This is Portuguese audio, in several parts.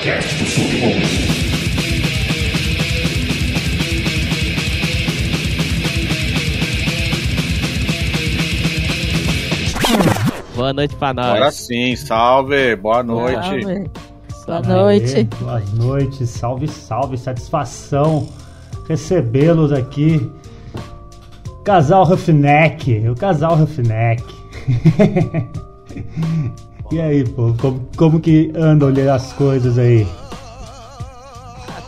Podcast do Submundo. Boa noite pra nós. Agora sim, salve, boa noite. Salve. Boa noite. Aê, boa noite, salve, salve, satisfação recebê-los aqui. Casal Ruffneck, o casal Ruffneck. e aí, pô, como, como que andam as coisas aí?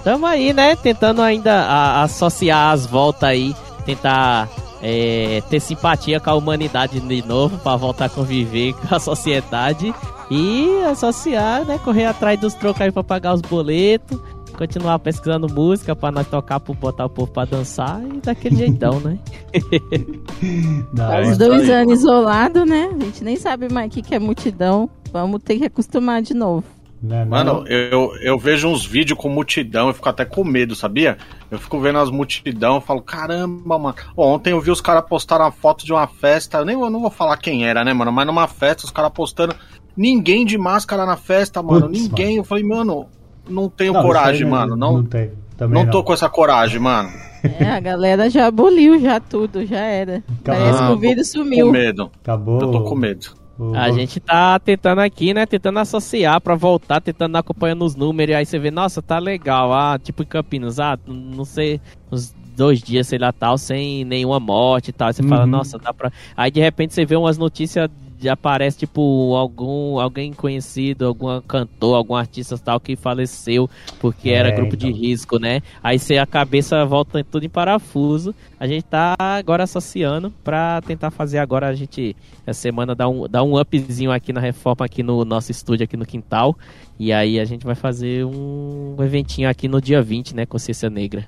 Tamo aí, né? Tentando ainda a, associar as voltas aí, tentar é, ter simpatia com a humanidade de novo para voltar a conviver com a sociedade e associar, né? Correr atrás dos trocos aí pra pagar os boletos, continuar pesquisando música para nós tocar, pra botar o povo pra dançar e daquele jeitão, né? Os dois anos isolados, né? A gente nem sabe mais o que, que é multidão. Vamos ter que acostumar de novo. Não, é Mano, eu, eu vejo uns vídeos com multidão e fico até com medo, sabia? Eu fico vendo as multidão e falo, caramba, mano. Ontem eu vi os caras postaram a foto de uma festa, eu nem eu não vou falar quem era, né, mano? Mas numa festa, os caras postando ninguém de máscara na festa, mano. Putz, ninguém. Mano. Eu falei, mano, não tenho não, coragem, mano. Não, não, tem, não tô com essa coragem, mano. É, a galera já aboliu já tudo, já era. Acabou. Parece que o vírus sumiu. Com medo. Acabou. Eu tô com medo. A gente tá tentando aqui, né? Tentando associar pra voltar, tentando acompanhando os números. E aí você vê, nossa, tá legal. Ah, tipo em Campinas, ah, não sei, uns dois dias, sei lá, tal, sem nenhuma morte e tal. Aí você uhum. fala, nossa, dá pra. Aí de repente você vê umas notícias aparece tipo algum alguém conhecido, algum cantor, algum artista tal que faleceu porque é, era grupo então. de risco, né? Aí você a cabeça volta tudo em parafuso. A gente tá agora associando para tentar fazer agora a gente essa semana dar um dar um upzinho aqui na reforma aqui no nosso estúdio aqui no quintal. E aí a gente vai fazer um eventinho aqui no dia 20, né, Consciência Negra.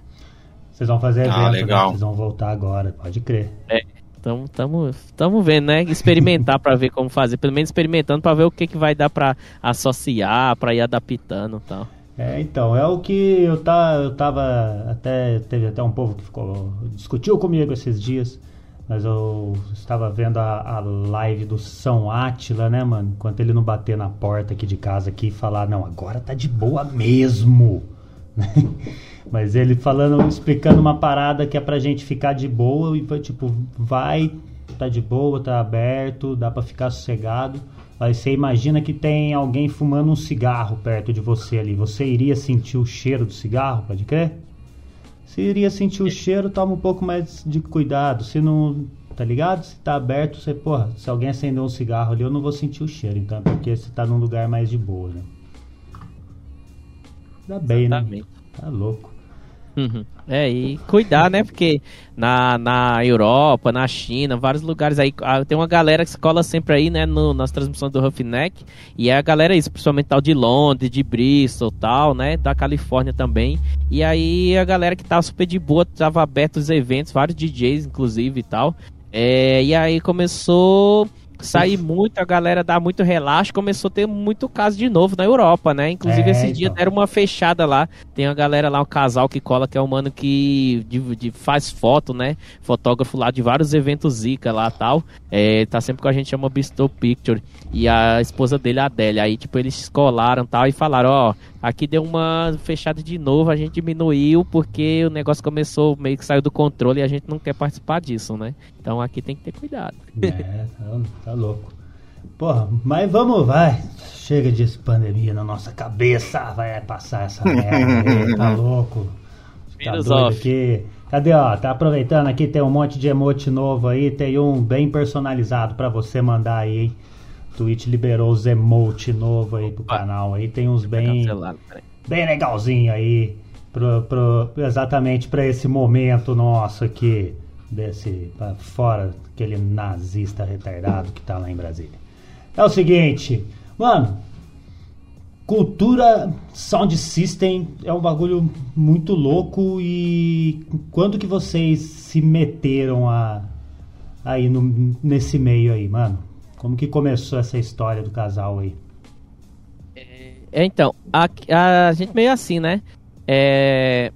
Vocês vão fazer ah, evento, ah, legal. Né? Vocês vão voltar agora, pode crer. É, Tamo, tamo, tamo vendo, né? Experimentar para ver como fazer. Pelo menos experimentando para ver o que, que vai dar para associar, para ir adaptando e tal. É, então, é o que eu, tá, eu tava até. Teve até um povo que ficou. discutiu comigo esses dias. Mas eu estava vendo a, a live do São Átila, né, mano? Enquanto ele não bater na porta aqui de casa aqui e falar, não, agora tá de boa mesmo. Mas ele falando, explicando uma parada que é pra gente ficar de boa e foi tipo, vai, tá de boa, tá aberto, dá pra ficar sossegado. Aí você imagina que tem alguém fumando um cigarro perto de você ali. Você iria sentir o cheiro do cigarro, pode crer? Se iria sentir o cheiro, toma um pouco mais de cuidado. Se não, tá ligado? Se tá aberto, você, porra, se alguém acender um cigarro ali, eu não vou sentir o cheiro. Então é porque você tá num lugar mais de boa, né? Dá bem, né? Exatamente. né? Tá louco. Uhum. É, e cuidar, né? Porque na, na Europa, na China, vários lugares aí, ah, tem uma galera que se cola sempre aí, né, no, nas transmissões do Roughneck, e é a galera isso, principalmente tal de Londres, de Bristol, tal, né, da Califórnia também, e aí a galera que tava super de boa, tava aberto os eventos, vários DJs, inclusive, e tal, é, e aí começou sair muito, a galera dá muito relaxo, começou a ter muito caso de novo na Europa, né? Inclusive, é, esse então. dia deram uma fechada lá. Tem a galera lá, o um casal que cola, que é um mano que de, de, faz foto, né? Fotógrafo lá de vários eventos Zika lá tal. É, tá sempre com a gente, chama Bestow Picture. E a esposa dele, a Adélia. Aí, tipo, eles colaram tal e falaram: Ó, aqui deu uma fechada de novo, a gente diminuiu porque o negócio começou, meio que saiu do controle e a gente não quer participar disso, né? Então aqui tem que ter cuidado. É, tá, tá louco. Porra, mas vamos, vai. Chega de pandemia na nossa cabeça, vai passar essa merda aí, tá louco. Tá doido aqui. Cadê, ó? Tá aproveitando aqui, tem um monte de emote novo aí, tem um bem personalizado para você mandar aí, hein? Twitch liberou os emote novo aí pro Opa. canal aí, tem uns bem bem legalzinho aí pro, pro, exatamente para esse momento nosso aqui desse pra fora aquele nazista retardado que tá lá em Brasília. É o seguinte, mano, cultura sound system é um bagulho muito louco e quando que vocês se meteram a aí no, nesse meio aí, mano? Como que começou essa história do casal aí? É, então, a, a gente meio assim, né? É,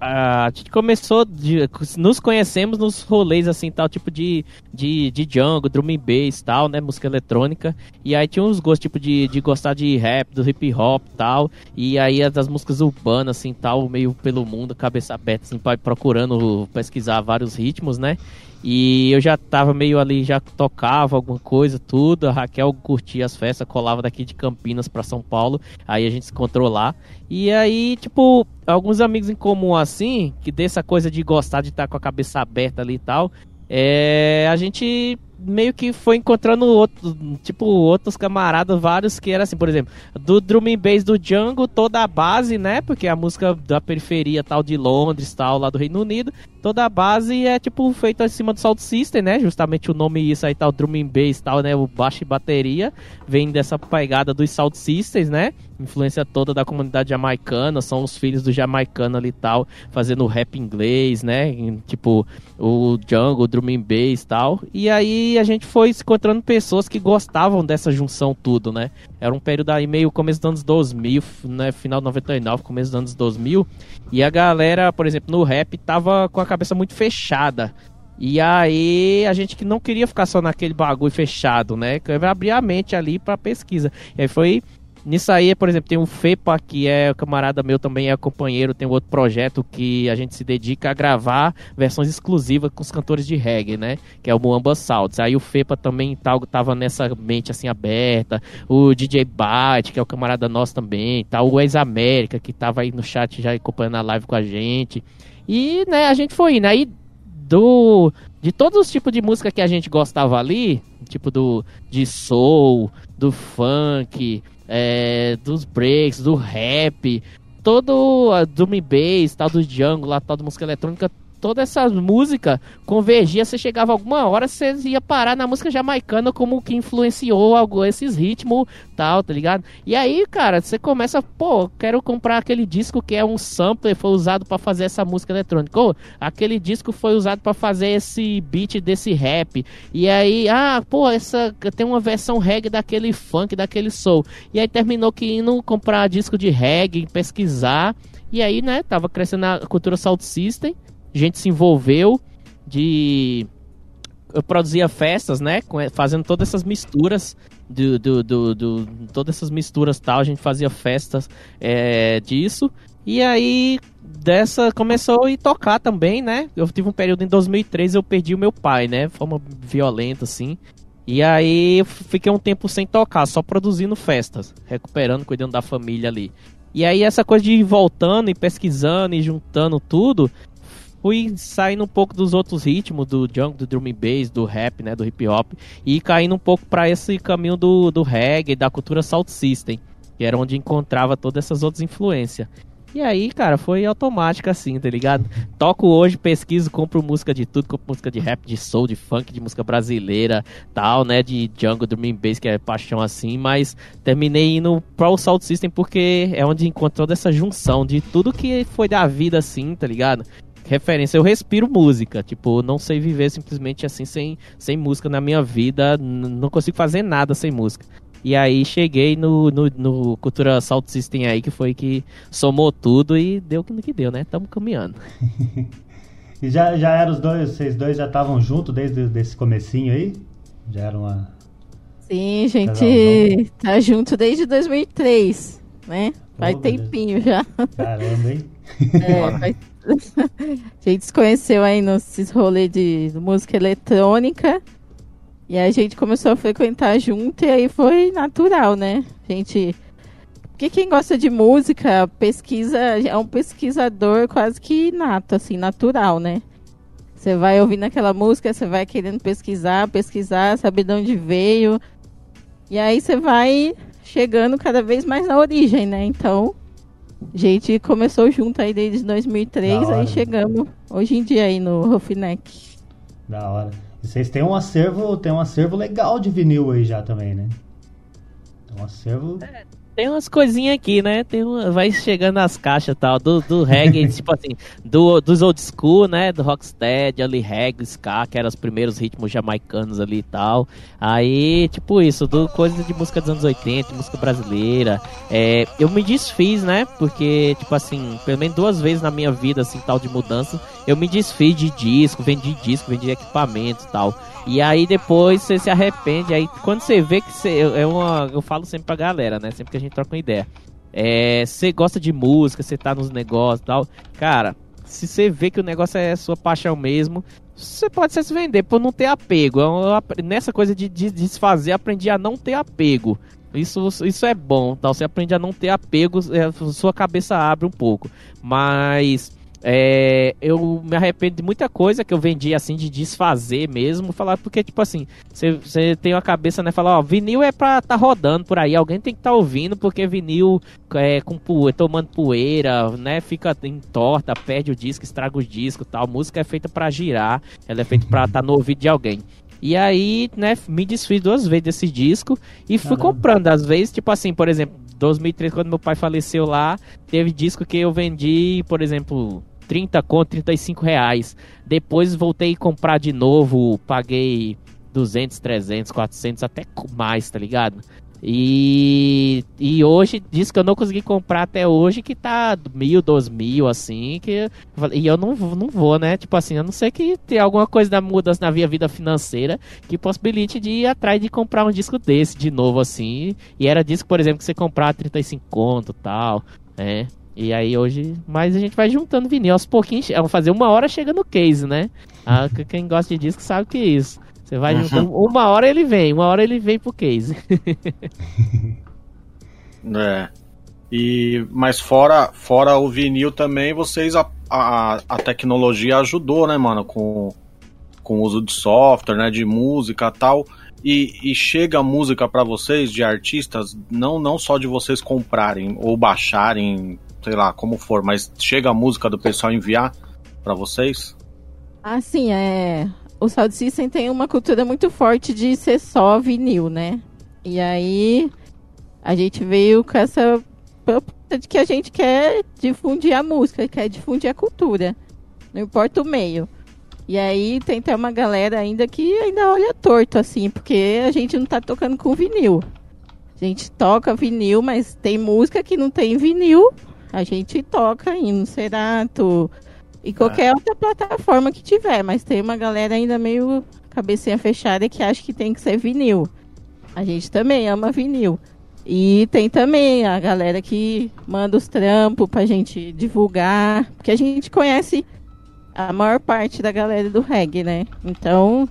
a gente começou, de, nos conhecemos nos rolês assim, tal, tipo de, de, de jungle, drum and bass tal, né, música eletrônica. E aí tinha uns gostos, tipo, de, de gostar de rap, do hip hop tal. E aí as músicas urbanas, assim, tal, meio pelo mundo, cabeça aberta, assim, procurando pesquisar vários ritmos, né. E eu já tava meio ali, já tocava alguma coisa, tudo. A Raquel curtia as festas, colava daqui de Campinas para São Paulo. Aí a gente se encontrou lá. E aí, tipo, alguns amigos em comum assim, que dessa coisa de gostar de estar tá com a cabeça aberta ali e tal. É, a gente meio que foi encontrando outros, tipo, outros camaradas, vários que era assim, por exemplo, do drum and bass do Django, toda a base, né? Porque a música da periferia tal de Londres, tal, lá do Reino Unido, toda a base é tipo feita em cima do Sound System, né? Justamente o nome isso aí tal, drum and bass, tal, né? O baixo e bateria vem dessa pegada dos Sound Systems, né? Influência toda da comunidade jamaicana, são os filhos do jamaicano ali tal, fazendo rap inglês, né? Tipo, o Django, o drum and bass, tal. E aí a gente foi encontrando pessoas que gostavam dessa junção tudo, né? Era um período aí meio começo dos anos 2000, né? Final de 99, começo dos anos 2000. E a galera, por exemplo, no rap tava com a cabeça muito fechada. E aí a gente que não queria ficar só naquele bagulho fechado, né? Queria abrir a mente ali para pesquisa. E aí foi Nisso aí, por exemplo, tem o FEPA, que é camarada meu também, é companheiro, tem um outro projeto que a gente se dedica a gravar versões exclusivas com os cantores de reggae, né? Que é o Muamba Salts. Aí o FEPA também tal, tava nessa mente assim aberta. O DJ Byte, que é o camarada nosso também. Tá o Ex-América, que tava aí no chat já acompanhando a live com a gente. E, né, a gente foi indo. Aí do de todos os tipos de música que a gente gostava ali, tipo do de soul, do funk, é, dos breaks, do rap, todo a Doom Bass, tal do Django, lá, tal da música eletrônica, toda essa música convergia, você chegava alguma hora, você ia parar na música jamaicana como que influenciou algo, esses ritmos tal, tá ligado? E aí, cara, você começa, pô, quero comprar aquele disco que é um sampler, foi usado para fazer essa música eletrônica. Ou, aquele disco foi usado para fazer esse beat desse rap. E aí, ah, pô, essa tem uma versão reggae daquele funk, daquele soul. E aí terminou que indo comprar disco de reggae, pesquisar. E aí, né, tava crescendo a cultura Sound System gente se envolveu de eu produzia festas, né? Fazendo todas essas misturas do, do, do, do todas essas misturas tal, a gente fazia festas é, disso. E aí dessa começou a tocar também, né? Eu tive um período em 2003 eu perdi o meu pai, né? Forma violenta assim. E aí fiquei um tempo sem tocar, só produzindo festas, recuperando, cuidando da família ali. E aí essa coisa de ir voltando e pesquisando e juntando tudo, fui saindo um pouco dos outros ritmos, do jungle, do drum and bass, do rap, né, do hip hop, e caindo um pouco para esse caminho do, do reggae, da cultura Salt System, que era onde encontrava todas essas outras influências. E aí, cara, foi automático assim, tá ligado? Toco hoje, pesquiso, compro música de tudo, compro música de rap, de soul, de funk, de música brasileira, tal, né? De jungle, drum and bass, que é paixão assim, mas terminei indo pro Salt System porque é onde encontrou dessa junção de tudo que foi da vida assim, tá ligado? Referência. Eu respiro música, tipo, não sei viver simplesmente assim sem, sem música na minha vida, não consigo fazer nada sem música. E aí cheguei no, no, no Cultura Salt System aí, que foi que somou tudo e deu no que deu, né? Tamo caminhando. e já, já eram os dois, vocês dois já estavam juntos desde esse comecinho aí? Já era uma... Sim, gente tá junto desde 2003, né? Faz oh, tempinho já. Caramba, hein? É, a gente se conheceu aí nesses rolês de música eletrônica. E a gente começou a frequentar junto e aí foi natural, né? A gente. Porque quem gosta de música, pesquisa, é um pesquisador quase que nato, assim, natural, né? Você vai ouvindo aquela música, você vai querendo pesquisar, pesquisar, saber de onde veio. E aí você vai chegando cada vez mais na origem, né? Então, a gente começou junto aí desde 2003, aí chegamos hoje em dia aí no Roughneck. Da hora. E vocês têm um acervo, tem um acervo legal de vinil aí já também, né? Tem um acervo. É, tem umas coisinhas aqui, né? Tem uma, vai chegando as caixas tal, do, do reggae, tipo assim, do, dos old school, né? Do rocksteady, ali, reggae, ska, que eram os primeiros ritmos jamaicanos ali e tal. Aí, tipo isso, do coisa de música dos anos 80, música brasileira. É, eu me desfiz, né? Porque, tipo assim, pelo menos duas vezes na minha vida, assim, tal de mudança, eu me desfiz de disco, vendi disco, vendi equipamento e tal. E aí depois você se arrepende. Aí quando você vê que você. Eu, eu, eu falo sempre pra galera, né? Sempre que a gente troca uma ideia. É, você gosta de música, você tá nos negócios e tal. Cara, se você vê que o negócio é sua paixão mesmo, você pode se vender por não ter apego. Eu, eu, nessa coisa de, de desfazer, aprendi a não ter apego. Isso, isso é bom, tal. Você aprende a não ter apego, é, sua cabeça abre um pouco. Mas é, eu me arrependo de muita coisa que eu vendi assim de desfazer mesmo, falar porque tipo assim, você tem a cabeça né, falar, ó, vinil é pra tá rodando por aí, alguém tem que tá ouvindo porque vinil é com poeira, tomando poeira, né, fica entorta, perde o disco, estraga o disco, tal. música é feita para girar, ela é feita para estar tá no ouvido de alguém. E aí, né, me desfiz duas vezes desse disco e fui Caramba. comprando às vezes, tipo assim, por exemplo, 2003, quando meu pai faleceu lá, teve disco que eu vendi, por exemplo, 30 conto, 35 reais. Depois voltei a comprar de novo, paguei 200, 300, 400, até mais, tá ligado? E, e hoje, diz que eu não consegui comprar até hoje, que tá mil, dois mil, assim, que, e eu não, não vou, né? Tipo assim, a não ser que tenha alguma coisa da mudança na minha vida financeira que possibilite de ir atrás de comprar um disco desse de novo, assim. E era disco, por exemplo, que você comprar 35 conto tal, né? E aí hoje, mas a gente vai juntando vinil aos pouquinhos, vamos fazer uma hora chega no case, né? Ah, quem gosta de disco sabe que é isso. Você vai juntando, uma hora ele vem, uma hora ele vem pro case. é. E, mas fora, fora o vinil também, vocês a, a, a tecnologia ajudou, né, mano, com, com o uso de software, né, de música tal. E, e chega música para vocês de artistas, não, não só de vocês comprarem ou baixarem, sei lá, como for, mas chega a música do pessoal enviar para vocês? Assim, é o Sound System tem uma cultura muito forte de ser só vinil, né? E aí a gente veio com essa proposta de que a gente quer difundir a música, quer difundir a cultura. Não importa o meio. E aí tem até uma galera ainda que ainda olha torto, assim, porque a gente não tá tocando com vinil. A gente toca vinil, mas tem música que não tem vinil. A gente toca em no Cerato, e qualquer outra plataforma que tiver, mas tem uma galera ainda meio cabecinha fechada que acha que tem que ser vinil. A gente também ama vinil. E tem também a galera que manda os trampos pra gente divulgar, porque a gente conhece a maior parte da galera do reggae, né? Então,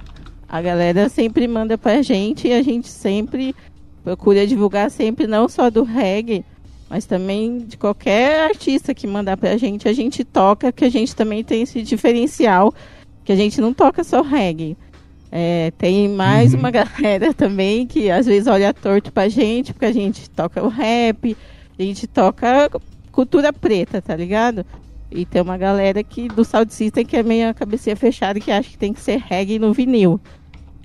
a galera sempre manda pra gente e a gente sempre procura divulgar sempre não só do reggae, mas também de qualquer artista que mandar pra gente, a gente toca, que a gente também tem esse diferencial, que a gente não toca só reggae. É, tem mais uhum. uma galera também que às vezes olha torto pra gente, porque a gente toca o rap, a gente toca cultura preta, tá ligado? E tem uma galera que do Sound System que é meio a cabecinha fechada que acha que tem que ser reggae no vinil.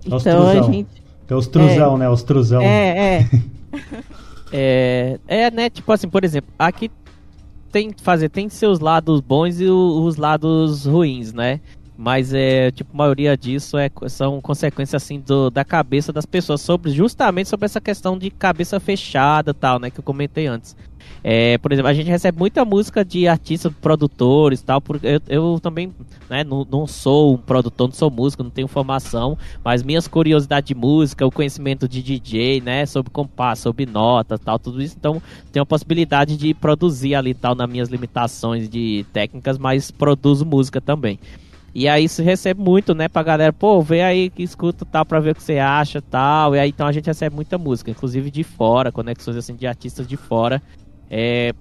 Então a gente. Tem os truzão, é, né? Os truzão. É, é. É, é, né? Tipo assim, por exemplo, aqui tem fazer tem seus lados bons e os lados ruins, né? Mas é tipo a maioria disso é são consequências assim do, da cabeça das pessoas sobre justamente sobre essa questão de cabeça fechada, tal, né, que eu comentei antes. É, por exemplo, a gente recebe muita música de artistas, produtores tal, porque eu, eu também né, não, não, sou um produtor, não sou músico, não tenho formação, mas minhas curiosidades de música, o conhecimento de DJ, né, sobre compasso, sobre nota tal, tudo isso, então tenho a possibilidade de produzir ali tal, nas minhas limitações de técnicas, mas produzo música também. E aí isso recebe muito, né, pra galera, pô, vê aí que escuta tal pra ver o que você acha tal. E aí então a gente recebe muita música, inclusive de fora, conexões assim de artistas de fora. É,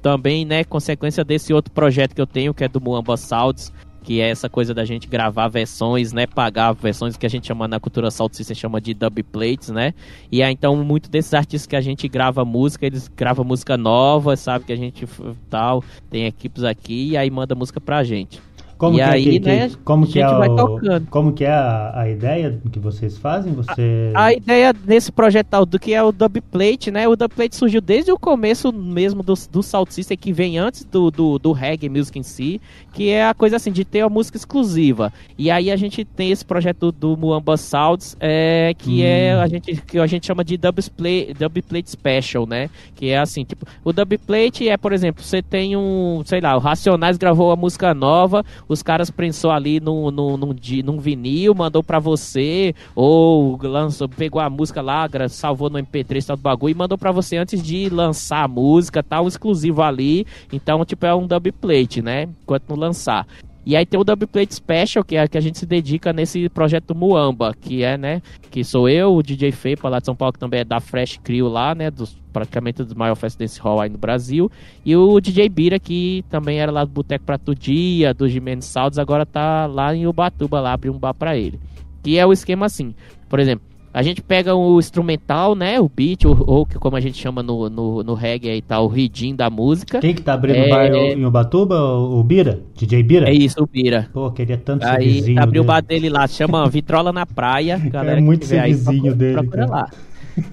também, né, consequência desse outro projeto que eu tenho, que é do Muamba Sounds, que é essa coisa da gente gravar versões, né, pagar versões que a gente chama na cultura Sound System chama de dub plates, né? E aí então muito desses artistas que a gente grava música, eles gravam música nova, sabe que a gente tal, tem equipes aqui e aí manda música pra gente. Como E que é, aí, que, né, como a que é o- tocando. como que é a, a ideia que vocês fazem? Você A ideia desse projeto do que é o Dubplate, né? O Dubplate surgiu desde o começo mesmo do, do Salt System, que vem antes do, do, do reggae music em si, que é a coisa assim, de ter a música exclusiva. E aí a gente tem esse projeto do Muamba Sounds, é, que Hum. é a gente, que a gente chama de Dubplate, Dubplate Special, né? Que é assim, tipo, o Dubplate é, por exemplo, você tem um, sei lá, o Racionais gravou a música nova, os caras prensou ali num, num, num, num vinil, mandou pra você, ou lançou, pegou a música lá, salvou no MP3 tal do bagulho e mandou pra você antes de lançar a música, tal, exclusivo ali. Então, tipo, é um dubplate, né? Enquanto não lançar. E aí tem o Dubplate Special, que é que a gente se dedica nesse projeto Muamba, que é, né, que sou eu, o DJ Fepa lá de São Paulo, que também é da Fresh Crew lá, né, dos, praticamente dos maiores Fest Dance Hall aí no Brasil, e o DJ Bira, que também era lá do Boteco pra Todo Dia, do Jimenez Saldos, agora tá lá em Ubatuba, lá, abriu um bar pra ele. Que é o esquema assim, por exemplo, a gente pega o instrumental, né, o beat, ou, ou que como a gente chama no, no, no reggae aí, tá, o ridim da música. Quem que tá abrindo É- bar em Ubatuba? O, o Bira? DJ Bira? É isso, o Bira. Pô, queria tanto ser Aí vizinho abriu o dele. bar dele lá, chama Vitrola na Praia. Galera muito que tiver ser aí, vizinho procura- dele, procura cara. lá.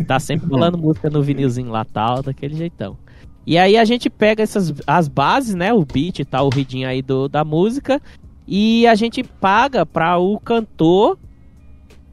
Tá sempre rolando música no vinilzinho lá tal, daquele jeitão. E aí a gente pega essas as bases, né, o beat e tal, o ridinho aí do, da música, e a gente paga pra o cantor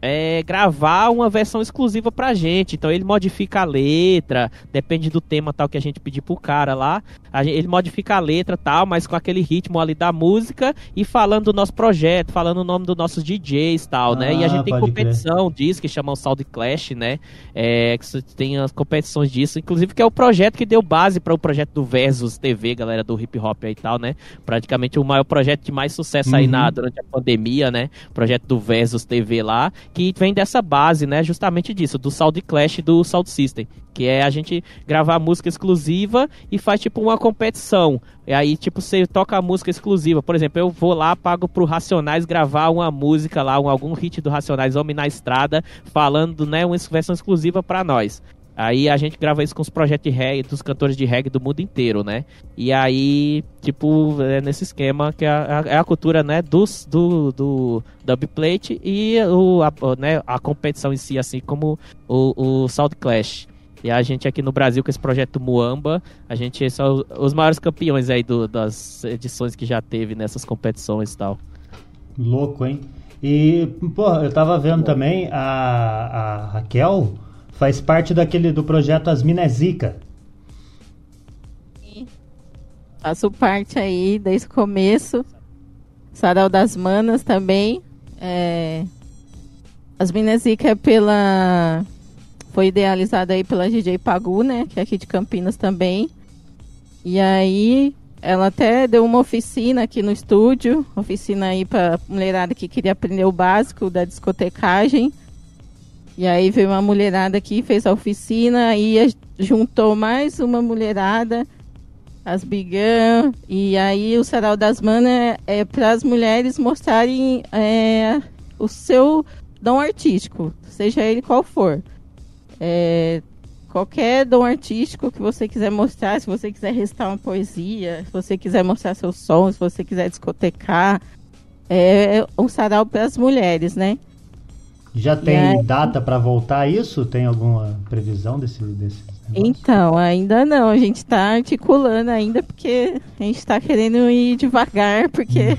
é, gravar uma versão exclusiva pra gente. Então ele modifica a letra, depende do tema tal que a gente pedir pro cara lá. A gen- ele modifica a letra tal, mas com aquele ritmo ali da música e falando do nosso projeto, falando o nome dos nossos DJs tal, né? E a Ah, gente tem competição disso, que chama o Sound Clash, né? É, que tem as competições disso, inclusive que é o projeto que deu base para o projeto do Versus TV, galera do hip hop aí e tal, né? Praticamente o maior projeto de mais sucesso aí Uhum. na, durante a pandemia, né? Projeto do Versus TV lá, que vem dessa base, né? Justamente disso, do Sound Clash do Sound System. Que é a gente gravar música exclusiva e faz tipo uma competição. E aí, tipo, você toca a música exclusiva. Por exemplo, eu vou lá, pago pro Racionais gravar uma música lá, um, algum hit do Racionais Homem na Estrada, falando, né, uma versão exclusiva pra nós. Aí a gente grava isso com os projetos de reggae, dos cantores de reggae do mundo inteiro, né? E aí, tipo, é nesse esquema que é a, é a cultura, né, dos, do, do dubplate e o, a, né, a competição em si, assim como o, o Sound Clash. E a gente aqui no Brasil com esse projeto Muamba, a gente são os maiores campeões aí do, das edições que já teve nessas competições e tal. Louco, hein? E, pô, eu tava vendo também a, a Raquel faz parte daquele do projeto As Minas Zica. Faço parte aí desde o começo. Sarau das Manas também. É... As Minas Zica é pela. Foi idealizada aí pela DJ Pagu, né? Que é aqui de Campinas também. E aí ela até deu uma oficina aqui no estúdio. Oficina aí pra mulherada que queria aprender o básico da discotecagem. E aí veio uma mulherada aqui, fez a oficina, e juntou mais uma mulherada as Bigan, e aí o Sarau das Manas é, é para as mulheres mostrarem é, o seu dom artístico, seja ele qual for. É, qualquer dom artístico que você quiser mostrar, se você quiser restar uma poesia, se você quiser mostrar seu som, se você quiser discotecar, é um sarau para as mulheres, né? Já tem aí? data pra voltar isso? Tem alguma previsão desse, desse negócio? Então, ainda não. A gente tá articulando ainda porque a gente tá querendo ir devagar, porque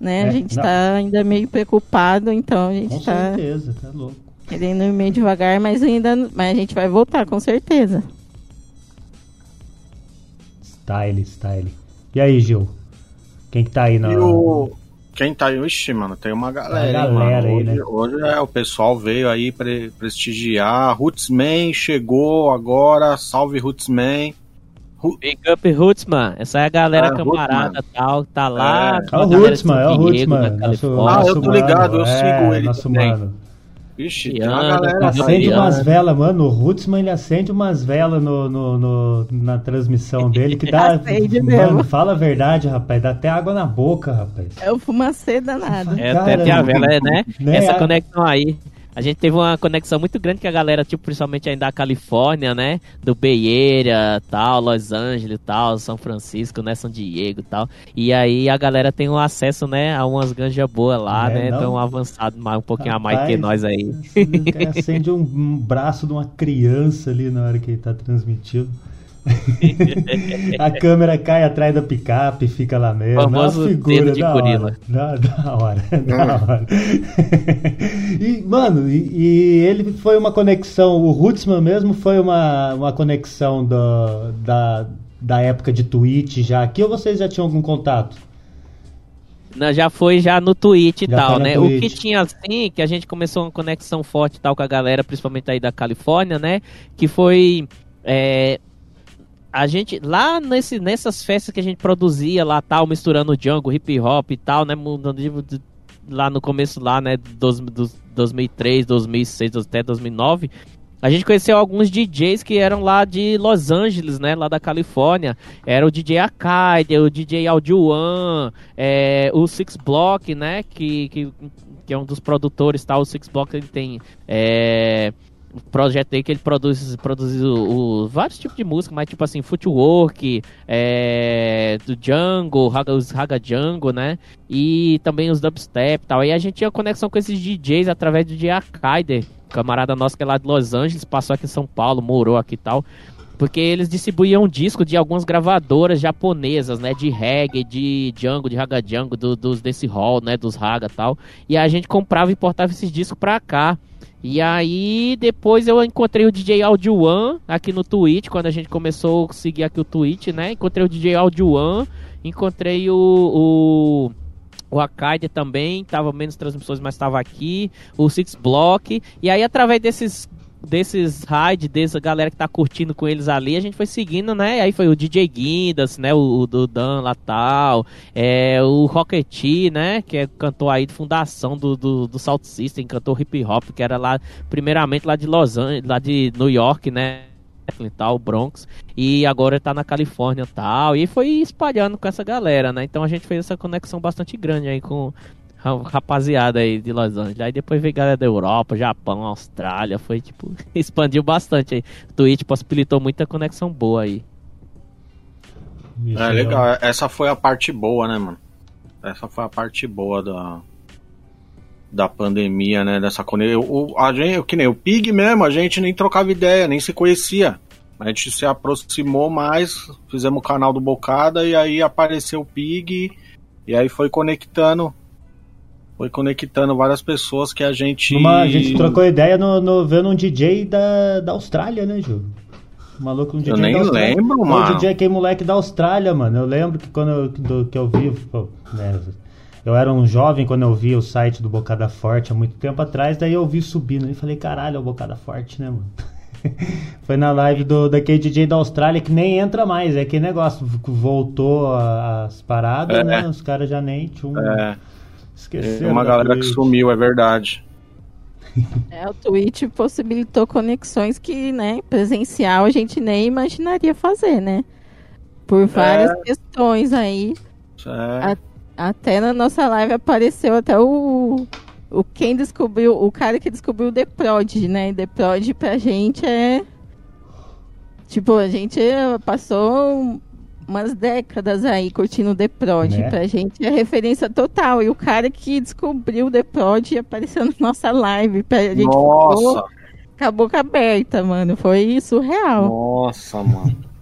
né, É, a gente não. tá ainda meio preocupado, então a gente Com tá certeza, tá louco. querendo ir meio devagar, mas ainda mas a gente vai voltar, com certeza. Style, style. E aí, Gil? Quem que tá aí na. O... Quem tá aí? Ixi, mano, tem uma galera, hein, galera mano. aí, hoje, né? hoje é, o pessoal veio aí pre prestigiar. Rootsman chegou agora. Salve Rootsman. Big Up Rootsman, essa é a galera Ah, camarada tal, tá lá. É. É o Rootsman, é o Rootsman. Ah, eu tô ligado, eu mano. sigo é, ele Nosso também. mano. Ixi, tem uma galera aí. Acende umas velas, mano. O Rootsman ele acende umas velas no, no, no- na transmissão dele que dá. Acende mano, mesmo. fala a verdade, rapaz. Dá até água na boca, rapaz. É o fumacê danado. É, Caramba. até tem a vela, é, né? Né? Essa conexão aí. A gente teve uma conexão muito grande com a galera, tipo, principalmente ainda da Califórnia, né? Do Bay Area, tal, Los Angeles, tal, São Francisco, né? São Diego e tal. E aí a galera tem um acesso, né? A umas ganjas boas lá, é, né? Não. Tão avançado, mais, um pouquinho Rapaz, a mais que nós aí. Acende um, um braço de uma criança ali na hora que ele tá transmitindo. a câmera cai atrás da picape, fica lá mesmo. O famoso figura de da gorila. Hora, da, da hora, da hora. e, mano, e, e, ele foi uma conexão, o Rootsman mesmo foi uma, uma conexão do, da, da época de Twitch já aqui ou vocês já tinham algum contato? Não, já foi já no Twitch e já tal, né? Twitch. O que tinha assim, que a gente começou uma conexão forte tal com a galera, principalmente aí da Califórnia, né? Que foi é, a gente lá nesse, nessas festas que a gente produzia lá tal, misturando jungle, hip hop e tal, né, mudando de, lá no começo lá, né, dos, dos 2003, 2006, até 2009, a gente conheceu alguns DJs que eram lá de Los Angeles, né? Lá da Califórnia. Era o DJ Akaide, o DJ Audio One, é, o Six Block, né? Que, que, que, é um dos produtores, tá? O Six Block ele tem é, projeto aí que ele produz, produz o, o, vários tipos de música, mas tipo assim, footwork, é, do Django, raga, os Raga Django, né? E também os dubstep e tal. E a gente tinha conexão com esses DJs através do DJ Akaider, camarada nosso que é lá de Los Angeles, passou aqui em São Paulo, morou aqui e tal. Porque eles distribuíam disco de algumas gravadoras japonesas, né? De reggae, de Django, de Raga Django, do, dos desse hall, né? Dos Raga e tal. E a gente comprava e importava esses discos pra cá. E aí, depois eu encontrei o DJ Audio One aqui no Twitch, quando a gente começou a seguir aqui o Twitch, né? Encontrei o DJ Audio One, encontrei o, o, o Akaide também, tava menos transmissões, mas estava aqui, o Six Block. E aí, através desses desses raids, dessa galera que tá curtindo com eles ali, a gente foi seguindo, né? Aí foi o DJ Guindas, né? O, o Dan lá tal, é, o Rocket, né? Que é cantor aí de fundação do, do, do Salt System, cantor hip hop, que era lá, primeiramente lá de Los Angeles, lá de New York, né? tal, Bronx, e agora tá na Califórnia tal, e foi espalhando com essa galera, né? Então a gente fez essa conexão bastante grande aí com, rapaziada aí de Los Angeles. Aí depois veio galera da Europa, Japão, Austrália. Foi tipo, expandiu bastante aí. Twitch possibilitou muita conexão boa aí. É legal, essa foi a parte boa, né, mano? Essa foi a parte boa da, da pandemia, né? Dessa conexão. A gente, que nem o Pig mesmo, a gente nem trocava ideia, nem se conhecia. A gente se aproximou mais, fizemos o canal do Bocada e aí apareceu o Pig e aí foi conectando foi conectando várias pessoas que a gente. Uma, a gente trocou ideia no, no, vendo um DJ da, da Austrália, né, Ju? Um maluco, um DJ eu nem lembro, mano. Um DJ aquele moleque da Austrália, mano. Eu lembro que quando eu, do, que eu vi. Pô, né, eu era um jovem quando eu vi o site do Bocada Forte há muito tempo atrás, daí eu vi subindo e falei, caralho, é o Bocada Forte, né, mano? Foi na live do, daquele DJ da Austrália que nem entra mais, é aquele negócio, voltou as paradas, é. né? Os caras já nem. Tchum, é. Esqueceram. É uma galera Twitch. que sumiu, é verdade. É, o Twitch possibilitou conexões que, né, presencial a gente nem imaginaria fazer, né? Por várias é. questões aí. É. A, até na nossa live apareceu até o, o quem descobriu, o cara que descobriu o The Prod, né? The Prod pra gente é tipo, a gente passou umas décadas aí curtindo o The Prod. Né? Pra gente é referência total. E o cara que descobriu o The Prod apareceu na nossa live. Pra gente Nossa! com a boca aberta, mano. Foi surreal. Nossa, mano.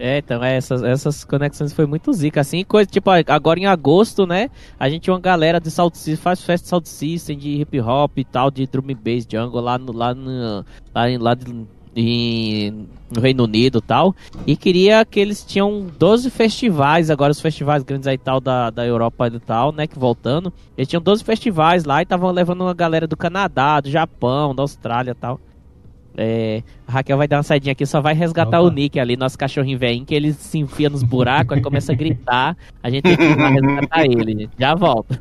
É, então é, essas, essas conexões foi muito zica, assim, coisa, tipo, agora em agosto, né, a gente tinha uma galera de Salt System, faz festa de Salt System, de hip hop e tal, de drum and bass, jungle, lá no, lá no, lá, lá de, em, no Reino Unido e tal. E queria que eles tinham 12 festivais, agora os festivais grandes aí tal da, da Europa e tal, né? Que voltando. Eles tinham 12 festivais lá e estavam levando uma galera do Canadá, do Japão, da Austrália e tal. É, a Raquel vai dar uma saidinha aqui, só vai resgatar Opa. o Nick ali, nosso cachorrinho velhinho, que ele se enfia nos buracos, aí começa a gritar, a gente tem que ir lá resgatar ele, já volta.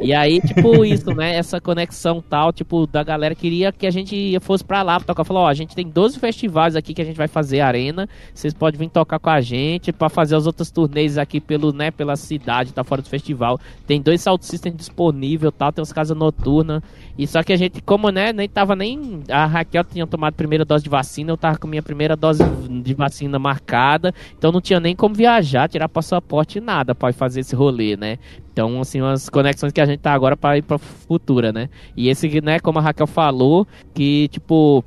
E aí, tipo, isso, né, essa conexão tal, tipo, da galera queria que a gente fosse pra lá pra tocar, falou, ó, a gente tem 12 festivais aqui que a gente vai fazer arena, vocês podem vir tocar com a gente pra fazer as outras turnês aqui pelo, né, pela cidade, tá fora do festival. Tem dois sound system disponível, tal, tem umas casas noturnas. E só que a gente, como, né, nem tava nem a Raquel tinha tomado primeira dose de vacina, eu tava com minha primeira dose de vacina marcada, então não tinha nem como viajar, tirar passaporte nada pra fazer esse rolê, né? Então, assim, umas conexões que a gente tá agora para ir pra futura, né? E esse, né, como a Raquel falou, que tipo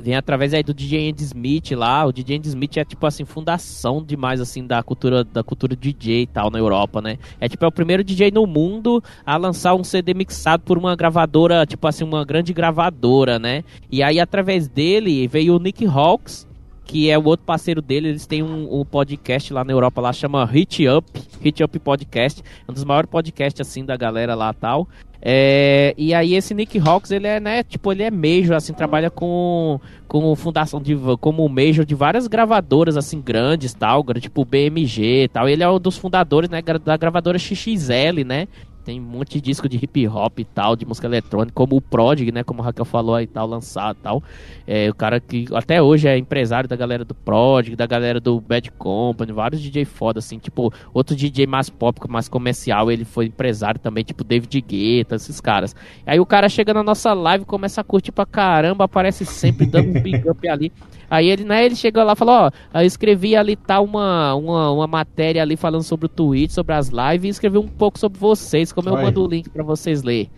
vem através aí do DJ Andy Smith lá. O DJ Andy Smith é tipo assim fundação demais assim da cultura da cultura DJ e tal na Europa, né? É tipo é o primeiro DJ no mundo a lançar um CD mixado por uma gravadora, tipo assim, uma grande gravadora, né? E aí através dele veio o Nick Hawks, que é o outro parceiro dele, eles têm um, um podcast lá na Europa lá chama Hit Up, Hit Up Podcast, um dos maiores podcasts assim da galera lá tal. É, e aí esse Nick Hawks, ele é, né, tipo, ele é major, assim, trabalha com, com fundação de, como major de várias gravadoras, assim, grandes, tal, tipo BMG tal. Ele é um dos fundadores, né, da gravadora XXL, né, tem um monte de disco de hip hop e tal, de música eletrônica, como o Prodigy, né? Como o Raquel falou aí tal, lançado e tal. É, o cara que até hoje é empresário da galera do Prodigy, da galera do Bad Company, vários DJ foda, assim, tipo, outro DJ mais pop, mais comercial, ele foi empresário também, tipo David Guetta, esses caras. Aí o cara chega na nossa live, começa a curtir pra caramba, aparece sempre dando um big up ali. Aí ele, né, ele chegou lá e falou, ó, eu escrevi ali tá uma, uma, uma matéria ali falando sobre o Twitch, sobre as lives, e escrevi um pouco sobre vocês, como eu Oi. mando o link pra vocês ler.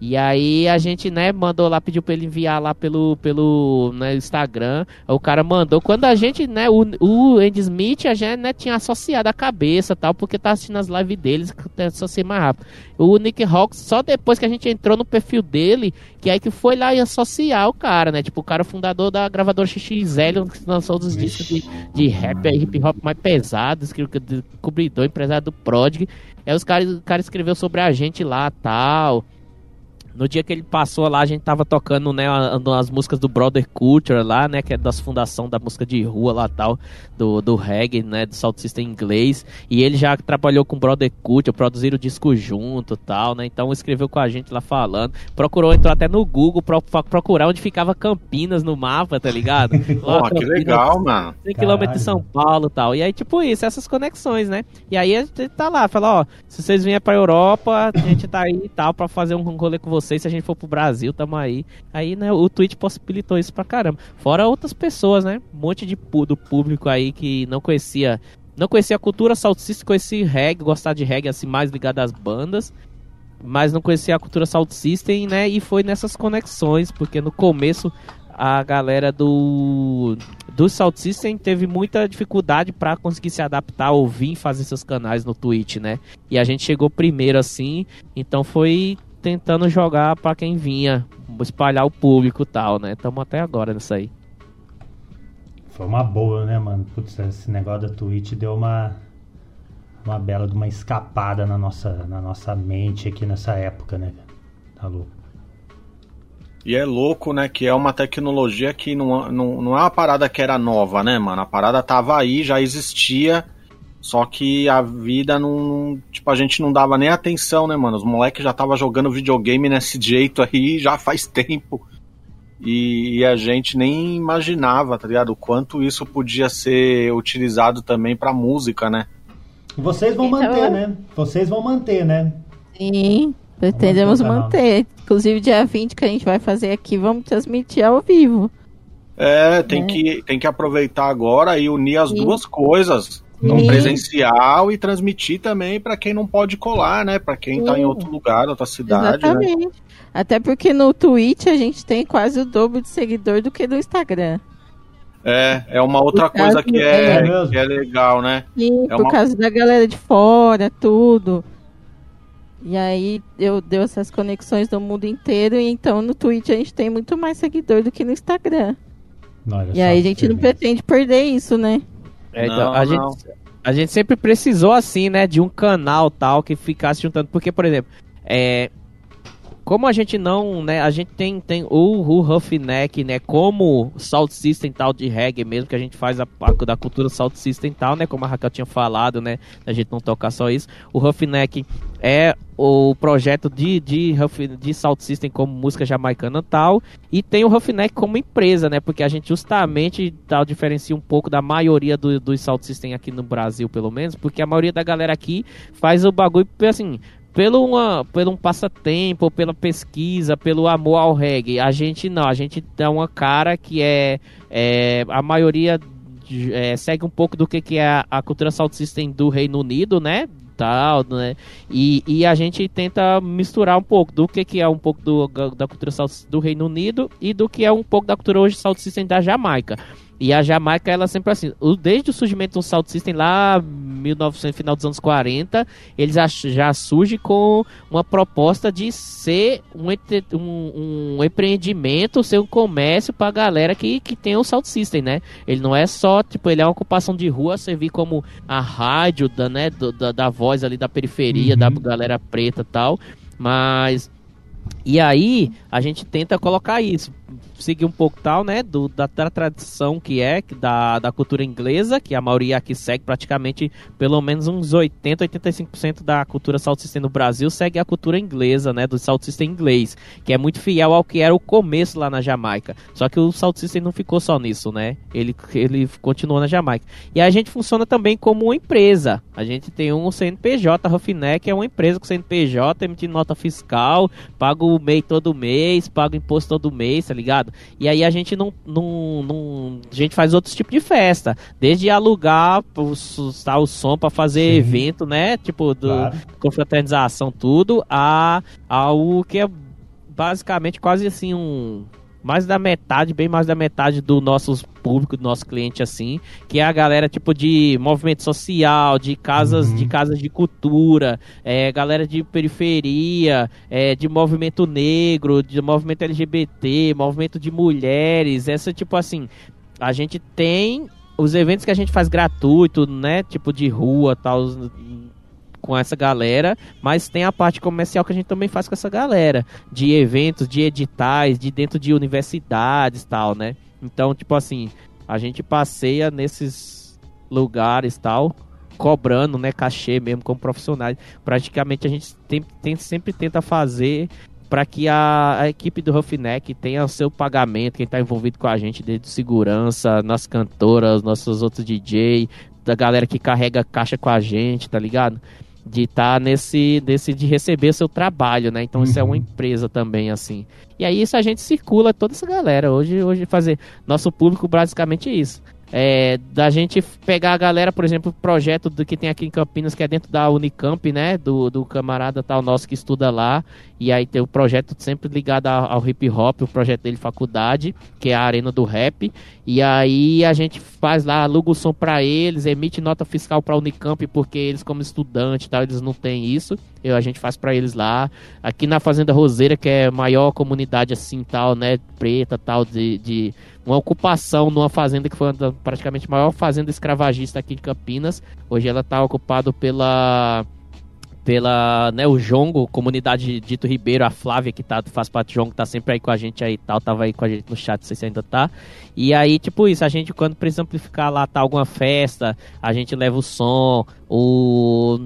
E aí a gente, né, mandou lá, pediu pra ele enviar lá pelo, pelo né, Instagram. O cara mandou. Quando a gente, né, o, o Andy Smith, a gente né, tinha associado a cabeça tal, porque tá assistindo as lives deles, associei mais rápido. O Nick Hawks, só depois que a gente entrou no perfil dele, que aí que foi lá e associar o cara, né? Tipo, o cara fundador da gravadora XXL, que lançou os discos de, de rap e hip hop mais pesados, que de cobridor, empresário do Prodigy. Aí os cara, o cara escreveu sobre a gente lá tal. No dia que ele passou lá, a gente tava tocando, né, as músicas do Brother Culture lá, né, que é das fundação da música de rua lá tal, do, do reggae, né, do Salt System inglês. E ele já trabalhou com Brother Culture, produziram o disco junto tal, né, então escreveu com a gente lá falando. Procurou, entrou até no Google pra, pra procurar onde ficava Campinas no mapa, tá ligado? Ó, Pô, que Campinas, legal, mano. 100 km de São Paulo e tal. E aí, tipo isso, essas conexões, né? E aí a gente tá lá, fala, ó, se vocês vierem pra Europa, a gente tá aí e tal, pra fazer um rolê com vocês. Se a gente for pro Brasil, tamo aí. Aí, né, o Twitch possibilitou isso pra caramba. Fora outras pessoas, né? Um monte de do público aí que não conhecia. Não conhecia a cultura saltista, conhecia reggae, gostar de reggae assim, mais ligado às bandas. Mas não conhecia a cultura Sound System, né? E foi nessas conexões, porque no começo a galera do do Sound System teve muita dificuldade pra conseguir se adaptar, ouvir e fazer seus canais no Twitch, né? E a gente chegou primeiro assim, então foi tentando jogar pra quem vinha, espalhar o público e tal, né? Tamo até agora nisso aí. Foi uma boa, né, mano? Putz, esse negócio da Twitch deu uma uma bela de uma escapada na nossa, na nossa mente aqui nessa época, né? Tá louco. E é louco, né? Que é uma tecnologia que não, não, não é uma parada que era nova, né, mano? A parada tava aí, já existia. Só que a vida não. Tipo, a gente não dava nem atenção, né, mano? Os moleques já tava jogando videogame nesse jeito aí já faz tempo. E, e a gente nem imaginava, tá ligado? O quanto isso podia ser utilizado também pra música, né? Vocês vão Então, manter, né? Vocês vão manter, né? Sim, pretendemos manter. Inclusive, dia 20 que a gente vai fazer aqui, vamos transmitir ao vivo. É, tem, É. Que, tem que aproveitar agora e unir as Sim. duas coisas. Então, presencial e transmitir também pra quem não pode colar, né? Pra quem tá em outro lugar, outra cidade, né? Exatamente. Até porque no Twitch a gente tem quase o dobro de seguidor do que no Instagram. É, é uma outra caso, coisa que é é, que é legal, né? Sim, É por uma- causa da galera de fora, tudo. E aí eu deu essas conexões do mundo inteiro, e então no Twitch a gente tem muito mais seguidor do que no Instagram. Olha E aí a gente não pretende perder isso, né? É, então, Não, a, não. Gente, a gente sempre precisou, assim, né, de um canal tal que ficasse juntando. Porque, por exemplo, é, como a gente não, né, a gente tem, tem o, o Roughneck, né, como Salt System tal de reggae mesmo, que a gente faz a, a, da cultura Salt System tal, né, como a Raquel tinha falado, né, a gente não tocar só isso. O Roughneck é o projeto de, de, de Salt System como música jamaicana tal, e tem o Roughneck como empresa, né, porque a gente justamente tal diferencia um pouco da maioria dos do Salt System aqui no Brasil, pelo menos, porque a maioria da galera aqui faz o bagulho, assim, pelo, uma, pelo um passatempo, pela pesquisa, pelo amor ao reggae. A gente não, a gente dá uma cara que é, é a maioria é, segue um pouco do que, que é a, a cultura Salt System do Reino Unido, né? Tal, né? E, e a gente tenta misturar um pouco do que, que é um pouco do, da cultura do Reino Unido e do que é um pouco da cultura hoje System da Jamaica. E a Jamaica, ela sempre assim, desde o surgimento do Salt System lá, 1900, final dos anos 40, eles já surge com uma proposta de ser um, um, um empreendimento, ser um comércio para a galera que, que tem o Salt System, né? Ele não é só, tipo, ele é uma ocupação de rua, servir como a rádio da, né, da, da voz ali da periferia, uhum. da galera preta e tal, mas... E aí, a gente tenta colocar isso seguir um pouco tal, né, do, da, da, tradição que é da, da cultura inglesa, que a maioria aqui segue praticamente pelo menos uns 80, 85% da cultura Salt System no Brasil segue a cultura inglesa, né, do Salt System inglês, que é muito fiel ao que era o começo lá na Jamaica. Só que o Salt System não ficou só nisso, né? Ele, ele continuou na Jamaica. E a gente funciona também como uma empresa. A gente tem um CNPJ, Roughneck, que é uma empresa com CNPJ, emite nota fiscal, paga o MEI todo mês, paga o imposto todo mês, tá ligado? E aí a gente não, não, não a gente faz outros tipos de festa, desde alugar o, o som para fazer Sim. evento, né? Tipo do claro. confraternização tudo, a ao que é basicamente quase assim um mais da metade, bem mais da metade do nosso público, do nosso cliente assim, que é a galera tipo de movimento social, de casas, uhum. de casas de cultura, é, galera de periferia, é, de movimento negro, de movimento LGBT, movimento de mulheres, essa tipo assim, a gente tem os eventos que a gente faz gratuito, né, tipo de rua, tal, com essa galera, mas tem a parte comercial que a gente também faz com essa galera, de eventos, de editais, de dentro de universidades tal, né? Então, tipo assim, a gente passeia nesses lugares tal, cobrando, né, cachê mesmo como profissionais. Praticamente a gente tem, tem sempre tenta fazer para que a, a, equipe do Roughneck tenha o seu pagamento, quem está envolvido com a gente, desde segurança, nossas cantoras, nossos outros DJ, da galera que carrega caixa com a gente, tá ligado? De estar tá nesse, nesse de receber seu trabalho, né? Então uhum. isso é uma uhum. empresa também assim. E aí isso a gente circula toda essa galera. Hoje hoje fazer nosso público basicamente isso é, da gente pegar a galera, por exemplo, o projeto do que tem aqui em Campinas, que é dentro da Unicamp, né? Do, do camarada tal nosso que estuda lá. E aí tem o projeto sempre ligado ao, ao hip hop, o projeto dele faculdade, que é a Arena do Rap. E aí a gente faz lá, aluga o som para eles, emite nota fiscal para Unicamp, porque eles, como estudante tal, eles não têm isso. Eu, a gente faz para eles lá. Aqui na Fazenda Roseira, que é a maior comunidade assim, tal, né? Preta, tal, de, de uma ocupação numa fazenda que foi praticamente a maior fazenda escravagista aqui de Campinas. Hoje ela está ocupada pela pela, né, o Jongo, comunidade Dito Ribeiro, a Flávia que tá, faz parte do Jongo, tá sempre aí com a gente aí tal, tava aí com a gente no chat, não sei se ainda tá. E aí, tipo isso, a gente quando precisa amplificar lá, tá alguma festa, a gente leva o som, o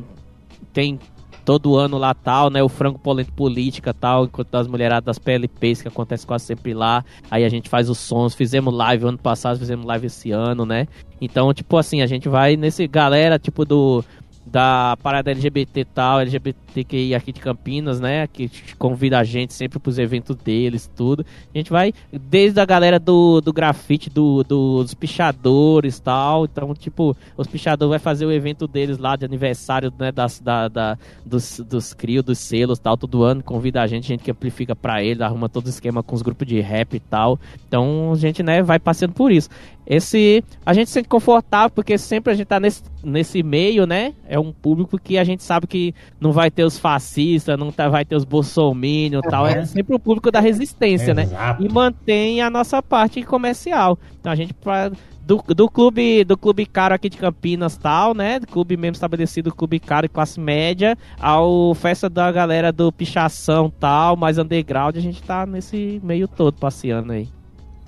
tem todo ano lá tal, né? O frango polento política tal, enquanto as mulheradas das PLPs que acontece quase sempre lá. Aí a gente faz os sons, fizemos live ano passado, fizemos live esse ano, né? Então, tipo assim, a gente vai nesse galera, tipo do da parada LGBT tal, LGBTQI aqui de Campinas, né? Que convida a gente sempre pros eventos deles, tudo. A gente vai desde a galera do, do grafite, do, do, dos pichadores tal. Então, tipo, os pichadores vai fazer o evento deles lá de aniversário, né? Das, da, da, dos, dos crios, dos selos tal, todo ano. Convida a gente, a gente que amplifica pra eles, arruma todo o esquema com os grupos de rap e tal. Então, a gente, né, vai passeando por isso. Esse a gente se sente confortável porque sempre a gente tá nesse, nesse meio, né? É um público que a gente sabe que não vai ter os fascistas, não tá, vai ter os bolsominion e tal. É sempre o público da resistência, né? Exato. E mantém a nossa parte comercial. Então a gente pra, do, do clube do clube caro aqui de Campinas tal, né? Do clube mesmo estabelecido, clube caro e classe média, ao festa da galera do pichação tal, mais underground, a gente tá nesse meio todo passeando aí.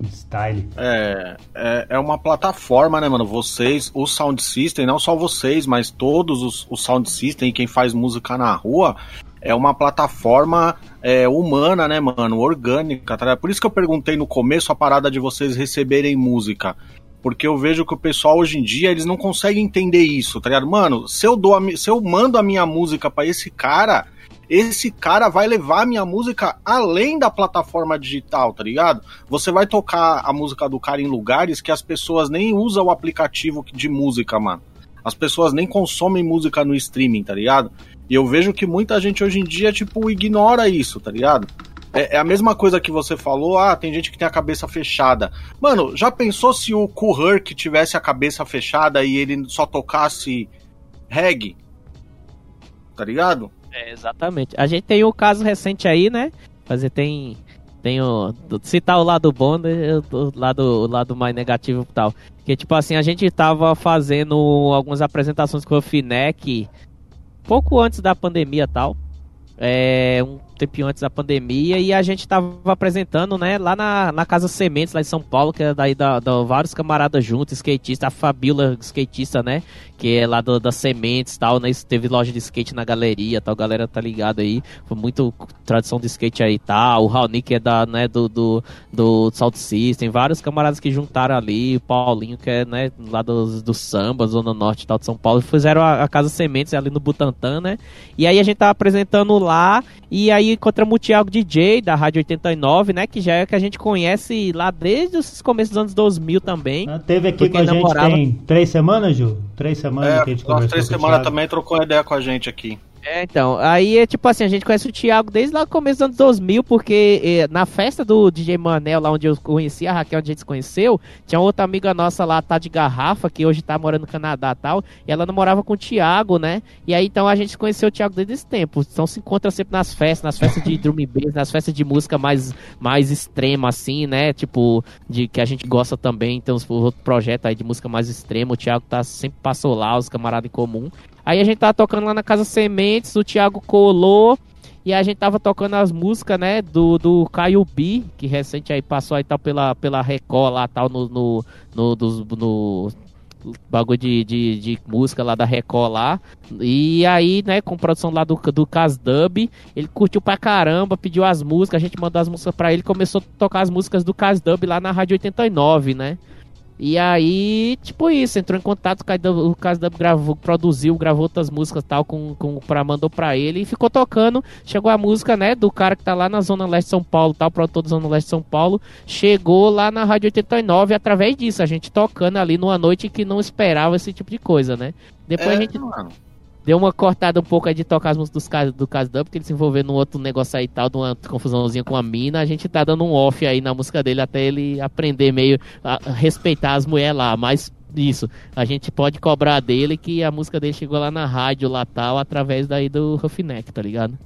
Style. É, é, é uma plataforma, né, mano? Vocês, o Sound System, não só vocês, mas todos os, os Sound System e quem faz música na rua, é uma plataforma é, humana, né, mano? Orgânica, tá? Por isso que eu perguntei no começo a parada de vocês receberem música. Porque eu vejo que o pessoal hoje em dia, eles não conseguem entender isso, tá ligado? Mano, se eu, dou a se eu mando a minha música pra esse cara, esse cara vai levar a minha música além da plataforma digital, tá ligado? Você vai tocar a música do cara em lugares que as pessoas nem usam o aplicativo de música, mano. As pessoas nem consomem música no streaming, tá ligado? E eu vejo que muita gente hoje em dia, tipo, ignora isso, tá ligado? É, é a mesma coisa que você falou, ah, tem gente que tem a cabeça fechada. Mano, já pensou se o Kuhurk tivesse a cabeça fechada e ele só tocasse reggae? Tá ligado? É, exatamente. A gente tem um caso recente aí, né? Fazer tem. Tem o. Citar o lado bom, né? O lado, o lado mais negativo e tal. Que tipo assim, a gente tava fazendo algumas apresentações com o Finec pouco antes da pandemia tal. É, um tempinho antes da pandemia, e a gente tava apresentando, né, lá na, na Casa Sementes, lá em São Paulo, que é daí da, da- vários camaradas juntos, skatista, a Fabiola skatista, né, que é lá da Sementes tal, né, teve loja de skate na galeria tal, galera tá ligado aí, foi muito tradição de skate aí tal, o Raoni que é da, né, do, do, do Salt System, vários camaradas que juntaram ali, o Paulinho que é, né, lá do, do samba, Zona Norte tal de São Paulo, fizeram a, a Casa Sementes ali no Butantã, né, e aí a gente tava apresentando lá, e aí encontramos o Thiago DJ da Rádio 89, né, que já é que a gente conhece lá desde os começos dos anos 2000 também, Ah, Teve aqui com a gente namorava- tem três semanas, Ju? Três semanas É, que a gente conversou três semanas também trocou ideia com a gente aqui. É, então, aí é tipo assim, a gente conhece o Thiago desde lá no começo dos anos 2000, porque eh, na festa do DJ Manel, lá onde eu conheci a Raquel, onde a gente se conheceu, tinha outra amiga nossa lá, tá de garrafa, que hoje tá morando no Canadá e tal, e ela namorava com o Thiago, né? E aí então a gente conheceu o Thiago desde esse tempo. Então se encontra sempre nas festas, nas festas de drum and bass, nas festas de música mais, mais extrema, assim, né? Tipo, de que a gente gosta também, tem uns outro projeto aí de música mais extrema, o Thiago tá sempre passou lá, os camaradas em comum. Aí a gente tava tocando lá na Casa Sementes, o Thiago colou. E a gente tava tocando as músicas, né, do, do Caio B, que recente aí passou aí tal pela, pela Record lá tal no, no, no, dos- no bagulho de, de, de música lá da Record lá. E aí, né, com produção lá do, do Casdub, ele curtiu pra caramba, pediu as músicas, a gente mandou as músicas pra ele, começou a tocar as músicas do Casdub lá na Rádio 89, né? E aí, tipo isso, entrou em contato, o Casdub- o Casdub gravou, produziu, gravou outras músicas tal, com, com, pra, mandou pra ele e ficou tocando. Chegou a música, né, do cara que tá lá na Zona Leste de São Paulo, tal, produtor da Zona Leste de São Paulo, chegou lá na Rádio 89 através disso, a gente tocando ali numa noite que não esperava esse tipo de coisa, né? Depois É, a gente mano. Deu uma cortada um pouco aí de tocar as músicas dos do Casdub, porque ele se envolveu num outro negócio aí e tal, de uma confusãozinha com a mina. A gente tá dando um off aí na música dele até ele aprender meio a respeitar as mulheres lá. Mas isso, a gente pode cobrar dele que a música dele chegou lá na rádio lá tal, através daí do Roughneck, tá ligado?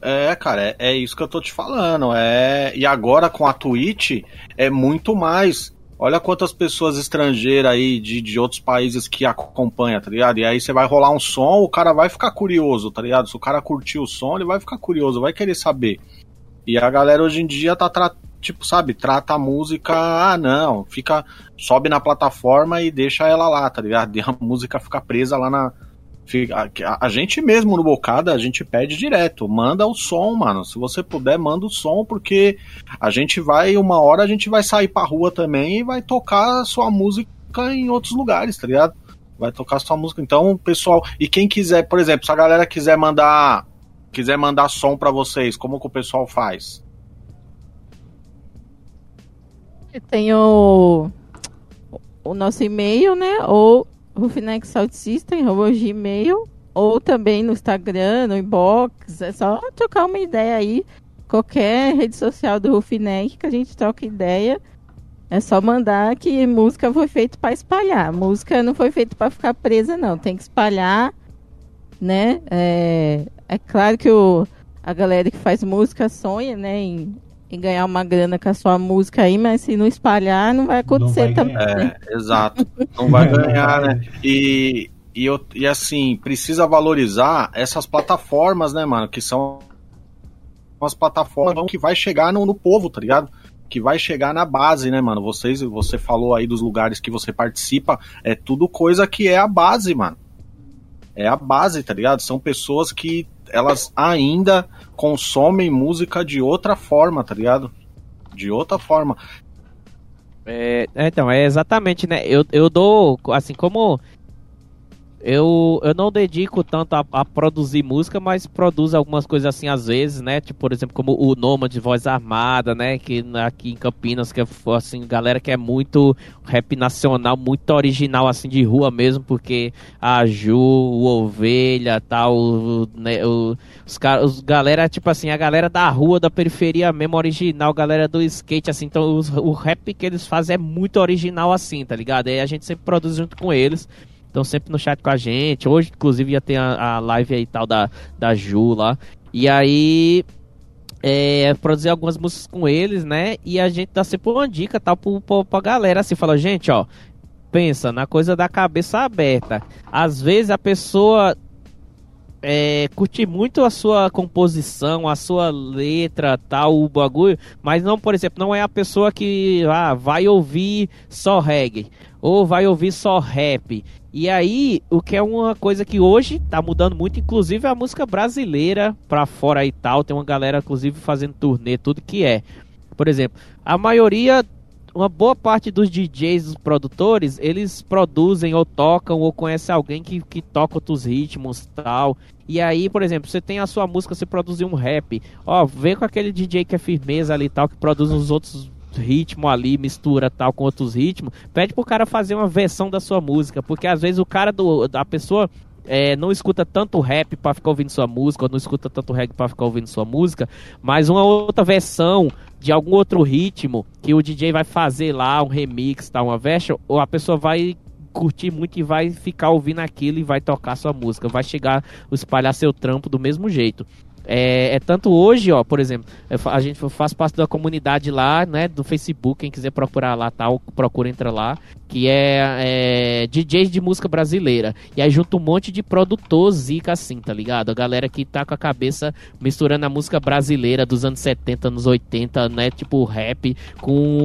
É, cara, é, é isso que eu tô te falando. É... E agora com a Twitch é muito mais. Olha quantas pessoas estrangeiras aí de, de outros países que acompanham, tá ligado? E aí você vai rolar um som, o cara vai ficar curioso, tá ligado? Se o cara curtir o som, ele vai ficar curioso, vai querer saber. E a galera hoje em dia tá, tipo, sabe, trata a música, ah, não, fica, sobe na plataforma e deixa ela lá, tá ligado? E a música fica presa lá na. A, gente mesmo no Bocada, a gente pede direto, manda o som, mano. Se você puder, manda o som, porque a gente vai, uma hora a gente vai sair pra rua também e vai tocar sua música em outros lugares, tá ligado? Vai tocar sua música. Então, pessoal, e quem quiser, por exemplo, se a galera quiser mandar quiser mandar som pra vocês, como que o pessoal faz? Tem o, o nosso e-mail, né? Ou Rufinex Sound System, ou Gmail, ou também no Instagram, no inbox. É só trocar uma ideia aí. Qualquer rede social do Rufinex que a gente troca ideia. É só mandar que música foi feita para espalhar. Música não foi feita para ficar presa, não. Tem que espalhar, né? É, é claro que o, a galera que faz música sonha, né, em, em ganhar uma grana com a sua música aí, mas se não espalhar, não vai acontecer vai também. É, né? exato. Não vai ganhar, né? E, e, eu, e assim, precisa valorizar essas plataformas, né, mano? Que são umas plataformas que vai chegar no, no povo, tá ligado? Que vai chegar na base, né, mano? Vocês, você falou aí dos lugares que você participa, é tudo coisa que é a base, mano. É a base, tá ligado? São pessoas que elas ainda consomem música de outra forma, tá ligado? De outra forma. É, então, é exatamente, né? Eu, eu dou, assim, como eu, eu não dedico tanto a, a produzir música, mas produzo algumas coisas assim às vezes, né? Tipo, por exemplo, como o Noma de Voz Armada, né? Que aqui em Campinas, que é assim, galera que é muito rap nacional, muito original, assim, de rua mesmo, porque a Ju, o Ovelha, tal, o, né, o, os caras, galera, tipo assim, a galera da rua, da periferia mesmo, original, galera do skate, assim, então os, o rap que eles fazem é muito original, assim, tá ligado? E a gente sempre produz junto com eles. Estão sempre no chat com a gente. Hoje, inclusive, ia ter a, a live aí tal da, da Ju lá. E aí. É, produzir algumas músicas com eles, né? E a gente dá sempre uma dica tal pro, pro, pra galera. Assim, fala, gente, ó. Pensa na coisa da cabeça aberta. Às vezes a pessoa é, curte muito a sua composição, a sua letra, tal, o bagulho, mas não, por exemplo, não é a pessoa que ah, vai ouvir só reggae ou vai ouvir só rap. E aí, o que é uma coisa que hoje tá mudando muito, inclusive a música brasileira pra fora e tal, tem uma galera inclusive fazendo turnê, tudo que é. Por exemplo, a maioria uma boa parte dos DJs, dos produtores, eles produzem ou tocam ou conhecem alguém que, que toca outros ritmos tal. E aí, por exemplo, você tem a sua música, você produziu um rap. Ó, vem com aquele DJ que é firmeza ali tal, que produz os outros ritmos ali, mistura tal com outros ritmos. Pede pro cara fazer uma versão da sua música, porque às vezes o cara do da pessoa é, não escuta tanto rap para ficar ouvindo sua música, ou não escuta tanto reggae para ficar ouvindo sua música, mas uma outra versão de algum outro ritmo que o DJ vai fazer lá, um remix, tá, uma version, ou a pessoa vai curtir muito e vai ficar ouvindo aquilo e vai tocar sua música, vai chegar espalhar seu trampo do mesmo jeito. É, é, tanto hoje, ó, por exemplo, a gente faz parte da comunidade lá, né, do Facebook, quem quiser procurar lá, tal, procura entra lá, que é, é DJs de música brasileira. E aí junta um monte de produtor zica assim, tá ligado? A galera que tá com a cabeça misturando a música brasileira dos anos 70, anos 80, né, tipo rap, com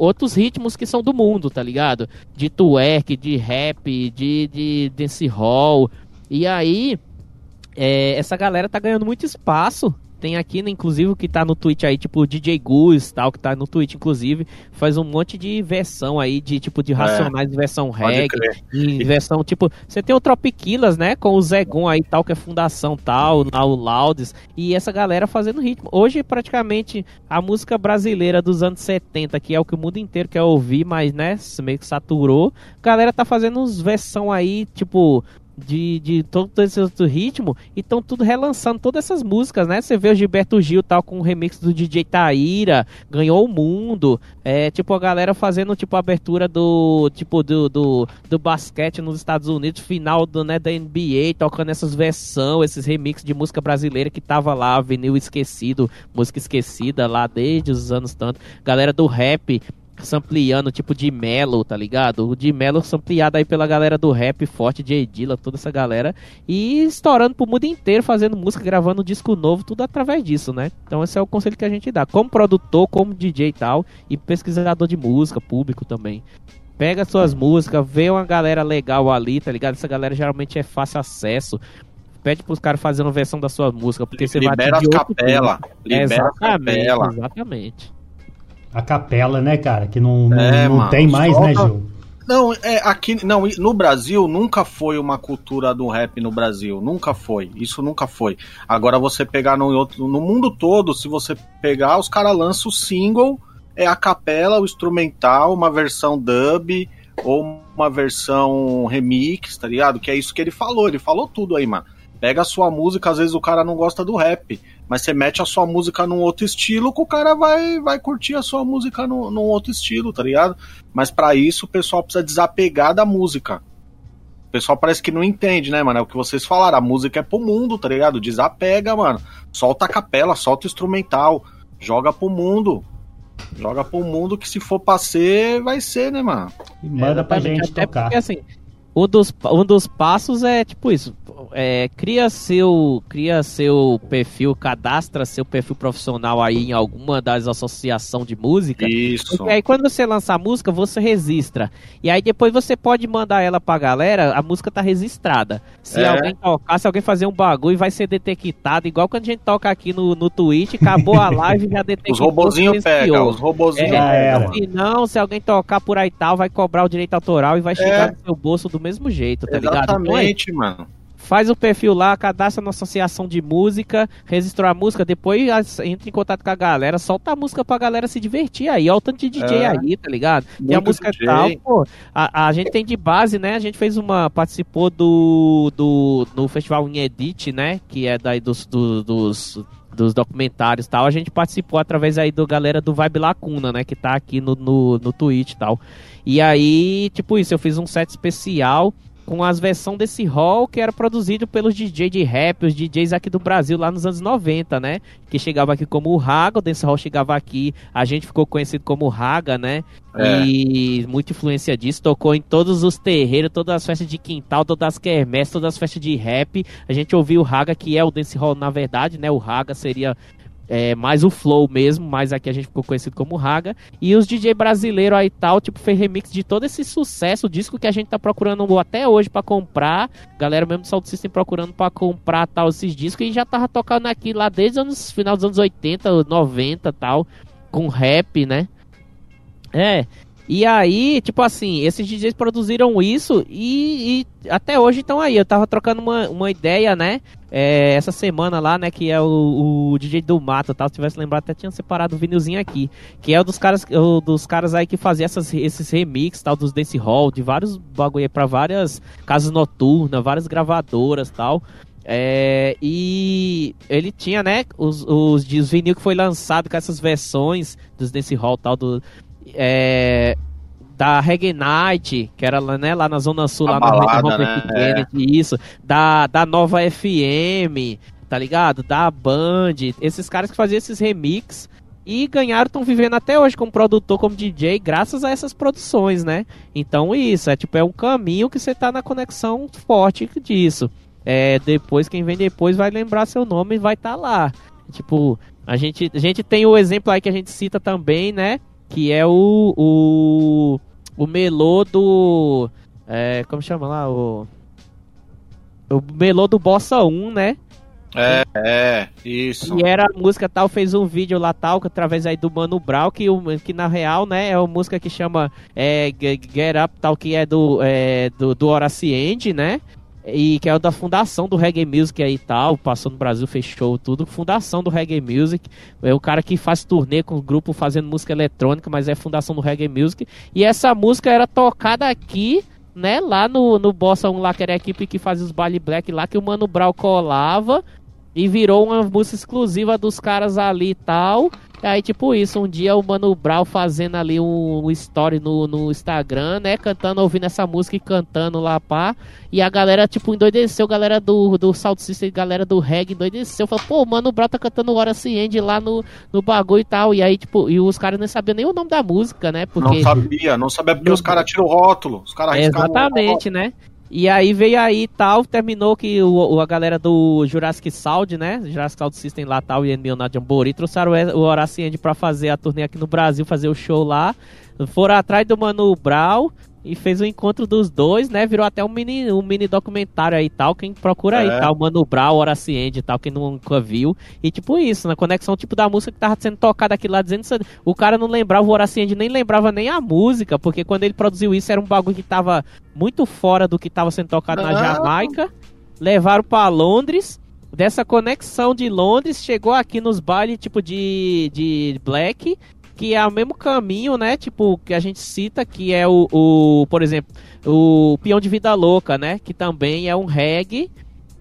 outros ritmos que são do mundo, tá ligado? De twerk, de rap, de, de dance hall. E aí, é, essa galera tá ganhando muito espaço. Tem aqui, né, inclusive, o que tá no Twitch aí, tipo DJ Goose tal, que tá no Twitch, inclusive, faz um monte de versão aí, de tipo de racionais, é, versão reggae, e versão, tipo, você tem o Tropiquilas, né, com o Zegon aí tal, que é fundação tal, o Laudes, e essa galera fazendo ritmo. Hoje, praticamente, a música brasileira dos anos 70, que é o que o mundo inteiro quer ouvir, mas, né, meio que saturou, a galera tá fazendo uns versão aí, tipo, de, de todo esse outro ritmo e estão tudo relançando todas essas músicas, né? Você vê o Gilberto Gil tal com o remix do DJ Taíra, ganhou o mundo, é tipo a galera fazendo tipo a abertura do tipo do, do, do basquete nos Estados Unidos, final do né da NBA, tocando essas versões, esses remixes de música brasileira que tava lá, vinil esquecido, música esquecida lá desde os anos tanto, galera do rap sampleando, tipo de Melo, tá ligado? O de Melo sampleado aí pela galera do rap forte, de Edila, toda essa galera. E estourando pro mundo inteiro, fazendo música, gravando disco novo, tudo através disso, né? Então esse é o conselho que a gente dá. Como produtor, como DJ e tal, e pesquisador de música, público também. Pega suas músicas, vê uma galera legal ali, tá ligado? Essa galera geralmente é fácil acesso pede pros caras fazerem uma versão da sua música, porque você libera vai Libera as capela, libera exatamente, capela. Exatamente a capela, né, cara? Que não, não, é, não tem mais, né, Gil? Não, é, aqui não, no Brasil nunca foi uma cultura do rap no Brasil, nunca foi. Isso nunca foi. Agora você pegar no outro, no mundo todo, se você pegar, os caras lançam o single, é a capela, o instrumental, uma versão dub ou uma versão remix, tá ligado? Que é isso que ele falou, ele falou tudo aí, mano. Pega a sua música, às vezes o cara não gosta do rap. Mas você mete a sua música num outro estilo, que o cara vai, vai curtir a sua música no, num outro estilo, tá ligado? Mas para isso o pessoal precisa desapegar da música. O pessoal parece que não entende, né, mano? É o que vocês falaram, a música é pro mundo, tá ligado? Desapega, mano. Solta a capela, solta o instrumental, joga pro mundo. Joga pro mundo que se for pra ser, vai ser, né, mano? E manda é, pra gente até tocar. Porque, assim, um dos, um dos passos é tipo isso. É, cria seu cria seu perfil, cadastra seu perfil profissional aí em alguma das associações de música. Isso. E aí quando você lança a música, você registra. E aí depois você pode mandar ela pra galera, a música tá registrada. Se É. alguém tocar, se alguém fazer um bagulho, vai ser detectado. Igual quando a gente toca aqui no, no Twitch, acabou a live já detectou. Os robozinhos pegam, os robozinhos É, era. se não, se alguém tocar por aí tal, vai cobrar o direito autoral e vai chegar É. no seu bolso do mesmo jeito, tá ligado? Então, é, Exatamente, mano. faz o perfil lá, cadastra na associação de música, registrou a música, depois entra em contato com a galera, solta a música pra galera se divertir aí. Olha o tanto de DJ É. aí, tá ligado? Tem a música DJ. tal, pô. A, a gente tem de base, né? A gente fez uma. participou do. do no Festival Inedit, né? Que é daí dos. do- dos dos documentários tal, a gente participou através aí do galera do Vibe Lacuna, né, que tá aqui no, no, no Twitch e tal. E aí, tipo isso, eu fiz um set especial com as versões desse hall que era produzido pelos DJs de rap, os DJs aqui do Brasil lá nos anos 90, né? Que chegava aqui como o Raga, o Dance Hall chegava aqui, a gente ficou conhecido como Raga, né? É. E muita influência disso, tocou em todos os terreiros, todas as festas de quintal, todas as quermesses, todas as festas de rap. A gente ouviu o Raga, que é o Dance Hall na verdade, né? O Raga seria é, mais o flow mesmo, mas aqui a gente ficou conhecido como Raga. E os DJ brasileiros aí tal, tipo, fez remix de todo esse sucesso, disco que a gente tá procurando até hoje pra comprar. Galera mesmo do Sound System procurando pra comprar tal esses discos e já tava tocando aqui lá desde os final dos anos 80, 90 tal, com rap, né? É. E aí, tipo assim, esses DJs produziram isso e, e até hoje estão aí. Eu tava trocando uma, uma ideia, né? É, essa semana lá, né? Que é o, o DJ do Mato tal. Se tivesse lembrado, até tinha separado o vinilzinho aqui. Que é o dos caras, o dos caras aí que fazia essas, esses remix tal, dos Dance Hall, de vários bagulho pra várias casas noturnas, várias gravadoras tal. É, e ele tinha, né, os, os, os vinil que foi lançado com essas versões dos Dance Hall tal, do, é, da Reggae Night, que era lá, né, lá na Zona Sul, A lá balada, no Robert né? Kennedy, isso, da, da Nova FM, tá ligado? Da Band, esses caras que faziam esses remix e ganharam, estão vivendo até hoje como produtor, como DJ, graças a essas produções, né? Então isso, é tipo, é um caminho que você tá na conexão forte disso. É, depois, quem vem depois vai lembrar seu nome e vai estar tá lá. Tipo, a gente, a gente tem o exemplo aí que a gente cita também, né? Que é o. O, o melô do. É, como chama lá? O. O melô do Bossa 1, né? É, é, isso. E era a música tal, fez um vídeo lá tal, que através aí do Mano Brown, que, que na real, né, é uma música que chama é, Ge- Get Up, tal, que é do, é, do, do Horace End, né? E que é o da fundação do Reggae Music aí e tal, passou no Brasil, fechou tudo. Fundação do Reggae Music. É o cara que faz turnê com o grupo fazendo música eletrônica, mas é fundação do Reggae Music. E essa música era tocada aqui, né? Lá no, no Bossa 1, lá que era a equipe que fazia os baile black lá, que o Mano Brown colava. E virou uma música exclusiva dos caras ali e tal. E aí, tipo isso, um dia o Mano Brown fazendo ali um, um story no, no Instagram, né? Cantando, ouvindo essa música e cantando lá, pá. E a galera, tipo, endoideceu, galera do, do Salt System, galera do reggae endoideceu. Falou, pô, o Mano Brown tá cantando Horace End lá no, no bagulho e tal. E aí, tipo, e os caras nem sabiam nem o nome da música, né? Porque... Não sabia, não sabia porque os caras tiram o rótulo. Os caras É, riscavam o exatamente, né? E aí veio aí tal, terminou que o, a galera do Jurassic Sound, né? Jurassic Sound System lá tal, e Emil Jambori, trouxeram o Horace End pra fazer a turnê aqui no Brasil, fazer o show lá. Foram atrás do Mano Brown e fez o encontro dos dois, né? Virou até um mini, um mini documentário aí e tal. Quem procura aí, É. tal, Mano Brown, Horace End e tal, quem nunca viu. E tipo isso, na conexão tipo da música que tava sendo tocada aqui lá, dizendo isso, o cara não lembrava, o Horace End nem lembrava nem a música, porque quando ele produziu isso era um bagulho que tava muito fora do que tava sendo tocado na Não. Jamaica. Levaram pra Londres. Dessa conexão de Londres, chegou aqui nos bailes tipo de, de Black, que é o mesmo caminho, né? Tipo, que a gente cita, que é o, o por exemplo, o Peão de Vida Louca, né? Que também é um reggae.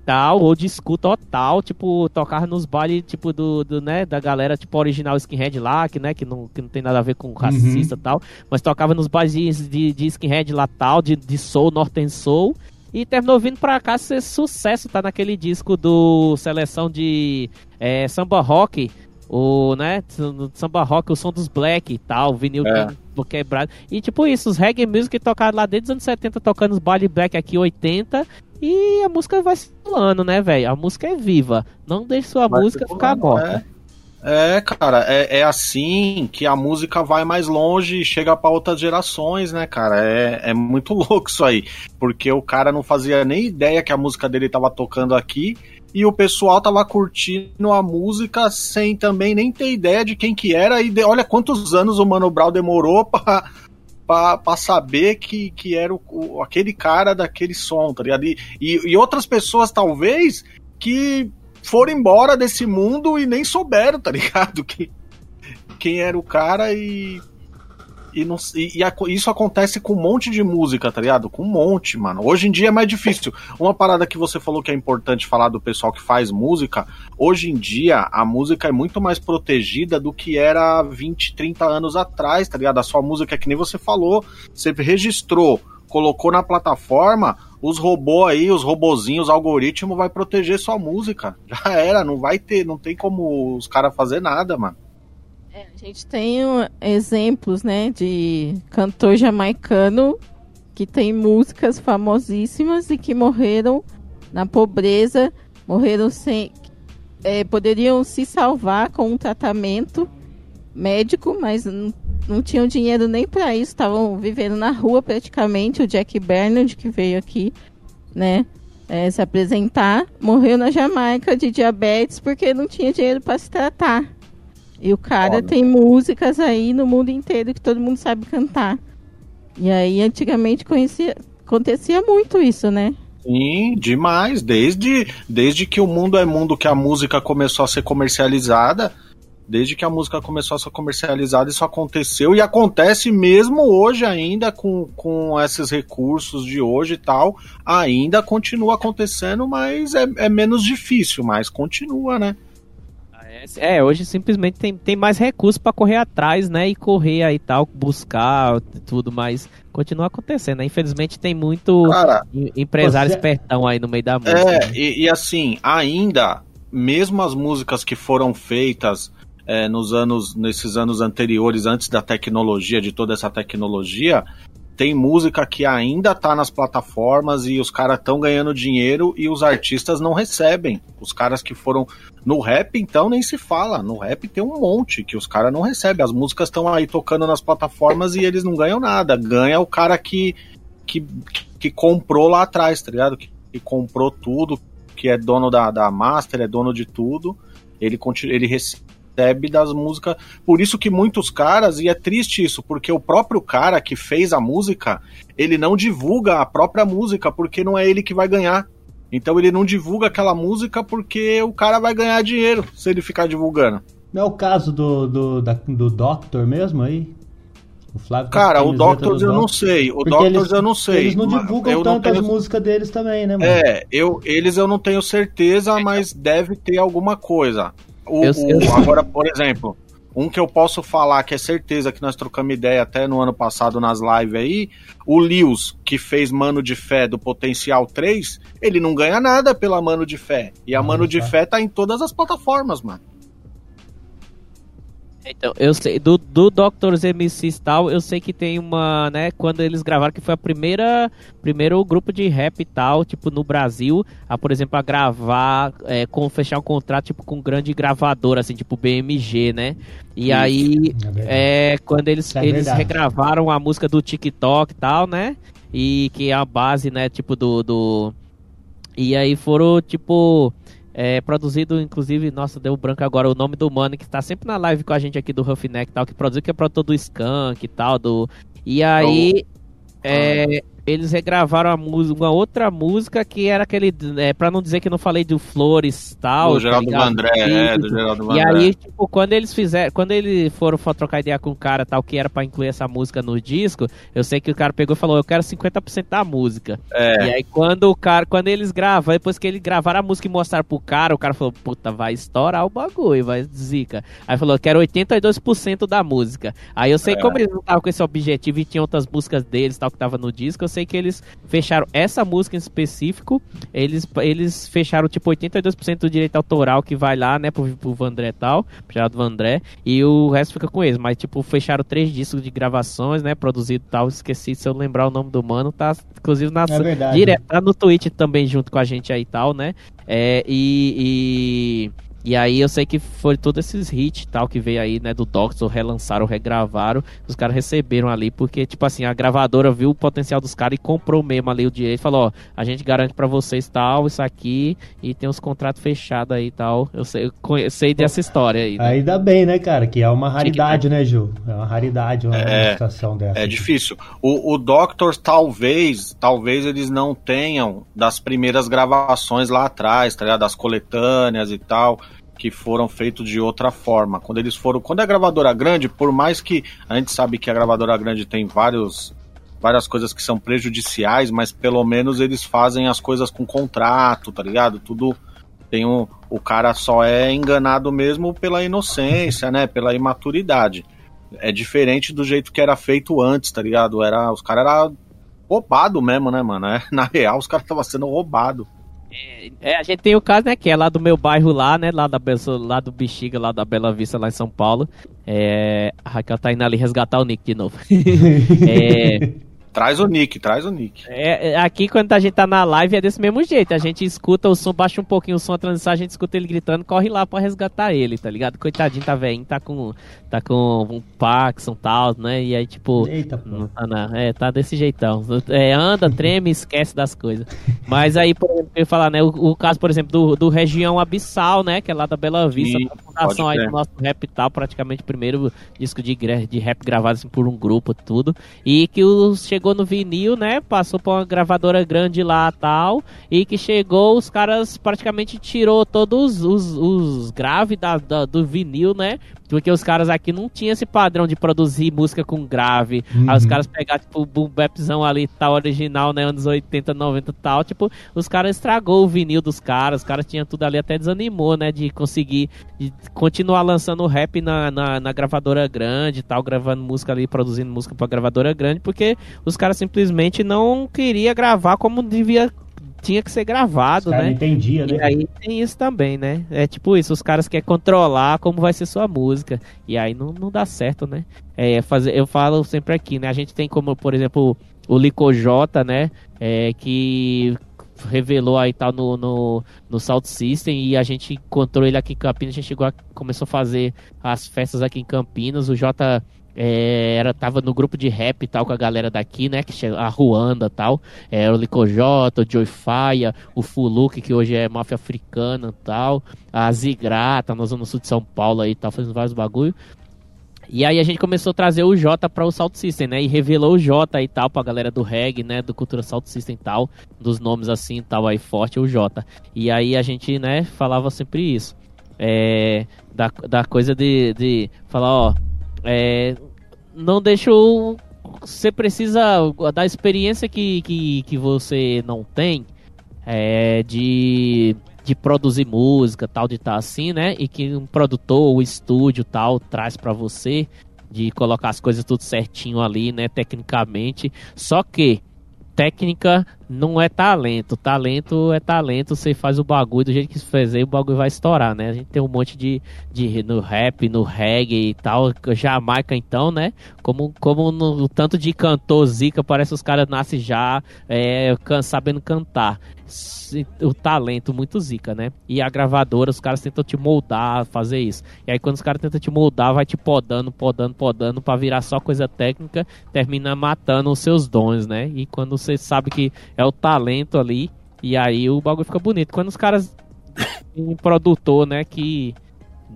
tal, old school total, tipo, tocava nos bailes, tipo, do, do, né, da galera, tipo, original skinhead lá, que, né, que não, que não tem nada a ver com racista e tal, mas tocava nos bailes de, de, de skinhead lá tal, de, de soul, northern soul, e terminou vindo pra cá ser sucesso, tá naquele disco do Seleção de é, Samba Rock, o, né, samba rock, o som dos black e tal, vinil é. quebrado. E tipo isso, os reggae music tocaram lá desde os anos 70, tocando os baile black aqui 80. E a música vai circulando, né, velho? A música é viva. Não deixe sua vai música ficar morta. É. é cara, é, é, assim que a música vai mais longe e chega para outras gerações, né, cara? É, é muito louco isso aí. Porque o cara não fazia nem ideia que a música dele tava tocando aqui e o pessoal tava curtindo a música sem também nem ter ideia de quem que era. E de, olha quantos anos o Mano Brown demorou pra, pra saber que, que era o, o, aquele cara daquele som, tá ligado? E, e, e outras pessoas, talvez, que foram embora desse mundo e nem souberam, tá ligado? Que, quem era o cara e e, não, e, e, isso acontece com um monte de música, tá ligado? Com um monte, mano. Hoje em dia é mais difícil. Uma parada que você falou que é importante falar do pessoal que faz música, hoje em dia a música é muito mais protegida do que era 20, 30 anos atrás, tá ligado? A sua música é que nem você falou, você registrou, colocou na plataforma, os robôs aí, os robozinhos, o algoritmo vai proteger sua música. Já era, não vai ter, não tem como os caras fazer nada, mano. É, a gente tem exemplos, né, de cantor jamaicano que tem músicas famosíssimas e que morreram na pobreza, morreram sem. É, poderiam se salvar com um tratamento médico, mas não, não tinham dinheiro nem para isso, estavam vivendo na rua praticamente. O Jack Bernard, que veio aqui, né, é, se apresentar, morreu na Jamaica de diabetes porque não tinha dinheiro para se tratar. E o cara Foda. tem músicas aí no mundo inteiro que todo mundo sabe cantar. E aí, antigamente, conhecia, acontecia muito isso, né? Sim, demais. Desde, desde que o mundo é mundo que a música começou a ser comercializada, desde que a música começou a ser comercializada, isso aconteceu e acontece mesmo hoje ainda com, com esses recursos de hoje e tal. Ainda continua acontecendo, mas é, é menos difícil, mas continua, né? É, hoje simplesmente tem, tem mais recursos para correr atrás, né? E correr aí tal, buscar tudo, mas continua acontecendo, né? Infelizmente tem muito Cara, empresário você... espertão aí no meio da música. É, né? e, e, assim, ainda, mesmo as músicas que foram feitas é, nos anos, nesses anos anteriores, antes da tecnologia, de toda essa tecnologia, tem música que ainda tá nas plataformas e os caras estão ganhando dinheiro e os artistas não recebem. Os caras que foram no rap, então, nem se fala. No rap tem um monte que os caras não recebem. As músicas estão aí tocando nas plataformas e eles não ganham nada. Ganha o cara que, que, que comprou lá atrás, tá ligado? Que, que comprou tudo, que é dono da, da master, é dono de tudo. Ele, continua, ele recebe recebe das músicas. Por isso que muitos caras, e é triste isso, porque o próprio cara que fez a música, ele não divulga a própria música, porque não é ele que vai ganhar. Então ele não divulga aquela música porque o cara vai ganhar dinheiro se ele ficar divulgando. Não é o caso do, do, da, do Doctor mesmo aí? O Flávio Cara, o Doctors eu não sei. O Doctors eu não sei. Eles não divulgam tanto tenho... as músicas deles também, né, mano? É, eu, eles eu não tenho certeza, mas deve ter alguma coisa. O, eu, o, agora, por exemplo, um que eu posso falar que é certeza que nós trocamos ideia até no ano passado nas lives aí, o Lewis, que fez Mano de Fé do Potencial 3, ele não ganha nada pela Mano de Fé. E a Mano de Fé tá em todas as plataformas, mano. Então, eu sei, do, do Doctors MCs tal, eu sei que tem uma, né, quando eles gravaram, que foi a primeira, primeiro grupo de rap e tal, tipo, no Brasil, a, por exemplo, a gravar, é, com, fechar um contrato, tipo, com um grande gravador, assim, tipo, BMG, né, e Isso, aí, é, é quando eles, é eles regravaram a música do TikTok e tal, né, e que é a base, né, tipo, do, do, e aí foram, tipo é, produzido, inclusive, nossa, deu branco agora o nome do mano que está sempre na live com a gente aqui do Roughneck e tal, que produziu, que é produtor do Skunk e tal, do... E aí, é, eles regravaram a música, uma outra música que era aquele. É, pra não dizer que não falei do Flores tal. Do Geraldo tá? Vandré, é, do Geraldo E Vandré. aí, tipo, quando eles fizeram. Quando eles foram for trocar ideia com o cara tal, que era pra incluir essa música no disco, eu sei que o cara pegou e falou, eu quero 50% da música. É. E aí quando o cara, quando eles gravam, depois que eles gravaram a música e mostraram pro cara, o cara falou, puta, vai estourar o bagulho, vai zica. Aí falou, quero 82% da música. Aí eu sei É. como eles não estavam com esse objetivo e tinha outras músicas deles tal que tava no disco, eu sei que eles fecharam essa música em específico, eles, eles fecharam tipo 82% do direito autoral que vai lá, né, pro, pro Vandré e tal, pro Geraldo Vandré, e o resto fica com eles, mas tipo, fecharam três discos de gravações, né, produzido e tal, esqueci se eu lembrar o nome do mano, tá inclusive na É verdade. direto, tá no Twitch também junto com a gente aí e tal, né, é, e... e... Aí eu sei que foi todos esses hits tal que veio aí, né, do Doctor, relançaram, regravaram, os caras receberam ali, porque, tipo assim, a gravadora viu o potencial dos caras e comprou mesmo ali o direito, falou, ó, a gente garante pra vocês tal, isso aqui, e tem os contratos fechados aí e tal. Eu sei, eu sei dessa história aí. né? Ainda bem, né, cara? Que é uma raridade, né, Ju? É uma raridade uma É, situação dessa. É difícil. O, o Doctors, talvez, talvez eles não tenham das primeiras gravações lá atrás, tá ligado? Das coletâneas e tal, que foram feitos de outra forma. Quando eles foram. Quando é gravadora grande, por mais que a gente sabe que a gravadora grande tem vários. Várias coisas que são prejudiciais, mas pelo menos eles fazem as coisas com contrato, tá ligado? Tudo tem um, o cara só é enganado mesmo pela inocência, né? Pela imaturidade é diferente do jeito que era feito antes, tá ligado? Era, os caras eram roubado mesmo, né, mano? É, na real, os caras estavam sendo roubados. É, a gente tem o caso, né, que é lá do meu bairro lá, né, lá, da, lá do Bexiga, lá da Bela Vista, lá em São Paulo. É, a Raquel tá indo ali resgatar o Nick de novo. é, Traz o Nick, traz o Nick. É, é, aqui quando a gente tá na live é desse mesmo jeito. A gente escuta o som, baixa um pouquinho o som, a transição, a gente escuta ele gritando, corre lá pra resgatar ele, tá ligado? Coitadinho, tá velhinho, tá com, tá com um Parkinson e tal, né? E aí, tipo, Eita, pô. não tá na, é, tá desse jeitão. É, anda, treme, esquece das coisas. Mas aí, por exemplo, eu ia falar, né? O, o caso, por exemplo, do, do Região Abissal, né? Que é lá da Bela Vista, Sim, da fundação aí do nosso rap e tal, praticamente o primeiro disco de, de rap gravado assim, por um grupo tudo. E que o, chegou no vinil, né? Passou pra uma gravadora grande lá tal. E que chegou, os caras praticamente tirou todos os, os graves da, da- do vinil, né? Porque os caras aqui não tinham esse padrão de produzir música com grave. Aí os Uhum. caras pegaram, tipo, o boom bapzão ali, tal, original, né? Anos 80, 90 e tal. Tipo, os caras estragou o vinil dos caras. Os caras tinham tudo ali, até desanimou, né? De conseguir de continuar lançando rap na, na, na gravadora grande e tal, gravando música ali, produzindo música pra gravadora grande, porque os caras simplesmente não queria gravar como devia. Tinha que ser gravado, Os né? não entendiam, E né? aí tem isso também, né? É tipo isso, os caras querem controlar como vai ser sua música. E aí não, não dá certo, né? É, fazer, eu falo sempre aqui, né? A gente tem como, por exemplo, o Licojota, né? É, que revelou aí tal no, no, no Salt System e a gente encontrou ele aqui em Campinas, a gente chegou a, começou a fazer as festas aqui em Campinas, o Jota é, era, tava no grupo de rap e tal com a galera daqui, né, que a Ruanda tal, é, o Licojota, o Joy Faia, o Fuluk, que hoje é máfia africana tal, a Zigrata, na zona sul de São Paulo aí tal, fazendo vários bagulho. E aí a gente começou a trazer o Jota para o Salt System, né? E revelou o Jota e tal pra galera do reggae, né? Do Cultura Salt System e tal. Dos nomes assim tal aí forte, o Jota. E aí a gente, né, falava sempre isso. É, da, da coisa de, de falar, ó, é, não deixa o. Você precisa da experiência que, que, que você não tem é, de, de produzir música, tal, de estar assim, né? E que um produtor, o estúdio tal, traz pra você, de colocar as coisas tudo certinho ali, né? Tecnicamente. Só que técnica não é talento. Talento é talento. Você faz o bagulho do jeito que você fazer, o bagulho vai estourar, né? A gente tem um monte de, de no rap, no reggae e tal. Jamaica, então, né? Como, como no tanto de cantor zica, parece os caras nascem já é, can- sabendo cantar. O talento muito zica, né? E a gravadora, os caras tentam te moldar, fazer isso. E aí quando os caras tentam te moldar, vai te podando, podando, podando, pra virar só coisa técnica, termina matando os seus dons, né? E quando você sabe que é o talento ali, e aí o bagulho fica bonito. Quando os caras um produtor, né, que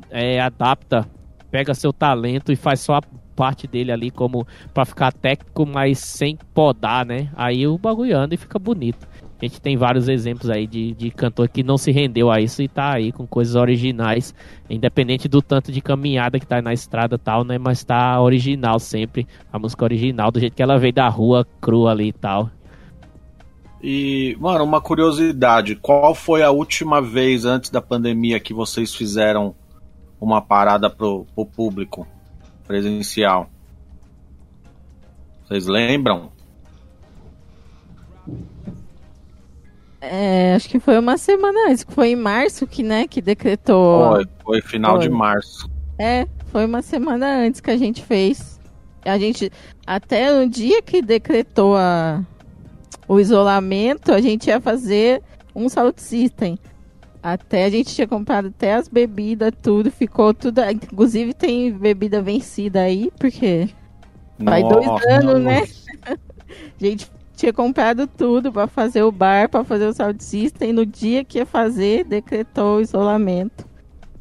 é, adapta, pega seu talento e faz só a parte dele ali como para ficar técnico, mas sem podar, né? Aí o bagulho anda e fica bonito. A gente tem vários exemplos aí de, de cantor que não se rendeu a isso e tá aí com coisas originais, independente do tanto de caminhada que tá na estrada tal, né? Mas tá original sempre, a música original, do jeito que ela veio da rua, crua ali e tal. E, mano, uma curiosidade: qual foi a última vez antes da pandemia que vocês fizeram uma parada pro, pro público presencial? Vocês lembram? É, acho que foi uma semana antes, que foi em março que, né, que decretou. Foi, foi final Foi. de março. É, foi uma semana antes que a gente fez. A gente, até no dia que decretou a, o isolamento, a gente ia fazer um sound system. Até a gente tinha comprado até as bebidas, tudo, ficou tudo. Inclusive tem bebida vencida aí, porque Faz dois Nossa, anos, né? a gente tinha comprado tudo pra fazer o bar, pra fazer o sound system. E no dia que ia fazer, decretou o isolamento.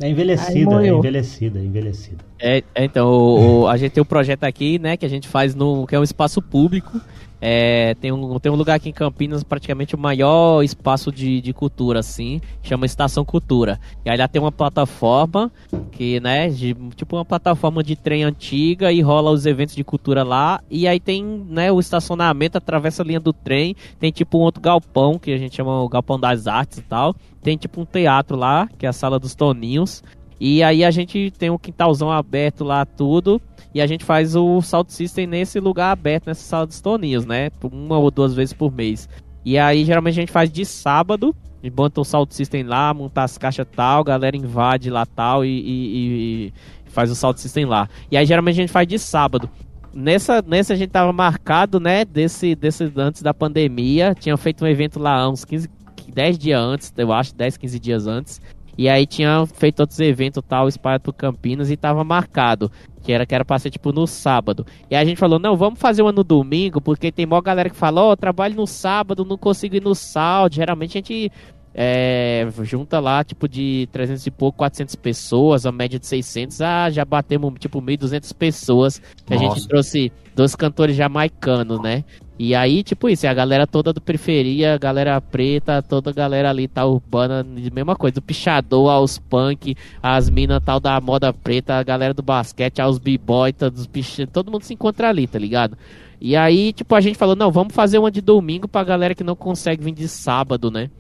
É envelhecida, é envelhecida, é envelhecida. É, é, então, o- o- a gente tem um projeto aqui, né, que a gente faz no. que é um espaço público. É, tem, um, tem um lugar aqui em Campinas, praticamente o maior espaço de, de cultura, assim, chama Estação Cultura. E aí lá tem uma plataforma, que, né, de, tipo uma plataforma de trem antiga e rola os eventos de cultura lá. E aí tem, né, o estacionamento, atravessa a linha do trem, tem tipo um outro galpão, que a gente chama o Galpão das Artes e tal. Tem tipo um teatro lá, que é a Sala dos Toninhos. E aí a gente tem um quintalzão aberto lá, tudo. E a gente faz o Salt System nesse lugar aberto, nessa sala dos toninhos, né? Uma ou duas vezes por mês. E aí geralmente a gente faz de sábado. E monta o Salt System lá, monta as caixas tal, galera invade lá tal e, e- e faz o Salt System lá. E aí geralmente a gente faz de sábado. Nessa, nessa a gente tava marcado, né? Desse, desse antes da pandemia. Tinha feito um evento lá uns 15, 10 dias antes, eu acho, 10, 15 dias antes. E aí tinha feito outros eventos tal, espalhado por Campinas e tava marcado. Que era que era pra ser tipo no sábado. E aí a gente falou, não, vamos fazer uma no domingo, porque tem mó galera que fala, ó, eu trabalho no sábado, não consigo ir no sábado. Geralmente a gente é, junta lá, tipo, de 300 e pouco, 400 pessoas, a média de 600, ah, já batemos, tipo, 1.200 pessoas. Que a gente trouxe dois cantores jamaicanos, né? E aí, tipo isso, é a galera toda do periferia, a galera preta, toda a galera ali tá urbana, mesma coisa, do pichador aos punk, as minas tal da moda preta, a galera do basquete, aos b-boy, todos todo mundo se encontra ali, tá ligado? E aí, tipo, a gente falou, não, vamos fazer uma de domingo pra galera que não consegue vir de sábado, né?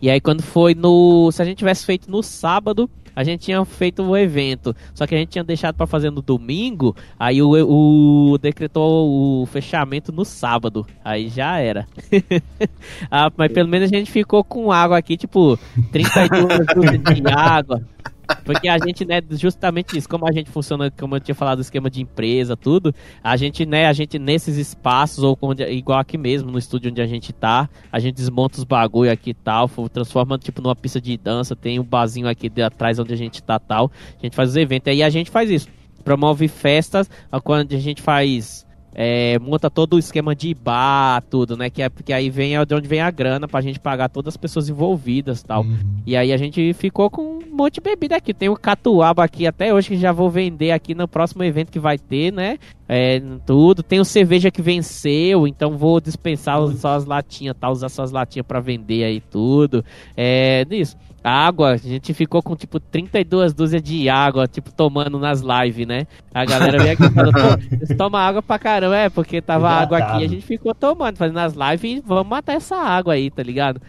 E aí quando foi no. Se a gente tivesse feito no sábado, a gente tinha feito o evento. Só que a gente tinha deixado pra fazer no domingo. Aí o, o decretou o fechamento no sábado. Aí já era. ah, mas pelo menos a gente ficou com água aqui, tipo, 32 litros de água. Porque a gente, né, justamente isso, como a gente funciona, como eu tinha falado, o esquema de empresa, tudo, a gente, né, a gente nesses espaços, ou onde, igual aqui mesmo, no estúdio onde a gente tá, a gente desmonta os bagulho aqui e tal, fo- transforma, tipo, numa pista de dança, tem um barzinho aqui de atrás onde a gente tá tal, a gente faz os eventos, aí a gente faz isso, promove festas, quando a gente faz... é, monta todo o esquema de bar, tudo, né? Que é porque aí vem de onde vem a grana pra gente pagar todas as pessoas envolvidas tal. E aí a gente ficou com um monte de bebida aqui. Tem o catuaba aqui até hoje que já vou vender aqui no próximo evento que vai ter, né? É, tudo. Tem o cerveja que venceu, então vou dispensar só as latinhas, tá? Usar só as latinhas pra vender aí tudo. É, nisso. Água, a gente ficou com tipo 32 dúzias de água, tipo, tomando nas lives, né? A galera veio aqui e falou, "Pô, vocês tomam água pra caramba, é, porque tava água aqui, a gente ficou tomando, fazendo as lives e vamos matar essa água aí, tá ligado?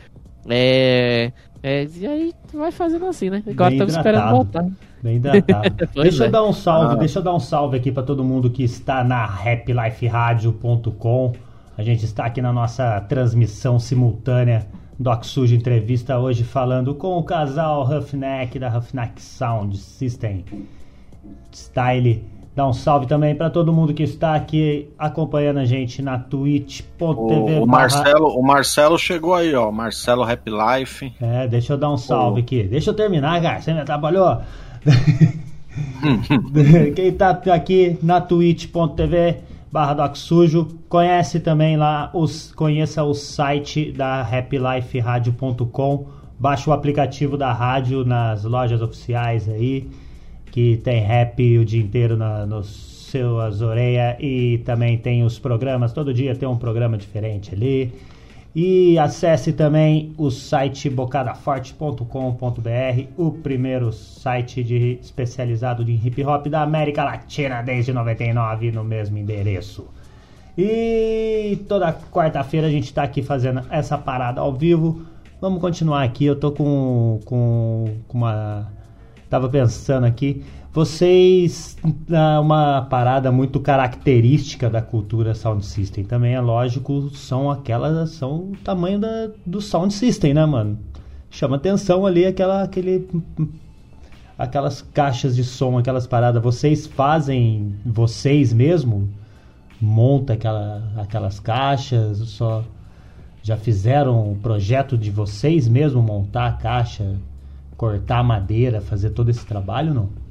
É. é, e aí vai fazendo assim, né? Agora estamos esperando voltar. Bem hidratado. Pois deixa é. eu dar um salve, Ah. deixa eu dar um salve aqui para todo mundo que está na happyliferadio.com. A gente está aqui na nossa transmissão simultânea do Oxujo Entrevista hoje falando com o casal Roughneck da Roughneck Sound System Style. Dá um salve também para todo mundo que está aqui acompanhando a gente na twitch.tv. O, o Marcelo, o Marcelo chegou aí, ó. Marcelo Happy Life. É, deixa eu dar um salve Ô. aqui. Deixa eu terminar, cara. Você me atrapalhou. Quem tá aqui na twitch.tv barra Doc Sujo, conhece também lá, os, conheça o site da happyliferadio.com, baixa o aplicativo da rádio nas lojas oficiais aí, que tem rap o dia inteiro na- nos suas orelhas e também tem os programas. Todo dia tem um programa diferente ali. E acesse também o site bocadaforte.com.br, o primeiro site de, especializado em hip hop da América Latina desde 99 no mesmo endereço. E toda quarta-feira a gente está aqui fazendo essa parada ao vivo. Vamos continuar aqui. Eu tô com, com, com uma. Tava pensando aqui. Vocês. Uma parada muito característica da cultura Sound System também, é lógico, são aquelas. São o tamanho da, do Sound System, né, mano? Chama atenção ali aquela, aquele. Aquelas caixas de som, aquelas paradas. Vocês fazem vocês mesmo? Monta aquela, aquelas caixas? Só já fizeram o projeto de vocês mesmo montar a caixa, cortar madeira, fazer todo esse trabalho, não?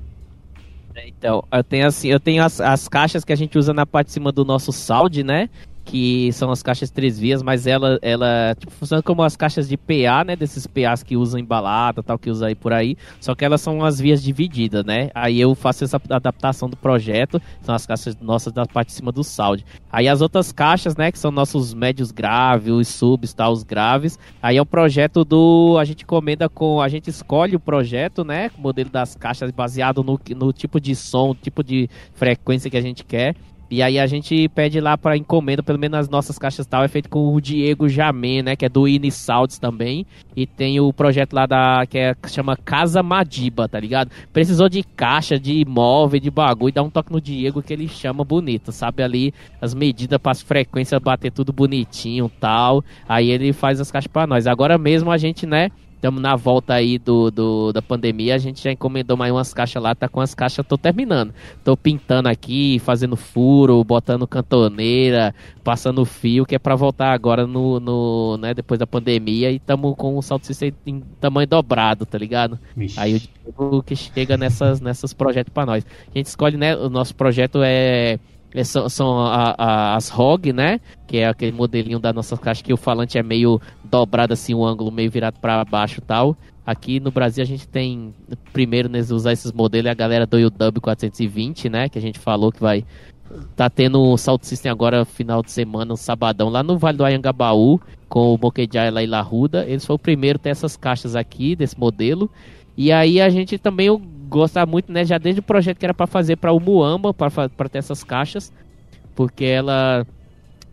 Então, eu tenho assim, eu tenho as, as caixas que a gente usa na parte de cima do nosso sound, né? Que são as caixas três vias, mas ela, ela tipo, funciona como as caixas de PA, né? Desses PAs que usam em balada, tal, que usa aí por aí. Só que elas são as vias divididas, né? Aí eu faço essa adaptação do projeto, são as caixas nossas da parte de cima do sound. Aí as outras caixas, né? Que são nossos médios graves, os subs, tal, os graves. Aí é o projeto do. A gente encomenda com. A gente escolhe o projeto, né? O modelo das caixas baseado no, no tipo de som, tipo de frequência que a gente quer. E aí a gente pede lá para encomenda, pelo menos as nossas caixas tal, é feito com o Diego Jamé, né, que é do Inisalds também, e tem o projeto lá da que, é, chama Casa Madiba, tá ligado? Precisou de caixa, de móvel, de bagulho, dá um toque no Diego que ele chama bonito, sabe ali as medidas para as frequências bater tudo bonitinho, tal. Aí ele faz as caixas para nós. Agora mesmo a gente, né, Estamos na volta aí do, do, da pandemia, a gente já encomendou mais umas caixas lá, tá com as caixas, tô terminando. Tô pintando aqui, fazendo furo, botando cantoneira, passando fio, que é para voltar agora no, no, né, depois da pandemia e estamos com o salto system em tamanho dobrado, tá ligado? Vixe. Aí o que chega nessas, nessas projetos para nós. A gente escolhe, né, o nosso projeto é, são, são a, a, as ROG, né? Que é aquele modelinho da nossa caixa que o falante é meio dobrado assim, o um ângulo meio virado para baixo tal. Aqui no Brasil a gente tem, primeiro, né, usar esses modelos, é a galera do UW 420, né? Que a gente falou que vai tá tendo o Salt System agora final de semana, um sabadão, lá no Vale do Ayangabaú, com o Moquejai lá e Larruda. Eles foram o primeiro a ter essas caixas aqui, desse modelo. E aí a gente também gosta muito, né, já desde o projeto que era para fazer para o Muamba, para ter essas caixas, porque ela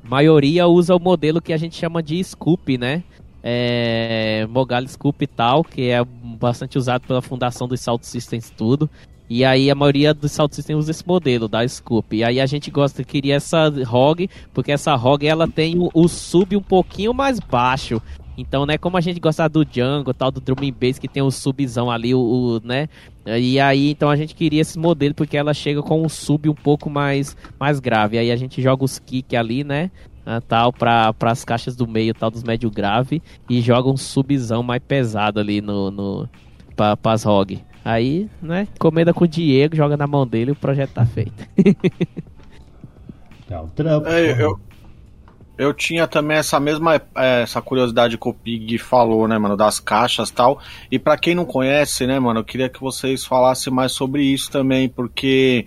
maioria usa o modelo que a gente chama de Scoop, né? É, Mogali Scoop e tal, que é bastante usado pela fundação dos Salt Systems tudo. E aí a maioria dos Salt Systems usa esse modelo da Scoop. E aí a gente gosta, queria essa ROG, porque essa ROG ela tem o, o sub um pouquinho mais baixo. Então, né, como a gente gosta do Django, tal, do Drum Bass, que tem o subzão ali, o, o, né, e aí, então a gente queria esse modelo, porque ela chega com um sub um pouco mais, mais grave. Aí a gente joga os kick ali, né, tal, para as caixas do meio, tal, dos médio grave, e joga um subzão mais pesado ali no, no para as ROG. Aí, né, comenda com o Diego, joga na mão dele e o projeto tá feito. é o trampo. É, eu, eu tinha também essa mesma é, essa curiosidade que o Pig falou, né, mano, das caixas tal. E para quem não conhece, né, mano, eu queria que vocês falassem mais sobre isso também, porque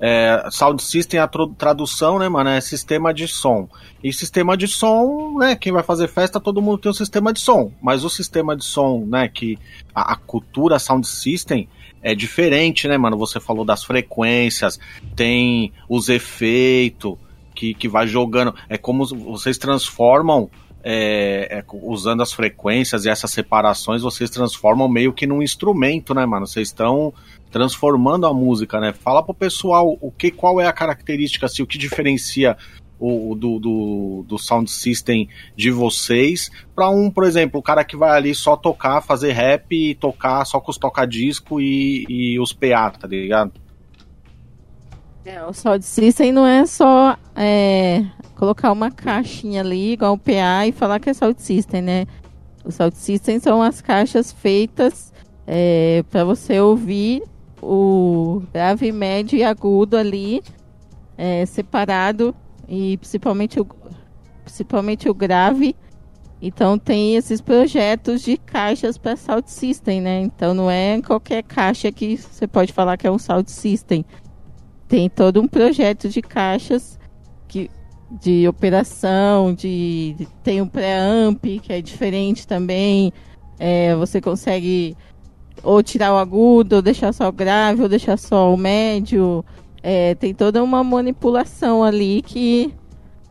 é, Sound System, a tradução, né, mano, é sistema de som. E sistema de som, né, quem vai fazer festa, todo mundo tem um sistema de som. Mas o sistema de som, né, que a, a cultura Sound System é diferente, né, mano? Você falou das frequências, tem os efeitos que, que vai jogando. É como vocês transformam. É, é, usando as frequências e essas separações, vocês transformam meio que num instrumento, né, mano? Vocês estão transformando a música, né? Fala pro pessoal o que, qual é a característica, assim, o que diferencia o, do, do, do sound system de vocês para um, por exemplo, o cara que vai ali só tocar, fazer rap e tocar só com os toca-disco e, e os PA, tá ligado? É, o Sound System não é só é, colocar uma caixinha ali, igual o PA, e falar que é Sound System, né? O Sound System são as caixas feitas é, para você ouvir o grave, médio e agudo ali é, separado e principalmente o, principalmente o grave. Então tem esses projetos de caixas para Sound System, né? Então não é qualquer caixa que você pode falar que é um Sound System. Tem todo um projeto de caixas que, de operação, de, de tem o um pré-amp, que é diferente também. É, você consegue ou tirar o agudo, ou deixar só o grave, ou deixar só o médio. É, tem toda uma manipulação ali que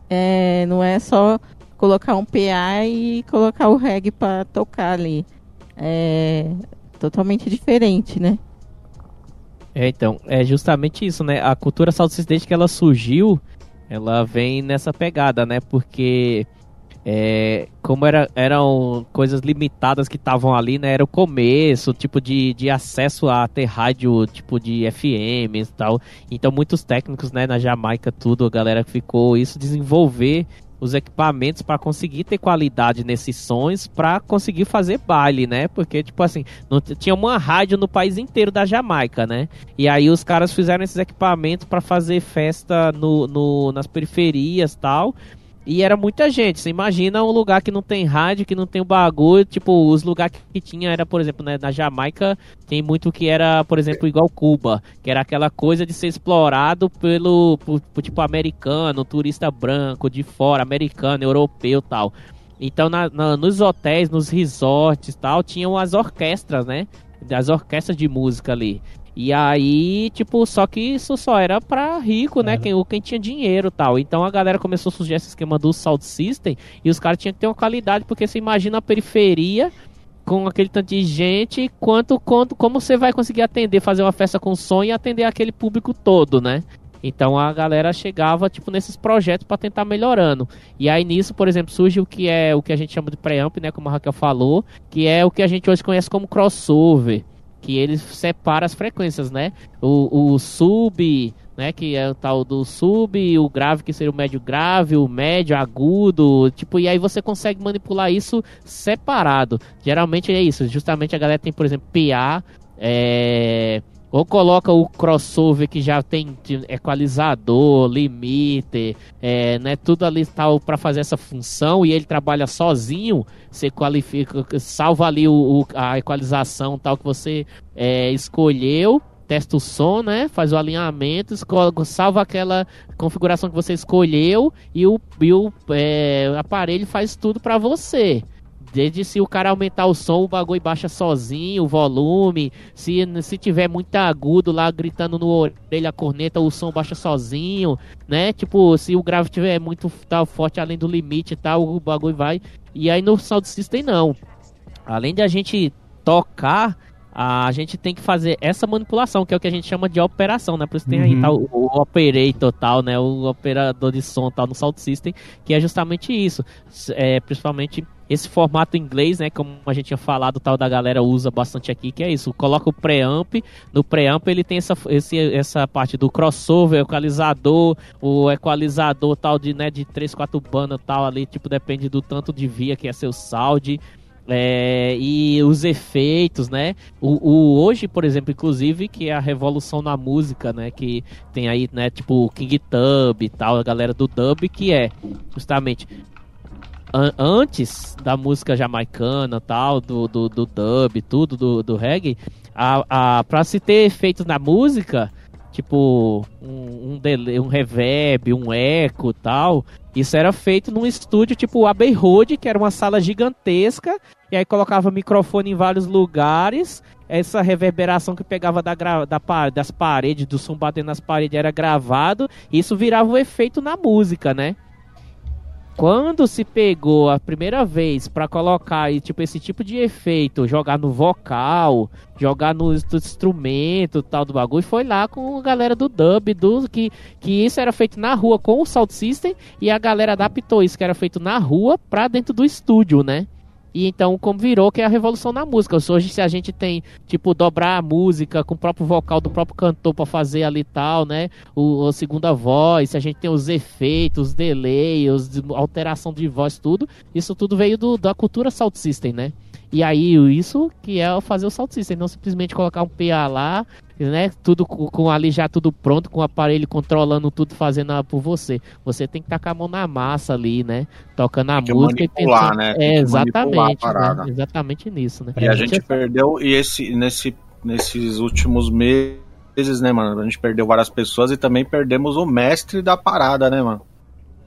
é, não é só colocar um PA e colocar o reggae para tocar ali. É totalmente diferente, né? É, então, é justamente isso, né? A cultura salsista desde que ela surgiu, ela vem nessa pegada, né? Porque é, como era, eram coisas limitadas que estavam ali, né? Era o começo, tipo de, de acesso a ter rádio, tipo de FM e tal. Então muitos técnicos, né, na Jamaica, tudo, a galera ficou isso, desenvolver os equipamentos para conseguir ter qualidade nesses sons para conseguir fazer baile, né? Porque, tipo assim, não tinha uma rádio no país inteiro da Jamaica, né? E aí os caras fizeram esses equipamentos para fazer festa no, no, nas periferias tal. E era muita gente. Você imagina um lugar que não tem rádio, que não tem bagulho. Tipo, os lugares que tinha era, por exemplo, né, na Jamaica, tem muito que era, por exemplo, igual Cuba, que era aquela coisa de ser explorado pelo, por, por, tipo, americano, turista branco, de fora, americano, europeu tal. Então, na, na, nos hotéis, nos resorts tal, tinham as orquestras, né? As orquestras de música ali. E aí, tipo, só que isso só era pra rico, né? Quem, quem tinha dinheiro tal. Então a galera começou a surgir esse esquema do Sound System e os caras tinham que ter uma qualidade, porque você imagina a periferia com aquele tanto de gente, quanto, quanto como você vai conseguir atender, fazer uma festa com som e atender aquele público todo, né? Então a galera chegava tipo nesses projetos para tentar melhorando. E aí nisso, por exemplo, surge o que é o que a gente chama de preamp, né, como a Raquel falou, que é o que a gente hoje conhece como crossover que ele separa as frequências, né? O, o sub, né? Que é o tal do sub, o grave que seria o médio grave, o médio agudo, tipo, e aí você consegue manipular isso separado. Geralmente é isso, justamente a galera tem, por exemplo, PA, é, ou coloca o crossover que já tem equalizador, limiter, é, né, tudo ali tal para fazer essa função e ele trabalha sozinho. Você qualifica, salva ali o, o a equalização tal que você é, escolheu, testa o som, né, faz o alinhamento, salva aquela configuração que você escolheu e o, e o é, aparelho faz tudo para você. Desde se o cara aumentar o som, o bagulho baixa sozinho, o volume. Se, se tiver muito agudo lá gritando no orelha a corneta, o som baixa sozinho, né? Tipo, se o grave tiver muito tá, forte além do limite e tal, o bagulho vai. E aí no Sound System não. Além de a gente tocar, a gente tem que fazer essa manipulação, que é o que a gente chama de operação, né? Por isso tem uhum. aí tal, o, o operator tal, né? O operador de som tal no Sound System, que é justamente isso. É, principalmente esse formato inglês, né, como a gente tinha falado, tal da galera usa bastante aqui, que é isso, coloca o preamp, no preamp ele tem essa, esse, essa parte do crossover, equalizador, o equalizador tal de, né, de 3, 4 bandas tal ali, tipo, depende do tanto de via que é seu sound, é, e os efeitos, né? O, o, hoje, por exemplo, inclusive, que é a revolução na música, né? Que tem aí, né? Tipo King Tub e tal, a galera do dub, que é justamente an antes da música jamaicana tal, do, do, do dub, tudo, do, do reggae, a, a, pra se ter efeitos na música, tipo um, um, delay, um reverb, um eco tal, isso era feito num estúdio tipo Abbey Road, que era uma sala gigantesca, e aí colocava microfone em vários lugares, essa reverberação que pegava da, da, das paredes, do som batendo nas paredes era gravado, e isso virava um efeito na música, né? Quando se pegou a primeira vez para colocar tipo esse tipo de efeito, jogar no vocal, jogar no instrumento, tal do bagulho, foi lá com a galera do dub, do que que isso era feito na rua com o Sound System e a galera adaptou isso que era feito na rua para dentro do estúdio, né? E então, como virou, que é a revolução na música. Hoje, se a gente tem, tipo, dobrar a música com o próprio vocal do próprio cantor para fazer ali tal, né? O, a segunda voz, se a gente tem os efeitos, os delays, alteração de voz, tudo. Isso tudo veio do, da cultura Sound System, né? E aí, isso que é fazer o Sound System, não simplesmente colocar um PA lá, né? Tudo com, ali já tudo pronto, com o aparelho controlando tudo, fazendo por você. Você tem que estar com a mão na massa ali, né? Tocando a música e pensando. Né? É, exatamente, né? exatamente nisso, né? E a, a gente, gente perdeu, e esse, nesse, nesses últimos meses né, mano? A gente perdeu várias pessoas e também perdemos o mestre da parada, né, mano?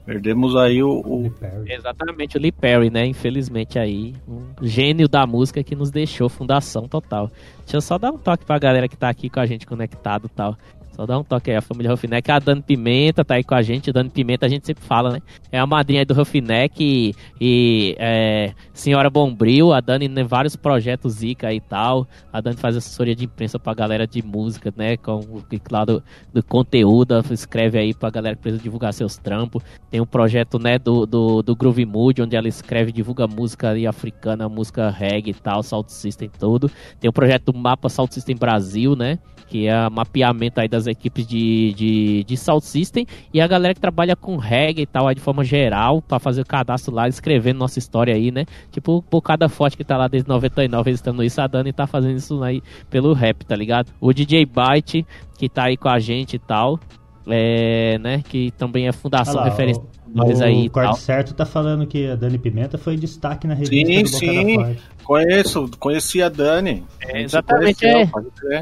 Perdemos aí o. o... Exatamente, o Lee Perry, né? Infelizmente aí, um gênio da música que nos deixou fundação total. Deixa eu só dar um toque pra galera que tá aqui com a gente conectado e tal. Só dá um toque aí, a família Ruffneck. A Dani Pimenta tá aí com a gente. Dani Pimenta a gente sempre fala, né? É a madrinha do Ruffneck e, e é, Senhora Bombril. A Dani tem vários projetos Zika e tal. A Dani faz assessoria de imprensa pra galera de música, né? Com o lado do conteúdo. Escreve aí pra galera que precisa divulgar seus trampos. Tem um projeto, né, do, do, do Groove Mood, onde ela escreve e divulga música ali africana, música reggae e tal, Salt System todo. Tem o projeto do Mapa Salt System Brasil, né? Que é mapeamento aí das equipes de, de, de Sound System e a galera que trabalha com reggae e tal, aí de forma geral, para fazer o cadastro lá, escrevendo nossa história aí, né? Tipo, por cada forte que tá lá desde 99 registrando isso, a Dani tá fazendo isso aí pelo rap, tá ligado? O DJ Byte, que tá aí com a gente e tal, é, né? Que também é fundação lá, referência. Nós aí. O corte certo tá falando que a Dani Pimenta foi destaque na revista sim, sim. Conheço, conheci a Dani. É, exatamente, é.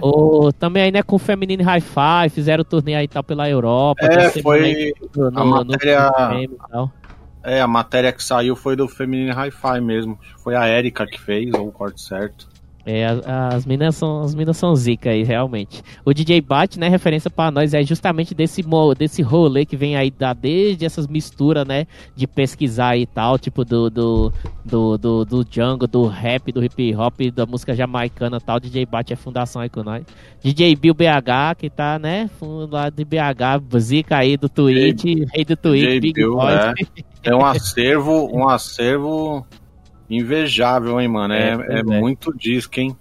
O, também aí, né, com o Feminine Hi-Fi, fizeram turnê aí tal pela Europa. É, foi no, a matéria... No é, a matéria que saiu foi do Feminine Hi-Fi mesmo. Foi a Erika que fez, ou o corte certo. É, as, as minas são as minas são zica aí, realmente. O DJ Bat, né, referência para nós é justamente desse desse rolê que vem aí da desde essas misturas, né, de pesquisar e tal, tipo do do do do, do jungle, do rap, do hip hop, da música jamaicana, tal. DJ Bat é fundação aí com nós. DJ Bill BH que tá, né, lá de BH, zica aí do Twitch, rei do Twitch, Big Bill, Boy. É. é um acervo, um acervo Invejável, hein, mano? É, é, é, muito disco, hein?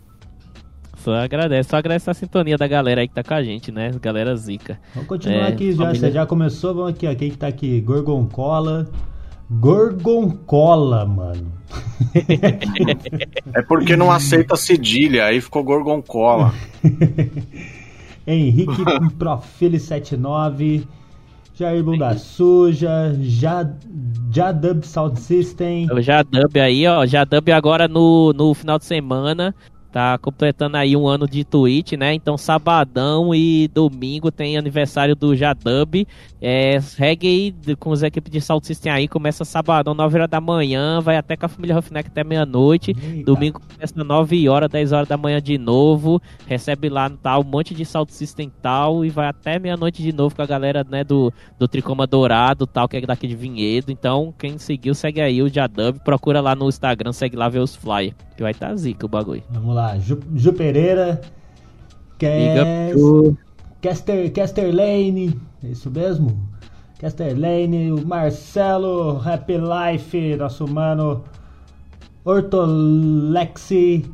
Só agradece, só agradece a sintonia da galera aí que tá com a gente, né? Galera zica. Vamos continuar é, aqui, já, você já começou, vamos aqui, ó. Quem que tá aqui? Gorgoncola. Gorgoncola, mano. é porque não aceita cedilha, aí ficou Gorgoncola. Henrique Profile 79. Jair Bunda Suja, já, já Dub Sound System. Já Dub aí, ó. Já Dub agora no, no final de semana. Tá completando aí um ano de Twitch, né? Então, sabadão e domingo tem aniversário do Jadub. É, reggae com os equipes de Salt System aí. Começa sabadão, 9 horas da manhã. Vai até com a família Roughneck até meia-noite. Domingo começa 9 horas, 10 horas da manhã de novo. Recebe lá tal, um monte de Salt System tal. E vai até meia-noite de novo com a galera né, do, do Tricoma Dourado, tal, que é daqui de Vinhedo. Então, quem seguiu, segue aí o Jadub. Procura lá no Instagram, segue lá ver os flyers. Que vai estar tá zica o bagulho. Vamos lá, Ju, Ju Pereira. Cas... Caster, Caster Lane, é isso mesmo? Caster Lane, o Marcelo, Happy Life, nosso mano. Ortolexi.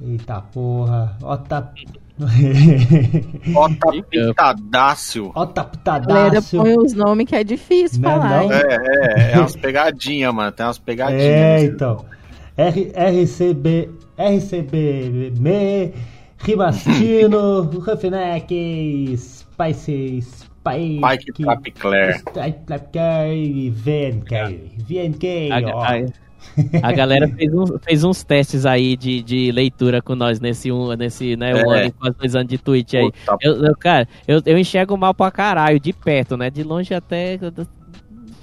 Eita porra. Ota. Ota Pitadácio. Ota Pitadácio. põe os nomes que é difícil não, falar. Não? É, é, é umas pegadinhas, mano. Tem umas pegadinhas. É, então. R, RCB, RCB, Me, Ribastino, Ruffneck, Spice, Spike, Spike Trapicler, Trapicler VNK, VNK, ó. A galera fez, um, fez, uns testes aí de, de leitura com nós nesse, um, nesse né, um é. ano, quase dois anos de Twitch aí. Eu, eu, cara, eu, eu enxergo mal pra caralho, de perto, né? De longe até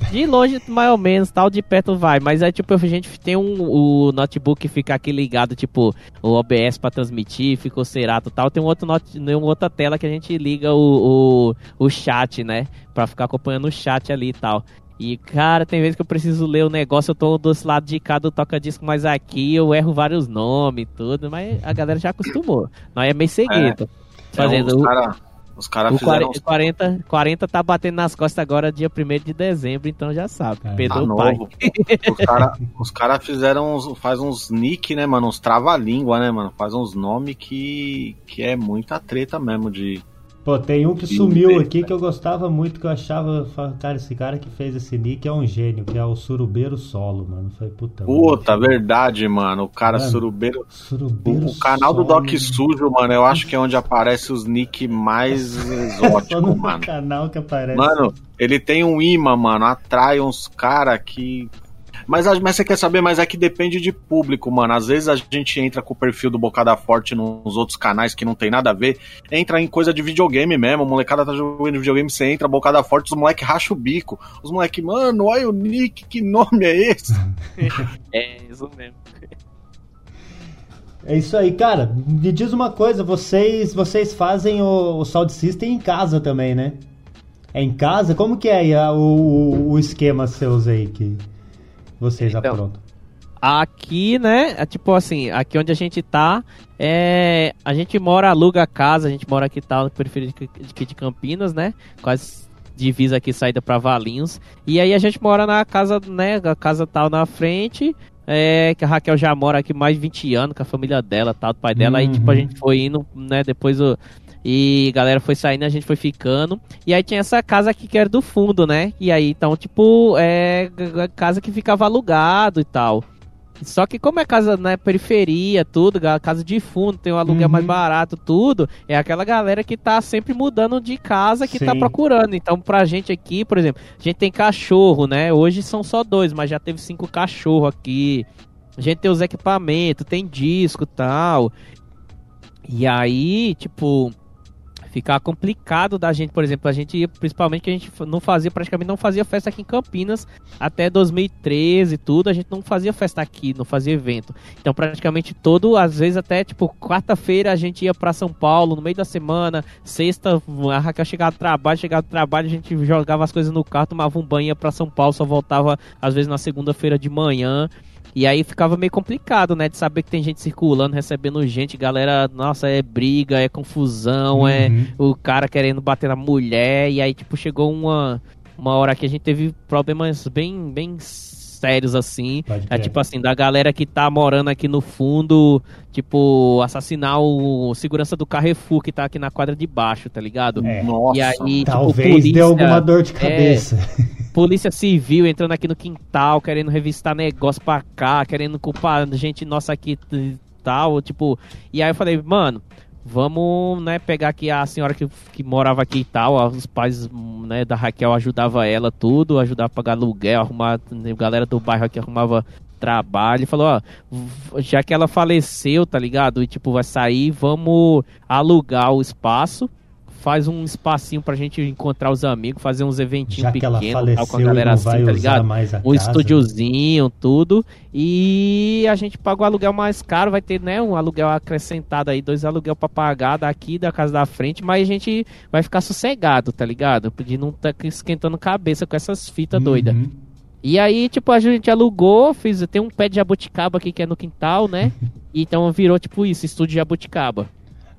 de longe, mais ou menos, tal, de perto vai. Mas é tipo, a gente tem um o notebook que fica aqui ligado, tipo, o OBS pra transmitir, ficou Serato tal. Tem um outro not, uma outra tela que a gente liga o, o, o chat, né? Pra ficar acompanhando o chat ali e tal. E, cara, tem vezes que eu preciso ler o negócio, eu tô desse lado de cá do toca-disco, mas aqui eu erro vários nomes e tudo, mas a galera já acostumou. Nós é meio seguido. É, fazendo. É, os cara, os caras fizeram... 40, 40 tá batendo nas costas agora dia 1 de dezembro, então já sabe. É. Pedro tá pai. Os caras cara fizeram uns, faz uns nick, né, mano? Uns trava-língua, né, mano? Faz uns nomes que, que é muita treta mesmo de Pô, tem um que sumiu aqui que eu gostava muito, que eu achava, cara, esse cara que fez esse nick é um gênio, que é o Surubeiro Solo, mano. Foi puta. Puta, mano. verdade, mano. O cara mano, Surubeiro. Surubeiro o, o canal Solo, do Doc Sujo, mano, eu acho que é onde aparece os nick mais exóticos, mano. canal que aparece. Mano, ele tem um imã, mano, atrai uns cara que Mas, a- mas você quer saber, mas é que depende de público, mano. Às vezes a gente entra com o perfil do Bocada Forte nos outros canais que não tem nada a ver. Entra em coisa de videogame mesmo. A molecada tá jogando videogame, você entra, Bocada Forte, os moleque racha o bico. Os moleque, mano, olha o Nick, que nome é esse? É, isso mesmo. É isso aí, cara. Me diz uma coisa, vocês vocês fazem o, o Sound System em casa também, né? É em casa? Como que é aí a- o, o, o esquema seus aí que vocês Então, aprontam? Aqui, né, é tipo assim, aqui onde a gente tá, é, a gente mora, aluga a casa, a gente mora aqui tal, na periferia de, de, Campinas, né, quase divisa aqui, saída pra Valinhos, e aí a gente mora na casa, né, a casa tal na frente, é, que a Raquel já mora aqui mais de 20 anos com a família dela, tal, do pai dela, aí tipo a Uhum. gente foi indo, né, depois o... E galera foi saindo, a gente foi ficando. E aí tinha essa casa aqui que era do fundo, né? E aí, então, tipo, é casa que ficava alugado e tal. Só que como é casa na periferia, tudo, casa de fundo, tem um aluguel Uhum. mais barato, tudo, é aquela galera que tá sempre mudando de casa, que tá Sim. procurando. Então, pra gente aqui, por exemplo, a gente tem cachorro, né? Hoje são só dois, mas já teve cinco cachorros aqui. A gente tem os equipamentos, tem disco e tal. E aí, tipo, ficar complicado da gente, por exemplo, a gente ia, principalmente que a gente não fazia, praticamente não fazia festa aqui em Campinas até 2013 e tudo, a gente não fazia festa aqui, não fazia evento. Então, praticamente todo, às vezes até, tipo, quarta-feira a gente ia pra São Paulo, no meio da semana, sexta, a Raquel chegava do trabalho, chegava do trabalho, a gente jogava as coisas no carro, tomava um banho, ia pra São Paulo, só voltava, às vezes, na segunda-feira de manhã. E aí ficava meio complicado, né? De saber que tem gente circulando, recebendo gente, galera, nossa, é briga, é confusão, é Uhum. o cara querendo bater na mulher, e aí, tipo, chegou uma, uma hora que a gente teve problemas bem, bem sérios, assim. É tipo assim, da galera que tá morando aqui no fundo, tipo, assassinar o segurança do Carrefour que tá aqui na quadra de baixo, tá ligado? É. Nossa. E aí, Talvez tipo, polícia, dê alguma dor de cabeça. Polícia civil entrando aqui no quintal, querendo revistar negócio pra cá, querendo culpar gente nossa aqui e tal, tipo. E aí eu falei, mano, vamos, né, pegar aqui a senhora que, que morava aqui e tal, os pais, né, da Raquel ajudava ela tudo, ajudava a pagar aluguel, arrumar, a galera do bairro aqui arrumava trabalho, falou, ó, já que ela faleceu, tá ligado? E tipo, vai sair, vamos alugar o espaço. Faz um espacinho pra gente encontrar os amigos, fazer uns eventinhos Já que ela pequenos, faleceu tal, com a galera assim, tá ligado? mais um casa. estúdiozinho, tudo. E a gente paga o aluguel mais caro, vai ter, né, um aluguel acrescentado aí, dois aluguel pra pagar daqui da casa da frente, mas a gente vai ficar sossegado, tá ligado? De não tá esquentando cabeça com essas fitas doidas. Uhum. E aí, tipo, a gente alugou, fiz, tem um pé de jabuticaba aqui que é no quintal, né? Então virou tipo isso, estúdio jabuticaba.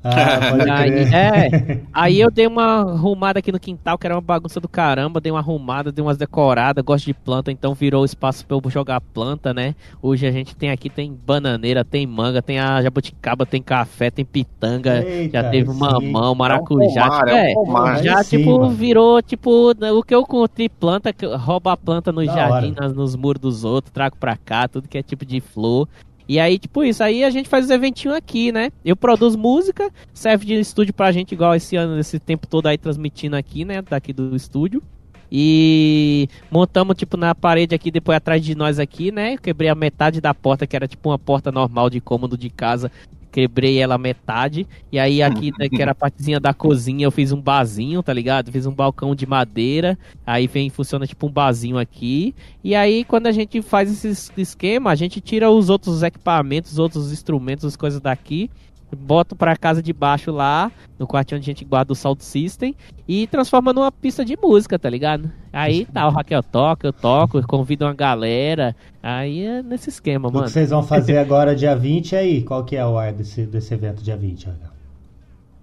Ah, pode Aí, é, aí eu dei uma arrumada aqui no quintal, que era uma bagunça do caramba, dei uma arrumada, dei umas decoradas, gosto de planta, então virou espaço pra eu jogar planta, né? Hoje a gente tem aqui, tem bananeira, tem manga, tem a jabuticaba, tem café, tem pitanga, Eita, já teve sim. mamão, maracujá, pomar, tipo, é um é, pomar. já Aí sim, tipo mano. virou tipo o que eu encontrei planta, roubo a planta no Da jardim, nas- nos muros dos outros, trago pra cá, tudo que é tipo de flor. E aí, tipo isso, aí a gente faz os eventinhos aqui, né? Eu produzo música, serve de estúdio pra gente, igual esse ano, esse tempo todo aí transmitindo aqui, né? Daqui do estúdio. E montamos, tipo, na parede aqui, depois atrás de nós aqui, né? Eu quebrei a metade da porta, que era tipo uma porta normal de cômodo de casa. Quebrei ela metade. E aí aqui, né, que era a partezinha da cozinha, eu fiz um barzinho, tá ligado? Fiz um balcão de madeira. Aí vem, funciona tipo um barzinho aqui. E aí, quando a gente faz esse esquema, a gente tira os outros equipamentos, os outros instrumentos, as coisas daqui. Boto pra casa de baixo lá, no quartinho onde a gente guarda o Sound System, e transforma numa pista de música, tá ligado? Aí tá, o Raquel toca, eu toco, convido uma galera. Aí é nesse esquema, O que mano. vocês vão fazer agora dia 20 aí? Qual que é o ar desse, desse evento dia 20? Olha?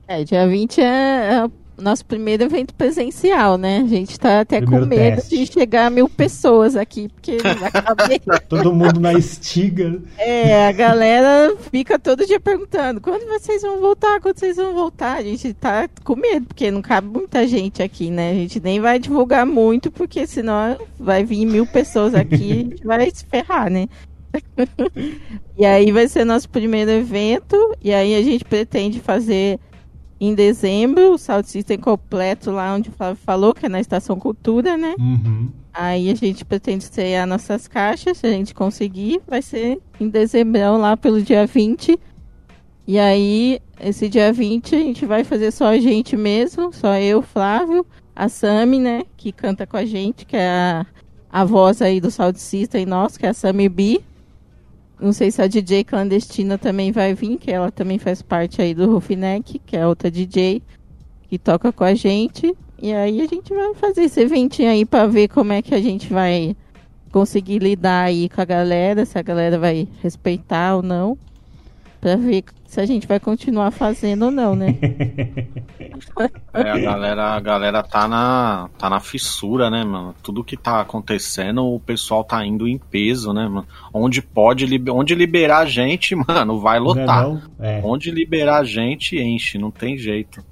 É, dia 20 é, é o nosso primeiro evento presencial, né? A gente tá até Primeiro com medo teste. de chegar a mil pessoas aqui, porque vai caber. Todo mundo na estiga. É, a galera fica todo dia perguntando quando vocês vão voltar, quando vocês vão voltar. A gente tá com medo, porque não cabe muita gente aqui, né? A gente nem vai divulgar muito, porque senão vai vir mil pessoas aqui e a gente vai se ferrar, né? e aí vai ser nosso primeiro evento, e aí a gente pretende fazer em dezembro o Sound System completo lá onde o Flávio falou, que é na Estação Cultura, né? Uhum. Aí a gente pretende estrear nossas caixas, se a gente conseguir, vai ser em dezembro, lá pelo dia 20. E aí, esse dia 20, a gente vai fazer só a gente mesmo, só eu, Flávio, a Sami, né, que canta com a gente, que é a, a voz aí do Sound System nosso, que é a Sami B. Não sei se a DJ clandestina também vai vir, que ela também faz parte aí do Rufineck, que é outra DJ que toca com a gente. E aí a gente vai fazer esse eventinho aí para ver como é que a gente vai conseguir lidar aí com a galera, se a galera vai respeitar ou não. Pra ver se a gente vai continuar fazendo ou não, né? é, a galera, a galera tá na, tá na fissura, né, mano? Tudo que tá acontecendo, o pessoal tá indo em peso, né, mano? Onde pode, onde liberar a gente, mano, vai lotar. Não, não. É. Onde liberar a gente, enche, não tem jeito.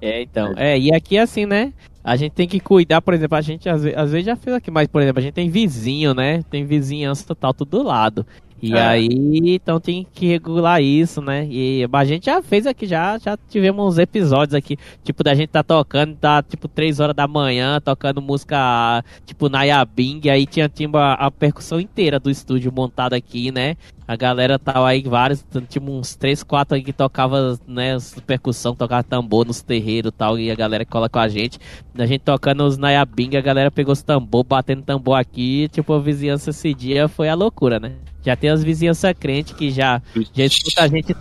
É, então. É, e aqui assim, né? A gente tem que cuidar, por exemplo, a gente às vezes, às vezes já fez aqui, mas, por exemplo, a gente tem vizinho, né? Tem vizinhança total tudo do lado. E é. aí, então tem que regular isso, né? E a gente já fez aqui, já, já tivemos uns episódios aqui, tipo, da gente tá tocando, tá tipo 3 horas da manhã, tocando música tipo Nayabing, aí tinha, tinha a, a percussão inteira do estúdio montada aqui, né? A galera tava aí, vários, tipo uns 3, 4 aí que tocava, né, percussão, tocava tambor nos terreiros e tal, e a galera cola com a gente. A gente tocando os Nayabing, a galera pegou os tambor, batendo tambor aqui, tipo, a vizinhança esse dia foi a loucura, né? Já tem as vizinhanças crentes que já, já escuta a gente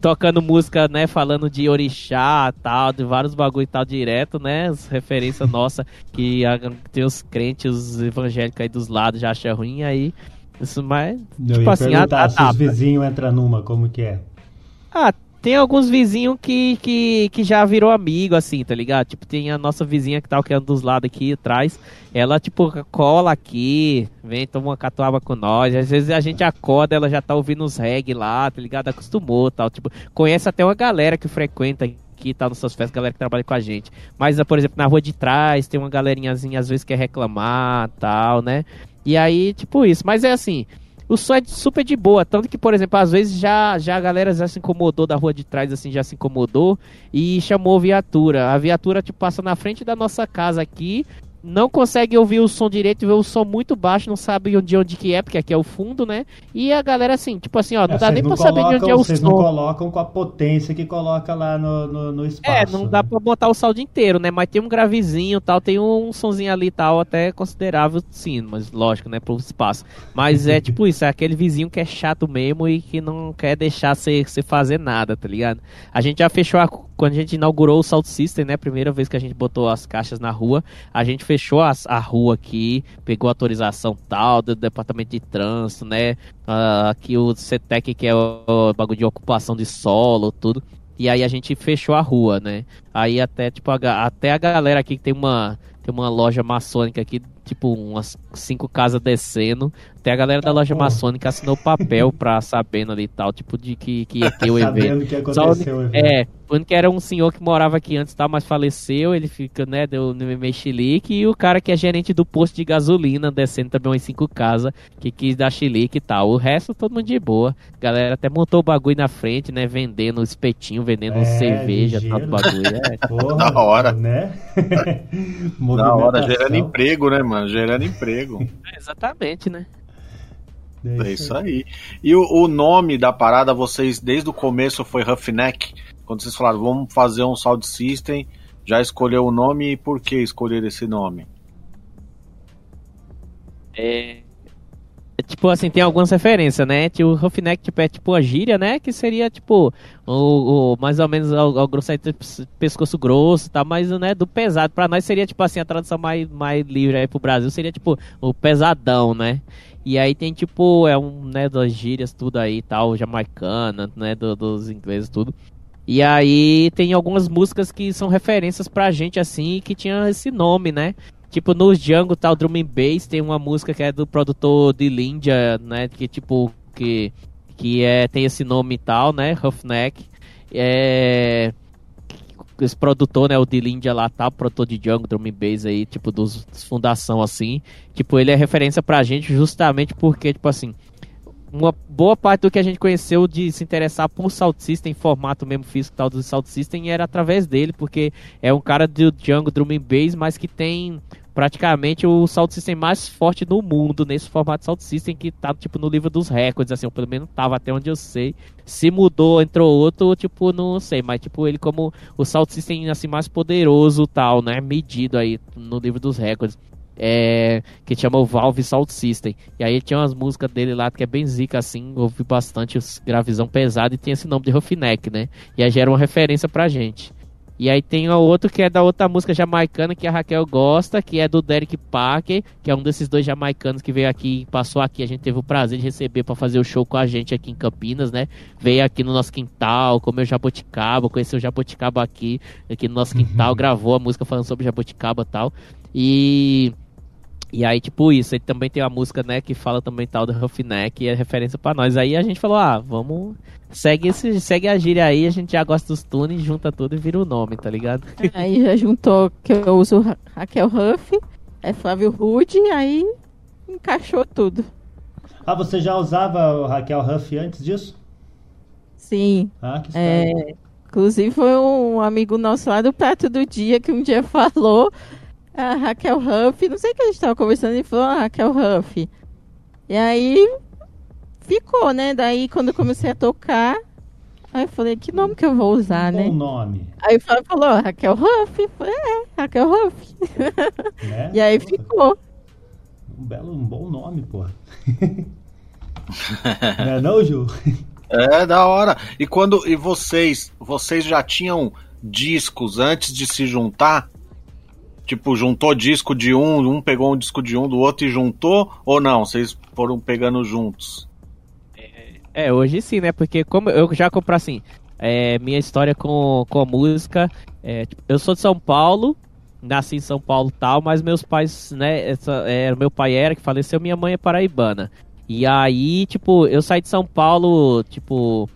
tocando música, né, falando de orixá, tal, de vários bagulho e tal direto, né, as referências nossa que a, tem os crentes, os evangélicos aí dos lados já acham ruim aí. Isso mais, Eu tipo assim, a, a, se os vizinhos entram numa, como que é? Ah, tem alguns vizinhos que, que, que já virou amigo, assim, tá ligado? Tipo, tem a nossa vizinha que tá aqui dos lados aqui atrás. Ela, tipo, cola aqui, vem, toma uma catuaba com nós. Às vezes a gente acorda, ela já tá ouvindo os reggae lá, tá ligado? Acostumou tal. Tipo, conhece até uma galera que frequenta aqui, tá, nas suas festas, galera que trabalha com a gente. Mas, por exemplo, na rua de trás, tem uma galerinhazinha, às vezes, quer reclamar, tal, né? E aí, tipo isso. Mas é assim, o som é super de boa, tanto que, por exemplo, às vezes já, já a galera já se incomodou da rua de trás, assim, já se incomodou e chamou viatura. A viatura, tipo, passa na frente da nossa casa aqui, não consegue ouvir o som direito, vê o som muito baixo, não sabe de onde que é, porque aqui é o fundo, né? E a galera assim, tipo assim, ó, não é, dá nem pra colocam, saber de onde é o som. Vocês não colocam com a potência que coloca lá no, no, no espaço. É, não né? dá pra botar o saldo inteiro, né? Mas tem um gravezinho tal, tem um sonzinho ali tal, até considerável, sim, mas lógico, né, pro espaço. Mas é tipo isso, é aquele vizinho que é chato mesmo e que não quer deixar você fazer nada, tá ligado? A gente já fechou a quando a gente inaugurou o Salt System, né, primeira vez que a gente botou as caixas na rua, a gente fechou as, a rua aqui, pegou autorização tal do departamento de trânsito, né, uh, aqui o CETEC que é o, o bagulho de ocupação de solo, tudo. E aí a gente fechou a rua, né? Aí até tipo a, até a galera aqui que tem uma tem uma loja maçônica aqui, tipo umas cinco casas descendo, até a galera da loja maçônica assinou papel pra sabendo ali e tal, tipo, de que, que ia ter o evento. que aconteceu Só, o evento. É, quando que era um senhor que morava aqui antes, tá, mas faleceu, ele fica, né, deu meio chilique, e o cara que é gerente do posto de gasolina, descendo também umas cinco casas, que quis dar chilique e tal. O resto, todo mundo de boa. A galera até montou o bagulho na frente, né, vendendo espetinho, vendendo é, cerveja, tal do bagulho. É. Porra, da hora. Né? da hora, gerando emprego, né, mano? Gerando emprego. É, exatamente, né? É, isso aí. E o, o, nome da parada, vocês desde o começo foi Roughneck? Quando vocês falaram, vamos fazer um sound system, já escolheu o nome e por que escolher esse nome? É, tipo assim, tem algumas referências, né? Tipo, o Roughneck tipo, é tipo a gíria, né? Que seria tipo o, o mais ou menos o, o grosso pescoço grosso, tá? Mas né, do pesado. Pra nós seria tipo assim, a tradução mais, mais livre aí pro Brasil seria tipo o pesadão, né? E aí tem tipo, é um, né, das gírias, tudo aí tal, jamaicana, né, do, dos ingleses, tudo. E aí tem algumas músicas que são referências pra gente, assim, que tinha esse nome, né? Tipo, no Django, tal, Drum and Bass, tem uma música que é do produtor de Lindia, né? Que, tipo, que, que é, tem esse nome e tal, né? Roughneck. É esse produtor, né, o de Lindia lá, tá, produtor de Django, Drum Bass aí, tipo, dos, dos fundação, assim, tipo, ele é referência pra gente justamente porque, tipo assim, uma boa parte do que a gente conheceu de se interessar por Salt System, formato mesmo físico tal do Salt System, era através dele, porque é um cara do Django Drum Bass, mas que tem praticamente o Salt System mais forte do mundo nesse formato Salt System que tá tipo no livro dos recordes, assim, ou pelo menos tava até onde eu sei. Se mudou, entrou outro, tipo, não sei, mas tipo ele como o Salt System assim mais poderoso, tal, né, medido aí no livro dos recordes. É, que chama o Valve Salt System. E aí tinha umas músicas dele lá que é bem zica assim, ouvi bastante gravizão pesado e tem esse nome de Roughneck, né? E aí gera uma referência pra gente. E aí tem o outro que é da outra música jamaicana que a Raquel gosta, que é do Derek Parker, que é um desses dois jamaicanos que veio aqui, passou aqui, a gente teve o prazer de receber para fazer o show com a gente aqui em Campinas, né? Veio aqui no nosso quintal, comeu jabuticaba, conheceu o jabuticaba aqui, aqui no nosso quintal, uhum. gravou a música falando sobre jabuticaba e tal. E e aí, tipo isso, ele também tem uma música, né, que fala também tal do Roughneck, e é referência para nós. Aí a gente falou, ah, vamos, segue, esse, segue a gíria aí, a gente já gosta dos tunes, junta tudo e vira o nome, tá ligado? Aí já juntou que eu uso Raquel Huff, é Flávio Rude, aí encaixou tudo. Ah, você já usava o Raquel Huff antes disso? Sim. Ah, que é, Inclusive foi um amigo nosso lá do Prato do Dia que um dia falou a Raquel Huff, não sei o que a gente tava conversando, ele falou a Raquel Huff. E aí ficou, né? Daí quando eu comecei a tocar, aí eu falei, que nome que eu vou usar, um né? Bom nome. Aí o Flávio falou, Raquel Huff. falei, é, Raquel Huff. É? e aí ficou. Um belo, um bom nome, pô. não é não, Ju? É, da hora. E quando e vocês, vocês já tinham discos antes de se juntar? Tipo, juntou disco de um, um pegou um disco de um do outro e juntou? Ou não? Vocês foram pegando juntos? É, hoje sim, né? Porque como eu já comprei assim, é, minha história com, com música, é, tipo, eu sou de São Paulo, nasci em São Paulo tal, mas meus pais, né, essa, é, meu pai era que faleceu, minha mãe é paraibana. E aí, tipo, eu saí de São Paulo, tipo,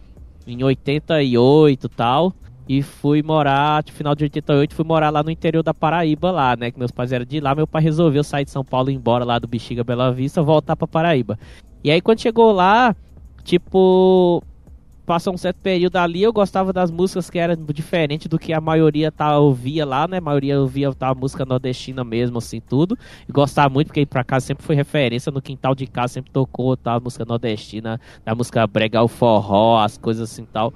em 88 tal, e fui morar, no final de 88, fui morar lá no interior da Paraíba, lá, né? Que meus pais eram de lá. Meu pai resolveu sair de São Paulo, ir embora lá do Bexiga Bela Vista, voltar pra Paraíba. E aí, quando chegou lá, tipo, passou um certo período ali, eu gostava das músicas que eram diferente do que a maioria tá, ouvia lá, né? A maioria ouvia tá, a música nordestina mesmo, assim, tudo. E gostava muito, porque pra casa sempre foi referência, no quintal de casa sempre tocou tá, música nordestina, a música brega, o forró, as coisas assim tal.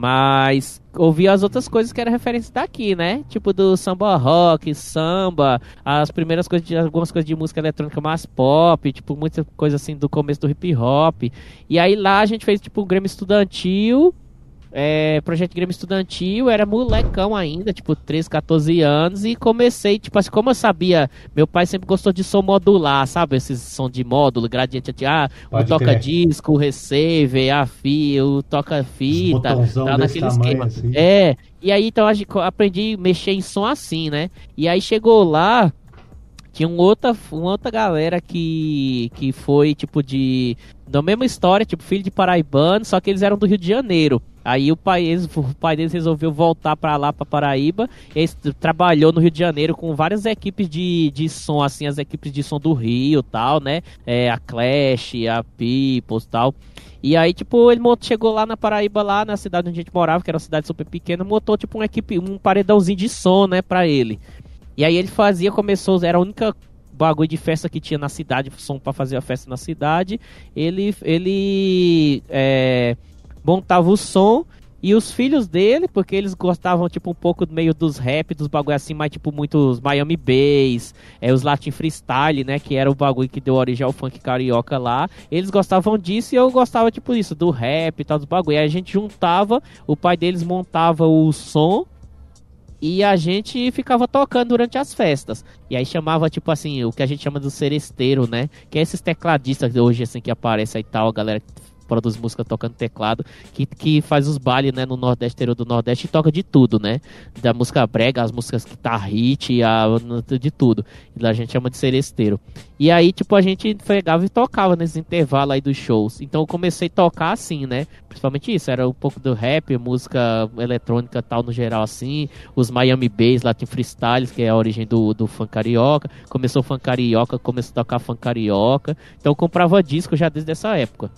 Mas ouvi as outras coisas que era referência daqui, né? Tipo do samba rock, samba, as primeiras coisas de algumas coisas de música eletrônica mais pop, tipo muita coisa assim do começo do hip hop. E aí lá a gente fez tipo um Grêmio estudantil é, projeto de Grêmio Estudantil, era molecão ainda, tipo 13, 14 anos, e comecei, tipo assim, como eu sabia, meu pai sempre gostou de som modular, sabe? Esses som de módulo, gradiente, ah, o toca-disco, o receiver, a fio, o toca-fita, tá naquele esquema. Assim. É, e aí então aprendi a mexer em som assim, né? E aí chegou lá, tinha um outra, uma outra galera que, que foi, tipo, de. Da mesma história, tipo, filho de paraibano, só que eles eram do Rio de Janeiro. Aí o pai, eles, o pai deles resolveu voltar para lá, para Paraíba. E trabalhou no Rio de Janeiro com várias equipes de, de som, assim, as equipes de som do Rio tal, né? É, a Clash, a Peoples tal. E aí, tipo, ele chegou lá na Paraíba, lá na cidade onde a gente morava, que era uma cidade super pequena, montou, tipo, uma equipe, um paredãozinho de som, né, pra ele. E aí ele fazia, começou, era a única bagulho de festa que tinha na cidade, som para fazer a festa na cidade. Ele, ele é, montava o som e os filhos dele, porque eles gostavam, tipo, um pouco meio dos rap, dos bagulho assim, mais tipo muitos Miami Bass, é, os Latin Freestyle, né? Que era o bagulho que deu origem ao funk carioca lá. Eles gostavam disso e eu gostava, tipo, isso, do rap e tal, dos bagulho. Aí a gente juntava, o pai deles montava o som e a gente ficava tocando durante as festas. E aí chamava, tipo assim, o que a gente chama do seresteiro, né? Que é esses tecladistas hoje, assim, que aparecem e tal, a galera produz música tocando teclado, que, que faz os bailes, né, no Nordeste, interior do Nordeste, e toca de tudo, né? Da música brega, as músicas que tá hit, a, de tudo. E a gente chama de seresteiro. E aí, tipo, a gente pegava e tocava nesses intervalos aí dos shows. Então eu comecei a tocar assim, né? Principalmente isso, era um pouco do rap, música eletrônica tal no geral assim, os Miami Bass, Latin Freestyles, que é a origem do, do funk carioca. Começou funk carioca, começou a tocar funk carioca. Então eu comprava disco já desde essa época.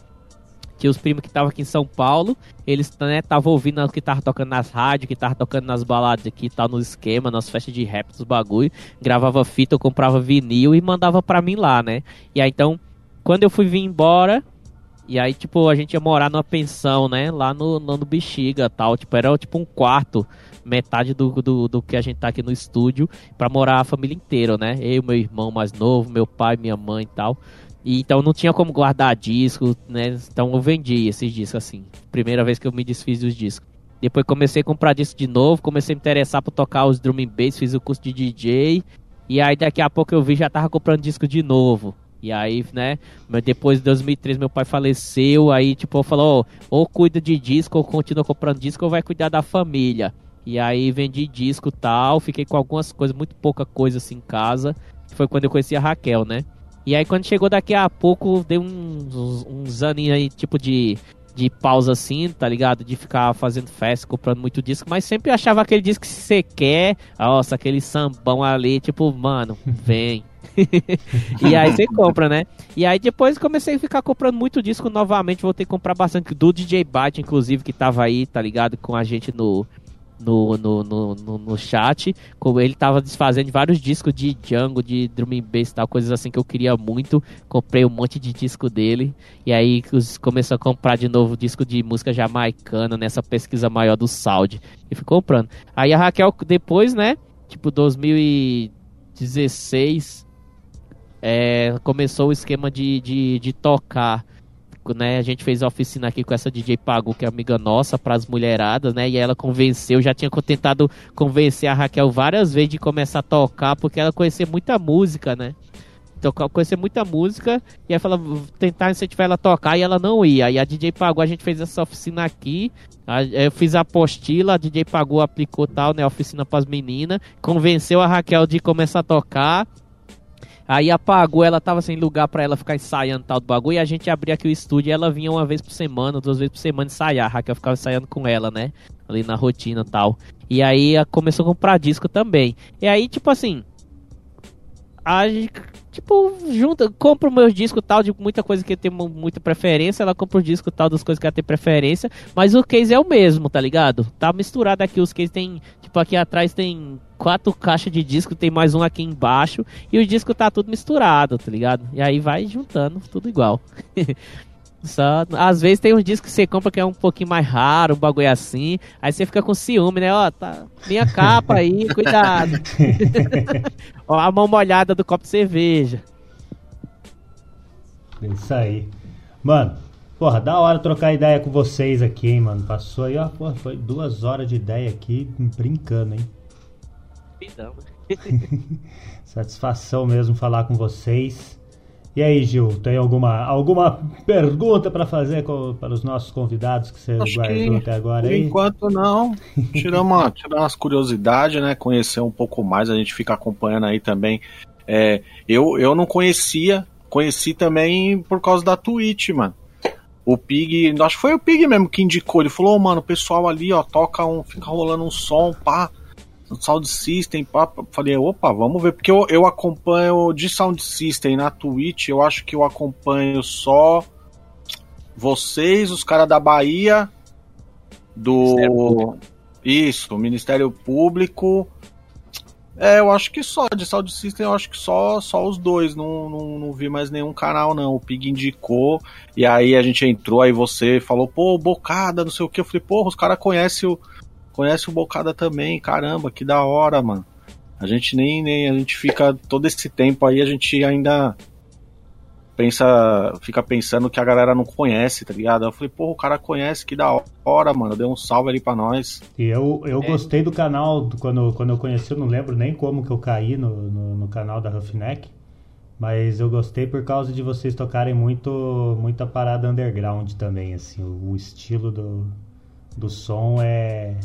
Tinha os primos que estavam aqui em São Paulo, eles estavam né, ouvindo o que tava tocando nas rádios, que tava tocando nas baladas aqui, tal, no esquema, nas festas de rap, dos bagulho. Gravava fita, eu comprava vinil e mandava pra mim lá, né? E aí então, quando eu fui vir embora, e aí, tipo, a gente ia morar numa pensão, né? Lá no, no, no Bexiga tal. Tipo, era tipo um quarto, metade do, do, do que a gente tá aqui no estúdio, pra morar a família inteira, né? Eu, meu irmão mais novo, meu pai, minha mãe e tal. E, então não tinha como guardar disco, né? Então eu vendi esses discos assim. Primeira vez que eu me desfiz dos discos. Depois comecei a comprar disco de novo, comecei a me interessar por tocar os drum and bass, fiz o curso de DJ. E aí daqui a pouco eu vi já tava comprando disco de novo. E aí, né, depois de 2003 meu pai faleceu, aí tipo, falou, ou cuida de disco, ou continua comprando disco, ou vai cuidar da família. E aí vendi disco tal, fiquei com algumas coisas, muito pouca coisa assim em casa. Foi quando eu conheci a Raquel, né? E aí quando chegou daqui a pouco, deu uns, uns, aninhos aí, tipo de, de pausa assim, tá ligado? De ficar fazendo festa, comprando muito disco, mas sempre achava aquele disco que você quer, nossa, aquele sambão ali, tipo, mano, vem. e aí você compra, né? E aí depois comecei a ficar comprando muito disco novamente. Voltei a comprar bastante do DJ Byte, inclusive, que tava aí, tá ligado? Com a gente no, no, no, no, no, no chat. Como ele tava desfazendo vários discos de Django, de Drum and Bass tal, coisas assim que eu queria muito. Comprei um monte de disco dele. E aí começou a comprar de novo disco de música jamaicana nessa pesquisa maior do Sound. E fui comprando. Aí a Raquel, depois, né? Tipo, 2016 é, começou o esquema de, de, de tocar. Né, a gente fez a oficina aqui com essa DJ Pago, que é amiga nossa, para as mulheradas, né? E ela convenceu, já tinha tentado convencer a Raquel várias vezes de começar a tocar, porque ela conhecia muita música, né? Então, conhecer muita música, e aí falou, tentar incentivar ela a tocar, e ela não ia. E a DJ Pagou, a gente fez essa oficina aqui, eu fiz a apostila, a DJ Pagou aplicou tal, né? Oficina para as meninas, convenceu a Raquel de começar a tocar, Aí apagou, ela tava sem lugar para ela ficar ensaiando tal do bagulho. E a gente abria aqui o estúdio e ela vinha uma vez por semana, duas vezes por semana ensaiar. A Raquel ficava ensaiando com ela, né? Ali na rotina tal. E aí começou a comprar disco também. E aí, tipo assim. A gente, tipo, junta, compra os meus discos tal, de muita coisa que tem muita preferência. Ela compra o disco tal das coisas que ela tem preferência. Mas o case é o mesmo, tá ligado? Tá misturado aqui. Os cases tem. Tipo, aqui atrás tem quatro caixas de disco, tem mais um aqui embaixo, e o disco tá tudo misturado, tá ligado? E aí vai juntando tudo igual. Só, às vezes tem uns discos que você compra que é um pouquinho mais raro, um bagulho assim. Aí você fica com ciúme, né? Ó, tá minha capa aí, cuidado. Ó, a mão molhada do copo de cerveja. É isso aí. Mano, porra, da hora trocar ideia com vocês aqui, hein, mano. Passou aí, ó, porra, foi duas horas de ideia aqui, brincando, hein. Satisfação mesmo falar com vocês. E aí, Gil, tem alguma, alguma pergunta para fazer com, para os nossos convidados que você Acho guardou que, até agora por aí? enquanto não. Tirar uma, tirar umas curiosidades, né? Conhecer um pouco mais, a gente fica acompanhando aí também. É, eu, eu não conhecia, conheci também por causa da Twitch, mano. O Pig, acho que foi o Pig mesmo que indicou. Ele falou, oh, mano, o pessoal ali, ó, toca um, fica rolando um som, pá Sound System, falei, opa, vamos ver, porque eu, eu acompanho de Sound System na Twitch, eu acho que eu acompanho só vocês, os caras da Bahia, do. Isso, Ministério Público. É, eu acho que só, de Sound System, eu acho que só, só os dois, não, não, não vi mais nenhum canal, não. O Pig indicou, e aí a gente entrou, aí você falou, pô, bocada, não sei o que. Eu falei, porra, os caras conhecem o conhece o Bocada também, caramba, que da hora, mano. A gente nem, nem a gente fica todo esse tempo aí, a gente ainda pensa, fica pensando que a galera não conhece, tá ligado? Eu falei, pô, o cara conhece, que da hora, mano. Deu um salve ali pra nós. E eu, eu é. gostei do canal, quando, quando eu conheci, eu não lembro nem como que eu caí no, no, no canal da Roughneck. Mas eu gostei por causa de vocês tocarem muito muita parada underground também, assim, o, o estilo do, do som é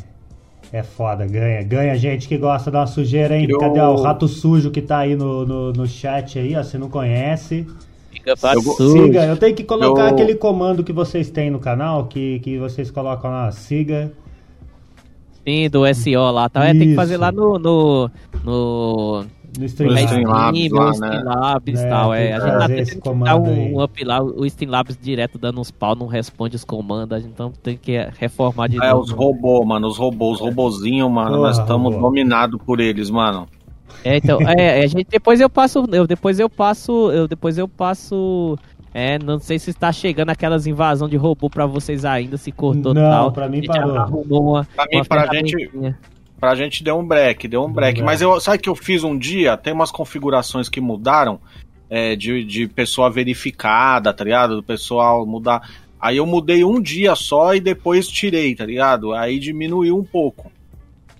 é foda, ganha. Ganha gente que gosta da sujeira, hein? Eu... Cadê o rato sujo que tá aí no, no, no chat aí, ó? Você não conhece. Siga, eu, siga. Eu tenho que colocar eu... aquele comando que vocês têm no canal, que, que vocês colocam lá, siga. Sim, do SO lá, tá? É, tem que fazer lá no, no, no No É Streamlabs. Streamlabs Steam, lá, o né? Streamlabs e É, tal. tem É, a gente tá tentando dar um, aí. up lá, o Streamlabs direto dando uns pau, não responde os comandos, então tem que reformar de É, novo. os robôs, mano, os robôs, os robozinhos, mano, Porra, nós estamos dominados por eles, mano. É, então, é, a gente, depois eu passo, eu, depois eu passo, eu, depois eu passo, é, não sei se está chegando aquelas invasão de robô pra vocês ainda, se cortou Não, tal. pra mim parou. uma, Pra mim, uma pra gente-. Pra gente deu um break, deu um break. Mas eu, sabe que eu fiz um dia? Tem umas configurações que mudaram é, de, de pessoa verificada, tá ligado? Do pessoal mudar. Aí eu mudei um dia só e depois tirei, tá ligado? Aí diminuiu um pouco.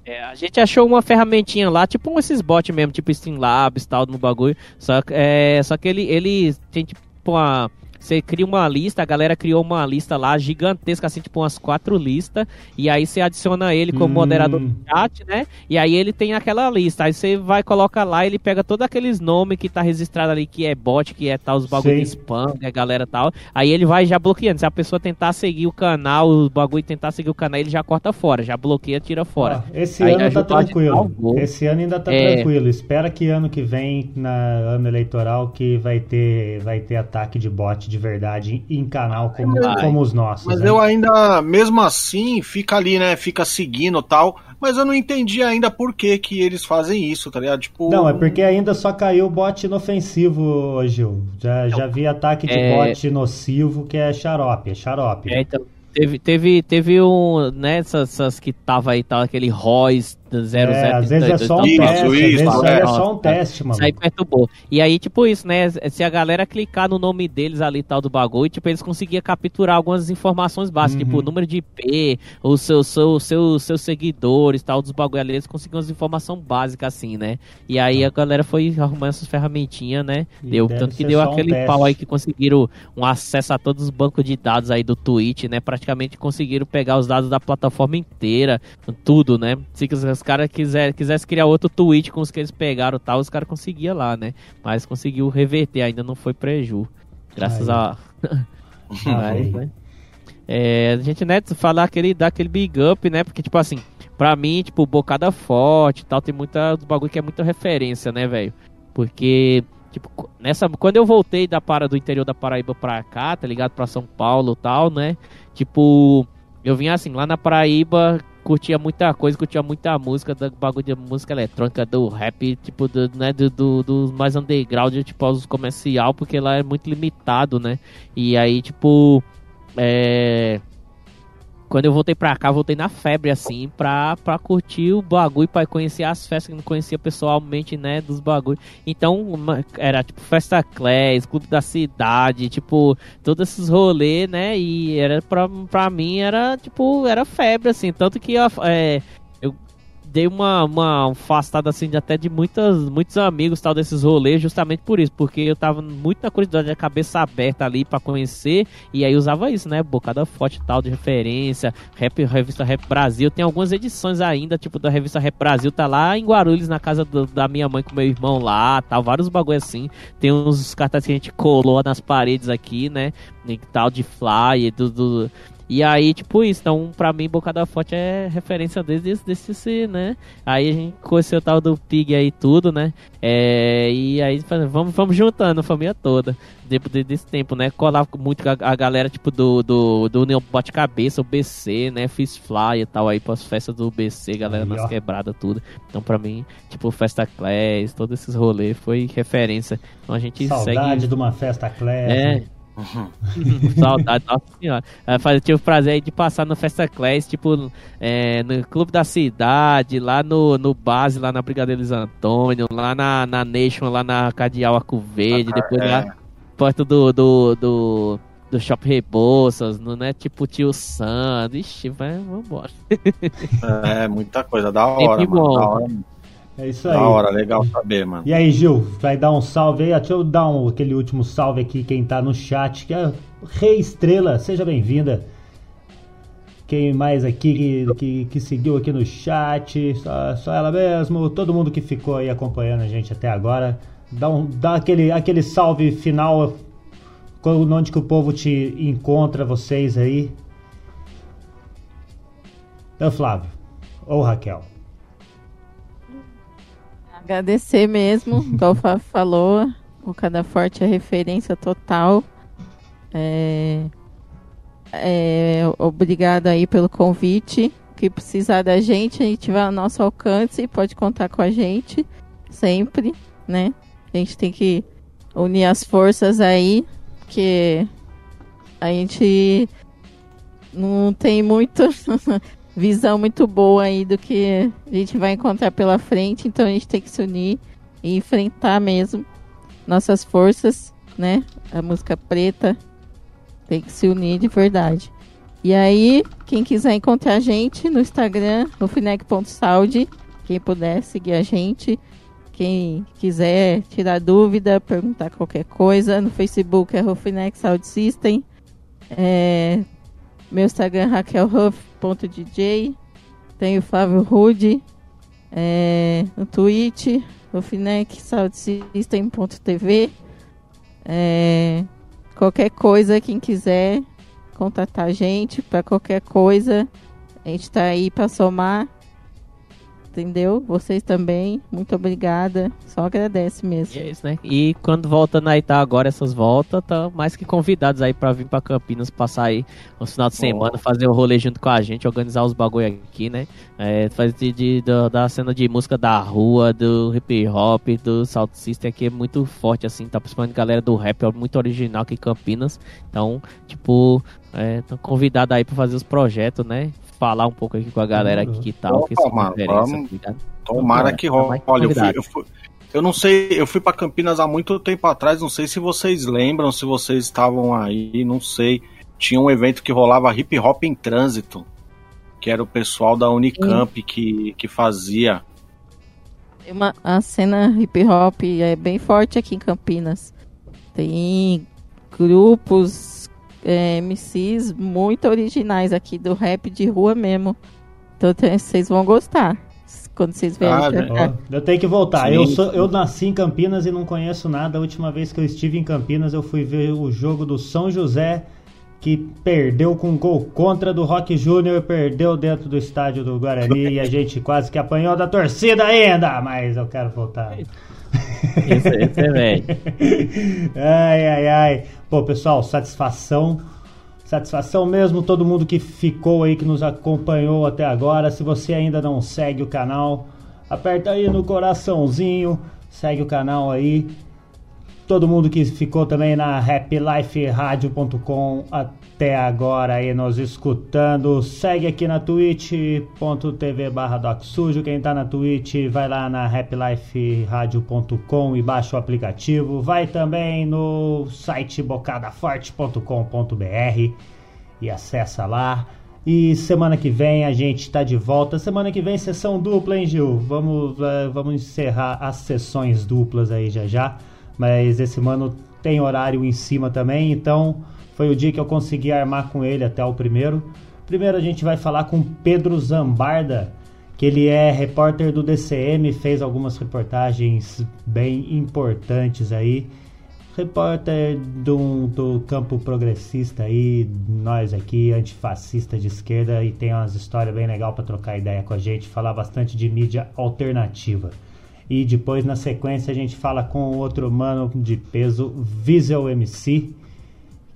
É, a gente achou uma ferramentinha lá, tipo um esses bots mesmo, tipo Streamlabs e tal, no bagulho. Só, que- é, só que ele, ele tem tipo uma. Você cria uma lista, a galera criou uma lista lá gigantesca, assim, tipo umas quatro listas, e aí você adiciona ele como Hum. moderador do chat, né? E aí ele tem aquela lista. Aí você vai, coloca lá, ele pega todos aqueles nomes que tá registrado ali, que é bot, que é tal, os bagulho de spam, que é galera tal. Aí ele vai já bloqueando. Se a pessoa tentar seguir o canal, o bagulho tentar seguir o canal, ele já corta fora, já bloqueia, tira fora. Ó, esse Aí ano tá tranquilo. Esse ano ainda tá É. tranquilo. Espera que ano que vem, na ano eleitoral, que vai ter, vai ter ataque de bot de verdade em canal como, como os nossos. Mas né? eu ainda, mesmo assim, fica ali, né? Fica seguindo tal. Mas eu não entendi ainda por que, que eles fazem isso, tá ligado? Tipo. Não, é porque ainda só caiu bot inofensivo, Gil. Já, já vi ataque de É. bot nocivo que é xarope, é xarope. É, então, teve, teve, teve um, né, essas, essas que tava aí, tal, aquele Royce 00. É, às vezes é só um Isso, teste, às vezes isso, aí é é. só um teste, mano. Isso aí perturbou. E aí, tipo isso, né? Se a galera clicar no nome deles ali tal do bagulho, tipo, eles conseguiam capturar algumas informações básicas, Uhum. tipo, o número de IP, os seus seu, seu, seus seguidores tal, dos bagulho ali, eles conseguiam as informações básicas, assim, né? E aí a galera foi arrumando essas ferramentinhas, né? E Deu, tanto que deu um aquele teste. pau aí que conseguiram um acesso a todos os bancos de dados aí do Twitch, né? Praticamente conseguiram pegar os dados da plataforma inteira, tudo, né? Se os os caras quiser, quisessem criar outro tweet com os que eles pegaram e tal, os caras conseguiam lá, né? Mas conseguiu reverter, ainda não foi preju. Graças Aí. a. Mas, né? É, a gente, né, falar aquele, dar aquele big up, né? Porque, tipo assim, pra mim, tipo, bocada forte e tal, tem muita bagulho que é muita referência, né, velho? Porque, tipo, nessa, quando eu voltei da para do interior da Paraíba pra cá, tá ligado? Pra São Paulo e tal, né? Tipo, eu vinha assim, lá na Paraíba, curtia muita coisa, curtia muita música, do bagulho de música eletrônica, do rap, tipo, do, né, do, do, dos mais underground, tipo, aos comercial, porque lá é muito limitado, né? E aí, tipo, é... Quando eu voltei pra cá, voltei na febre, assim, pra, pra curtir o bagulho, pra conhecer as festas que não conhecia pessoalmente, né, dos bagulhos. Então, uma- era tipo Festa Class, Clube da Cidade, tipo, todos esses rolês, né, e era pra, pra mim, era, tipo, era febre, assim, tanto que é, dei uma, uma afastada, assim, de até de muitas, muitos amigos, tal, desses rolês, justamente por isso, porque eu tava muito na curiosidade, a cabeça aberta ali pra conhecer, e aí usava isso, né? Bocada forte tal de referência, rap, revista Rap Brasil. Tem algumas edições ainda, tipo da revista Rap Brasil, tá lá em Guarulhos, na casa do- da minha mãe com meu irmão lá, tal, vários bagulho assim. Tem uns cartazes que a gente colou nas paredes aqui, né? E tal de flyer, do, do- E aí, tipo isso, então pra mim Bocada Forte é referência desde esse, desse, esse, né? Aí a gente conheceu o tal do Pig aí tudo, né? É, e aí vamos, vamos juntando a família toda depois de- desse tempo, né? Colava muito com a, a galera, tipo, do, do, do União Bote Cabeça, o BC, né? Fiz fly e tal aí pras festas do BC, galera Aí, nas ó. quebradas, tudo. Então, pra mim, tipo, Festa Class, todos esses rolês foi referência. Então a gente Saudade segue. de uma festa class. É. né? Saudade, nossa senhora. É, Eu tive o prazer de passar no Festa Class, tipo, é, no Clube da Cidade, lá no, no base, lá na Brigadeiro Luiz Antônio, lá na, na Nation, lá na Cadeal Arco Verde, depois é. lá perto do, do, do, do Shopping Rebouças, no, né? Tipo Tio Sam. Ixi, vai, vambora. É, muita coisa. Da hora, mano. Da hora, É isso aí. da hora, legal saber, mano. E aí, Gil, vai dar um salve aí? Deixa eu dar um, aquele último salve aqui, quem tá no chat, que é Rei Estrela, seja bem-vinda. Quem mais aqui que, que, que seguiu aqui no chat, só, só ela mesmo, todo mundo que ficou aí acompanhando a gente até agora. Dá, um, dá aquele, aquele salve final, onde que o povo te encontra, vocês aí. É o Flávio, ou Raquel. Agradecer mesmo, igual o Fábio falou, o Cada Forte é referência total. É, é, obrigado aí pelo convite. Que precisar da gente, a gente vai ao nosso alcance, pode contar com a gente sempre, né? A gente tem que unir as forças aí, que a gente não tem muito visão muito boa aí do que a gente vai encontrar pela frente, então a gente tem que se unir e enfrentar mesmo nossas forças, né? A música preta tem que se unir de verdade. E aí, quem quiser encontrar a gente no Instagram, no finec.saud, quem puder seguir a gente, quem quiser tirar dúvida, perguntar qualquer coisa, no Facebook é Rufinex Sound System. É, meu Instagram é raquelhuff.dj. Tem o Flávio Rude. É, no Twitch, Rufinex Sound System.tv. É, qualquer coisa, quem quiser contatar a gente para qualquer coisa, a gente está aí para somar entendeu? Vocês também, muito obrigada. Só agradece mesmo. E é isso, né? E quando volta na Itá agora, essas voltas, tá mais que convidados aí pra vir pra Campinas, passar aí no final de semana, oh. fazer o um rolê junto com a gente, organizar os bagulho aqui, né? É, fazer de, de, da cena de música da rua, do hip hop, do Salt System aqui é muito forte, assim, tá? Principalmente galera do rap, é muito original aqui em Campinas. Então, tipo, é, tô convidado aí pra fazer os projetos, né? Falar um pouco aqui com a galera aqui que tal, Opa, que essa mano, vamos... Tá Tomara que rola. Olha, eu fui, eu fui, eu não sei, eu fui para Campinas há muito tempo atrás, não sei se vocês lembram, se vocês estavam aí, não sei. Tinha um evento que rolava hip hop em trânsito, que era o pessoal da Unicamp que, que fazia. Uma, a cena hip hop é bem forte aqui em Campinas. Tem grupos é, MCs muito originais aqui do rap de rua mesmo. Então vocês vão gostar quando vocês vierem. Ah, eu tenho que voltar. Eu, sou, eu nasci em Campinas e não conheço nada. A última vez que eu estive em Campinas, eu fui ver o jogo do São José, que perdeu com gol contra do Rock Júnior, perdeu dentro do estádio do Guarani e a gente quase que apanhou da torcida ainda. Mas eu quero voltar. Isso, isso é ai, ai, ai. Pô, pessoal, satisfação. Satisfação mesmo, todo mundo que ficou aí, que nos acompanhou até agora. Se você ainda não segue o canal, aperta aí no coraçãozinho, segue o canal aí. Todo mundo que ficou também na happyliferadio.com até agora aí nos escutando. Segue aqui na twitch.tv barra docsujo. Quem tá na Twitch vai lá na happyliferadio.com e baixa o aplicativo. Vai também no site bocadaforte.com.br e acessa lá. E semana que vem a gente tá de volta. Semana que vem sessão dupla, hein, Gil? Vamos, uh, vamos encerrar as sessões duplas aí já já. Mas esse mano tem horário em cima também, então foi o dia que eu consegui armar com ele até o primeiro. Primeiro a gente vai falar com Pedro Zambarda, que ele é repórter do DCM, fez algumas reportagens bem importantes aí. Repórter do, do campo progressista aí, nós aqui, antifascista de esquerda, e tem umas histórias bem legal para trocar ideia com a gente, falar bastante de mídia alternativa. E depois, na sequência, a gente fala com outro mano de peso, Visual MC,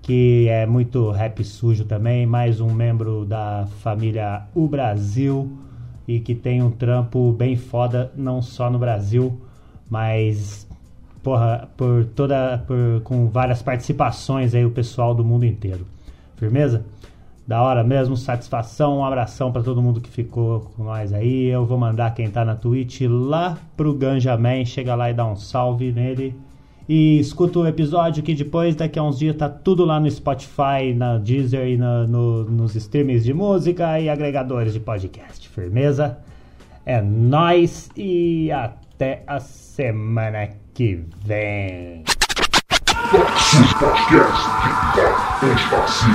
que é muito rap sujo também, mais um membro da família O Brasil e que tem um trampo bem foda, não só no Brasil, mas porra, por toda por, com várias participações aí o pessoal do mundo inteiro. Firmeza? Da hora mesmo, satisfação, um abração para todo mundo que ficou com nós aí. Eu vou mandar quem tá na Twitch lá pro Ganjaman, chega lá e dá um salve nele e escuta o episódio que depois, daqui a uns dias, tá tudo lá no Spotify, na Deezer e na, no, nos streams de música e agregadores de podcast. Firmeza? É nós e até a semana que vem. Podcast